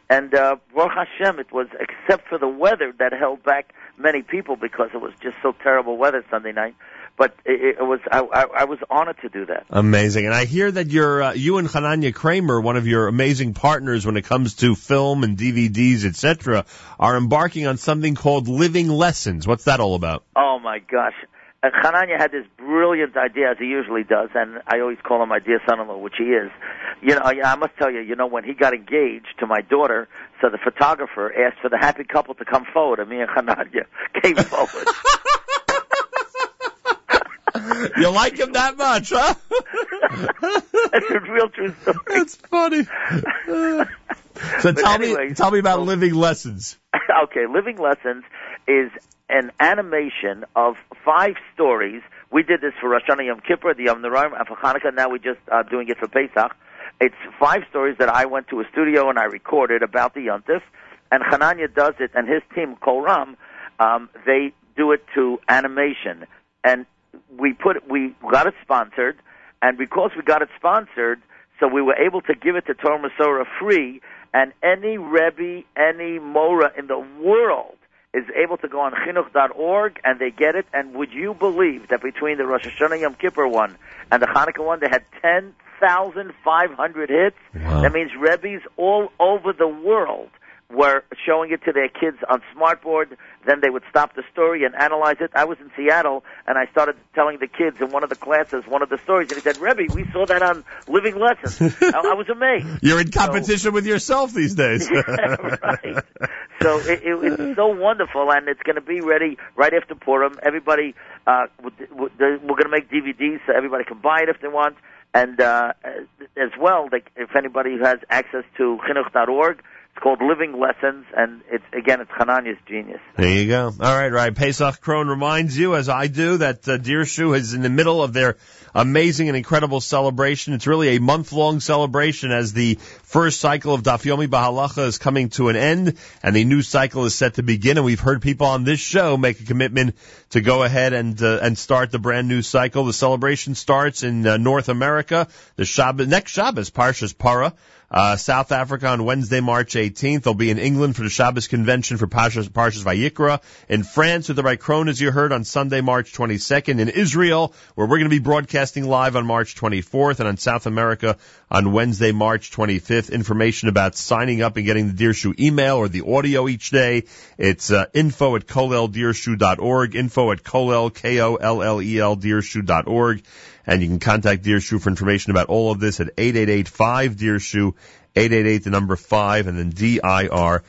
And uh, Baruch Hashem, it was except for the weather that held back many people because it was just so terrible weather Sunday night. But it, it was I, I, I was honored to do that. Amazing. And I hear that you're, uh, you and Hananya Kramer, one of your amazing partners when it comes to film and DVDs, etc., are embarking on something called Living Lessons. What's that all about? Oh my gosh. Uh, Hananya had this brilliant idea, as he usually does, and I always call him my dear son-in-law, which he is. You know, I I must tell you, you know, when he got engaged to my daughter, so the photographer asked for the happy couple to come forward, and me and Hananya came forward. You like him that much, huh? That's a real true story. That's funny. So But tell anyway, me, tell me about Living Lessons. okay, Living Lessons is an animation of five stories. We did this for Rosh Hashanah Yom Kippur, the Yom Noraim, and for Hanukkah. Now we're just uh, doing it for Pesach. It's five stories that I went to a studio and I recorded about the Yontif, and Hananya does it, and his team, Kolram, um, they do it to animation. And we put we got it sponsored, and because we got it sponsored, so we were able to give it to Torah Umesorah free, and any Rebbe, any Mora in the world is able to go on chinuch.org and they get it. And would you believe that between the Rosh Hashanah Yom Kippur one and the Hanukkah one, they had 10,500 hits? That means Rebbe's all over the world were showing it to their kids on smartboard. Then they would stop the story and analyze it. I was in Seattle and I started telling the kids in one of the classes one of the stories, and he said, "Rebbe, we saw that on Living Lessons." I, I was amazed. You're in competition with yourself these days. right. So it, it, it's so wonderful, and it's going to be ready right after Purim. Everybody, uh, we're going to make DVDs so everybody can buy it if they want. And uh, as well, like if anybody has access to chinuch.org, it's called Living Lessons, and it's again, it's Hananya's genius. There you go. All right, right. Paysach Krohn reminds you, as I do, that uh, Dirshu is in the middle of their amazing and incredible celebration. It's really a month-long celebration as the first cycle of Daf Yomi Bahalacha is coming to an end, and the new cycle is set to begin. And we've heard people on this show make a commitment to go ahead and uh, and start the brand new cycle. The celebration starts in uh, North America. The Shabbos, next Shabbos, Parshas Para. Uh, South Africa on Wednesday, March 18th. They'll be in England for the Shabbos convention for Parshas, Parshas Vayikra. In France with the Rikron, as you heard, on Sunday, March 22nd. In Israel, where we're going to be broadcasting live on March 24th. And on South America on Wednesday, March 25th. Information about signing up and getting the Dirshu email or the audio each day. It's uh, info at koleldirshu.org. Info at kolel, K-O-L-L-E-L, dirshu.org. And you can contact Dirshu for information about all of this at 888-5-DIRSHU, 888 the number 5, and then D-I-R-S-H-U.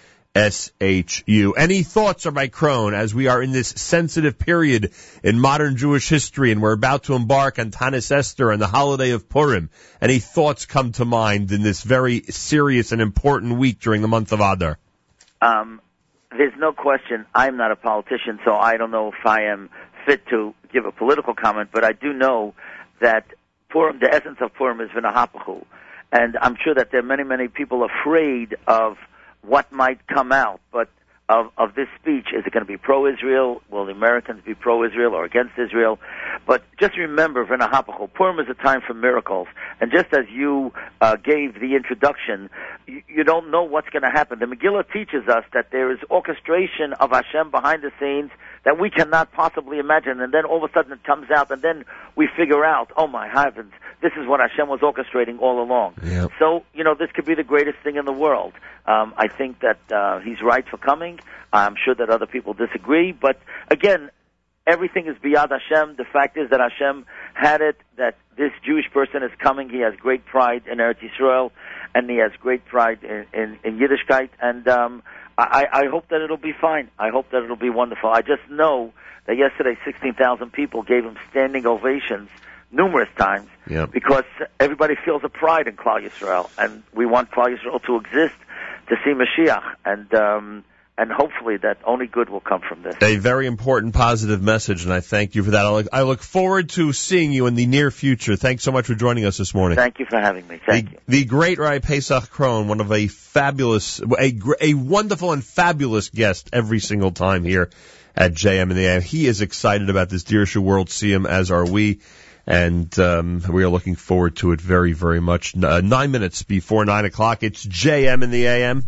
Any thoughts on my Krohn as we are in this sensitive period in modern Jewish history and we're about to embark on Tanis Esther and the holiday of Purim? Any thoughts come to mind in this very serious and important week during the month of Adar? Um, there's no question. I'm not a politician, so I don't know if I am fit to give a political comment. But I do know that Purim, the essence of Purim, is v'nahapachu, and I'm sure that there are many, many people afraid of what might come out. But of of this speech, is it going to be pro-Israel? Will the Americans be pro-Israel or against Israel? But just remember, v'nahapachu, Purim is a time for miracles, and just as you uh, gave the introduction, you, you don't know what's going to happen. The Megillah teaches us that there is orchestration of Hashem behind the scenes that we cannot possibly imagine, and then all of a sudden it comes out, and then we figure out, oh my heavens, this is what Hashem was orchestrating all along. So, you know, this could be the greatest thing in the world. Um, I think that uh, he's right for coming. I'm sure that other people disagree, but again, everything is beyond Hashem. The fact is that Hashem had it, that this Jewish person is coming. He has great pride in Eretz Yisrael, and he has great pride in, in, in Yiddishkeit, and um, I, I hope that it'll be fine. I hope that it'll be wonderful. I just know that yesterday 16,000 people gave him standing ovations numerous times Yeah. because everybody feels a pride in Klal Yisrael, and we want Klal Yisrael to exist to see Mashiach, and um, and hopefully that only good will come from this. A very important positive message, and I thank you for that. I look, I look forward to seeing you in the near future. Thanks so much for joining us this morning. Thank you for having me. Thank the, you. the great Rai Paysach Krohn, one of a fabulous, a, a wonderful and fabulous guest every single time here at JM in the AM. He is excited about this Dirshu World Siyum, as are we. And um, we are looking forward to it very, very much. Uh, nine minutes before nine o'clock, it's JM in the AM.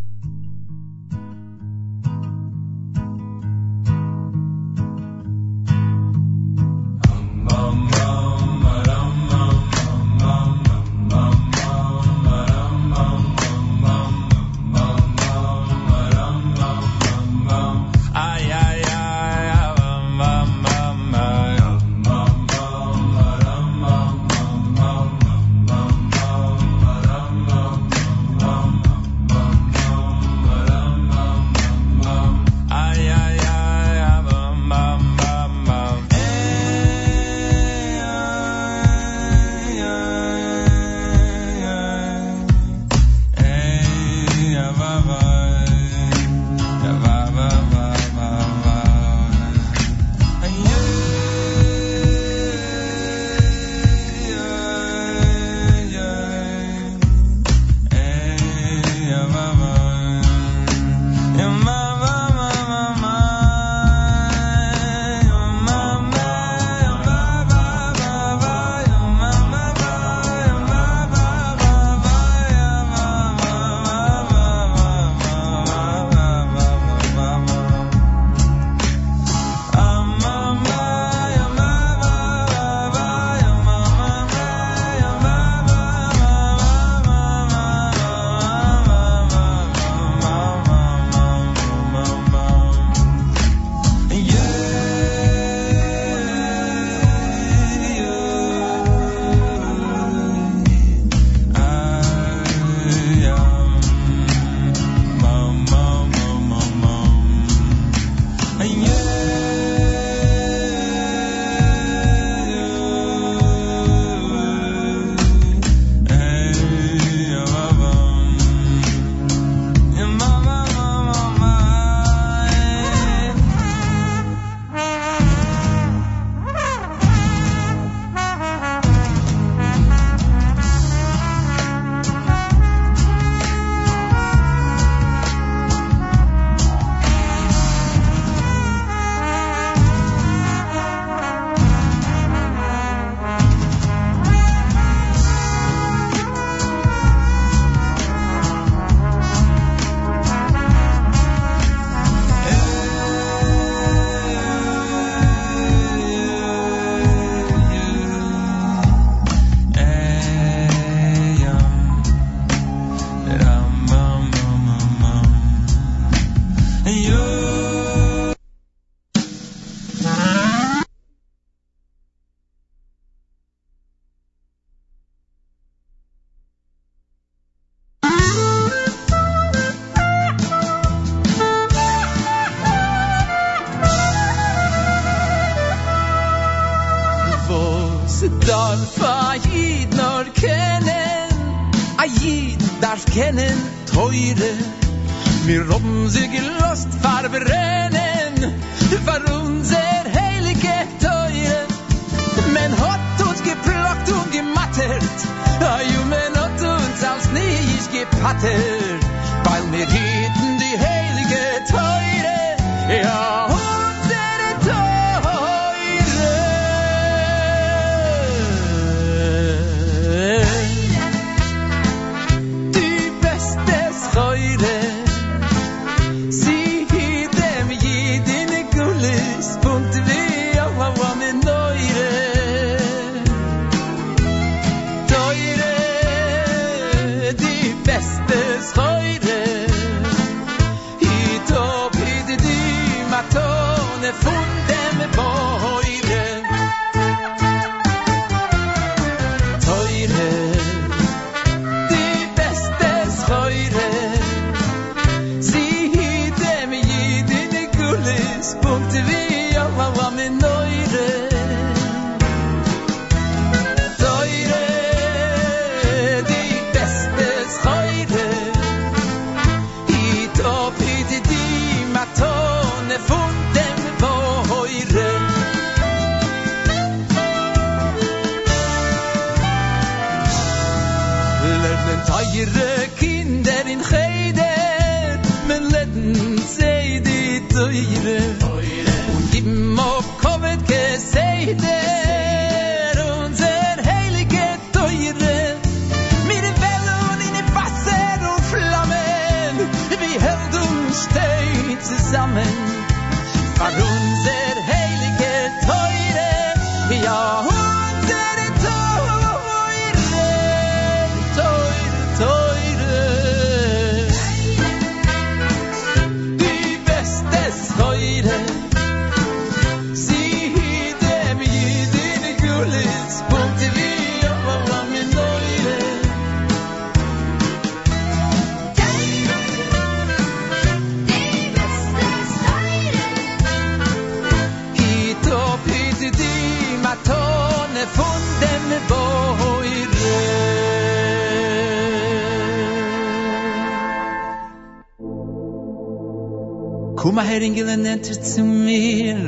Her engelen enter zu mir.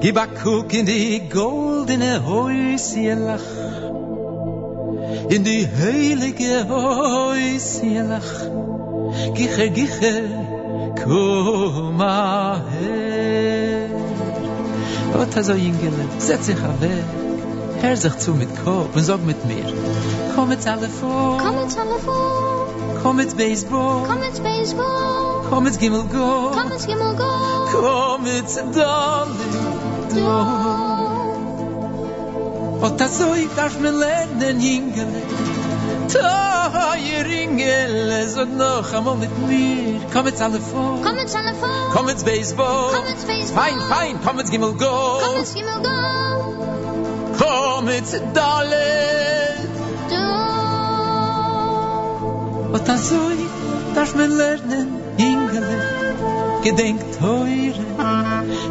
Gib a kuk in die goldene Häuselach. In die heilige Häuselach. Giche, giche, komm her. Gott also Ingele, setz dich weg. Hör sich zu mit Kopf und sag mit mir. Komm mit Telefon. Komm ins Telefon. Komm mit Baseball. Komm ins Baseball. Komm mit Gimmel Go. Komm ins Gimmel Go. Komm mit Darling. Und das so ich darf mir lernen, Ingele. Teuer Ingele, sag noch einmal mit mir. Komm mit Telefon. Komm ins Telefon. Komm mit Baseball. Komm ins Baseball. Fein, fein, komm mit Gimmel Go. Komm ins Gimmel Go. Komm mit Darling. Und das so ich darf mir lernen. Gedenk teure,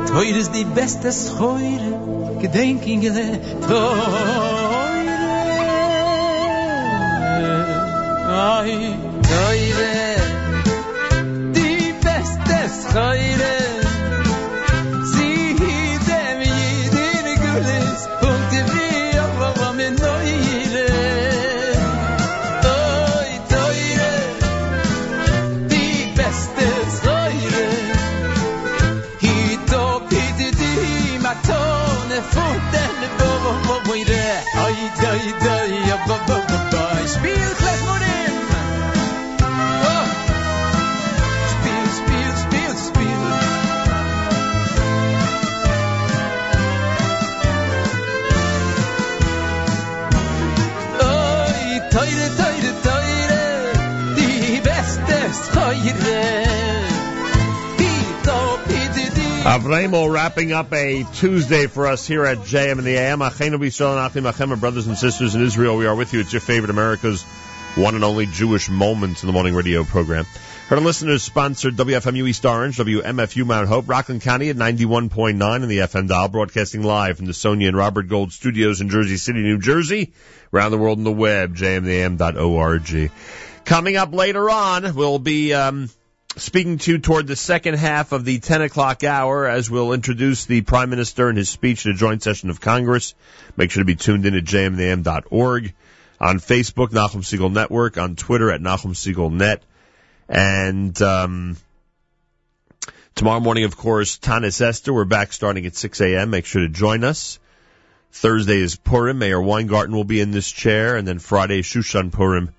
teure ist die beste Scheure. Gedenk, Ingele, teure. Up a Tuesday for us here at JM and the AM. Achenu b'Yisrael and Achim brothers and sisters in Israel. We are with you. It's your favorite America's one and only Jewish Moments in the Morning Radio program. Heard and listeners sponsored WFMU East Orange, WMFU Mount Hope, Rockland County at 91.9 in the FM dial, broadcasting live from the Sonia and Robert Gold studios in Jersey City, New Jersey. Around the world on the web, jmintheam.org. Coming up later on, we'll be um, speaking to toward the second half of the 10 o'clock hour as we'll introduce the Prime Minister and his speech at a joint session of Congress. Make sure to be tuned in at jmintheam.org. On Facebook, Nachum Segal Network. On Twitter at Nachum Segal Net. And um, tomorrow morning, of course, Tanis Esther. We're back starting at 6 a.m. Make sure to join us. Thursday is Purim. Meir Weingarten will be in this chair. And then Friday, Shushan Purim,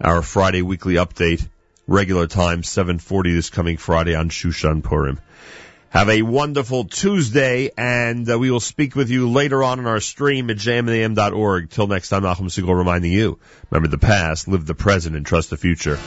our Friday weekly update. Regular time, 7.40 this coming Friday on Shushan Purim. Have a wonderful Tuesday, and uh, we will speak with you later on in our stream at jmam.org. Till next time, Nachum Segal reminding you, remember the past, live the present, and trust the future.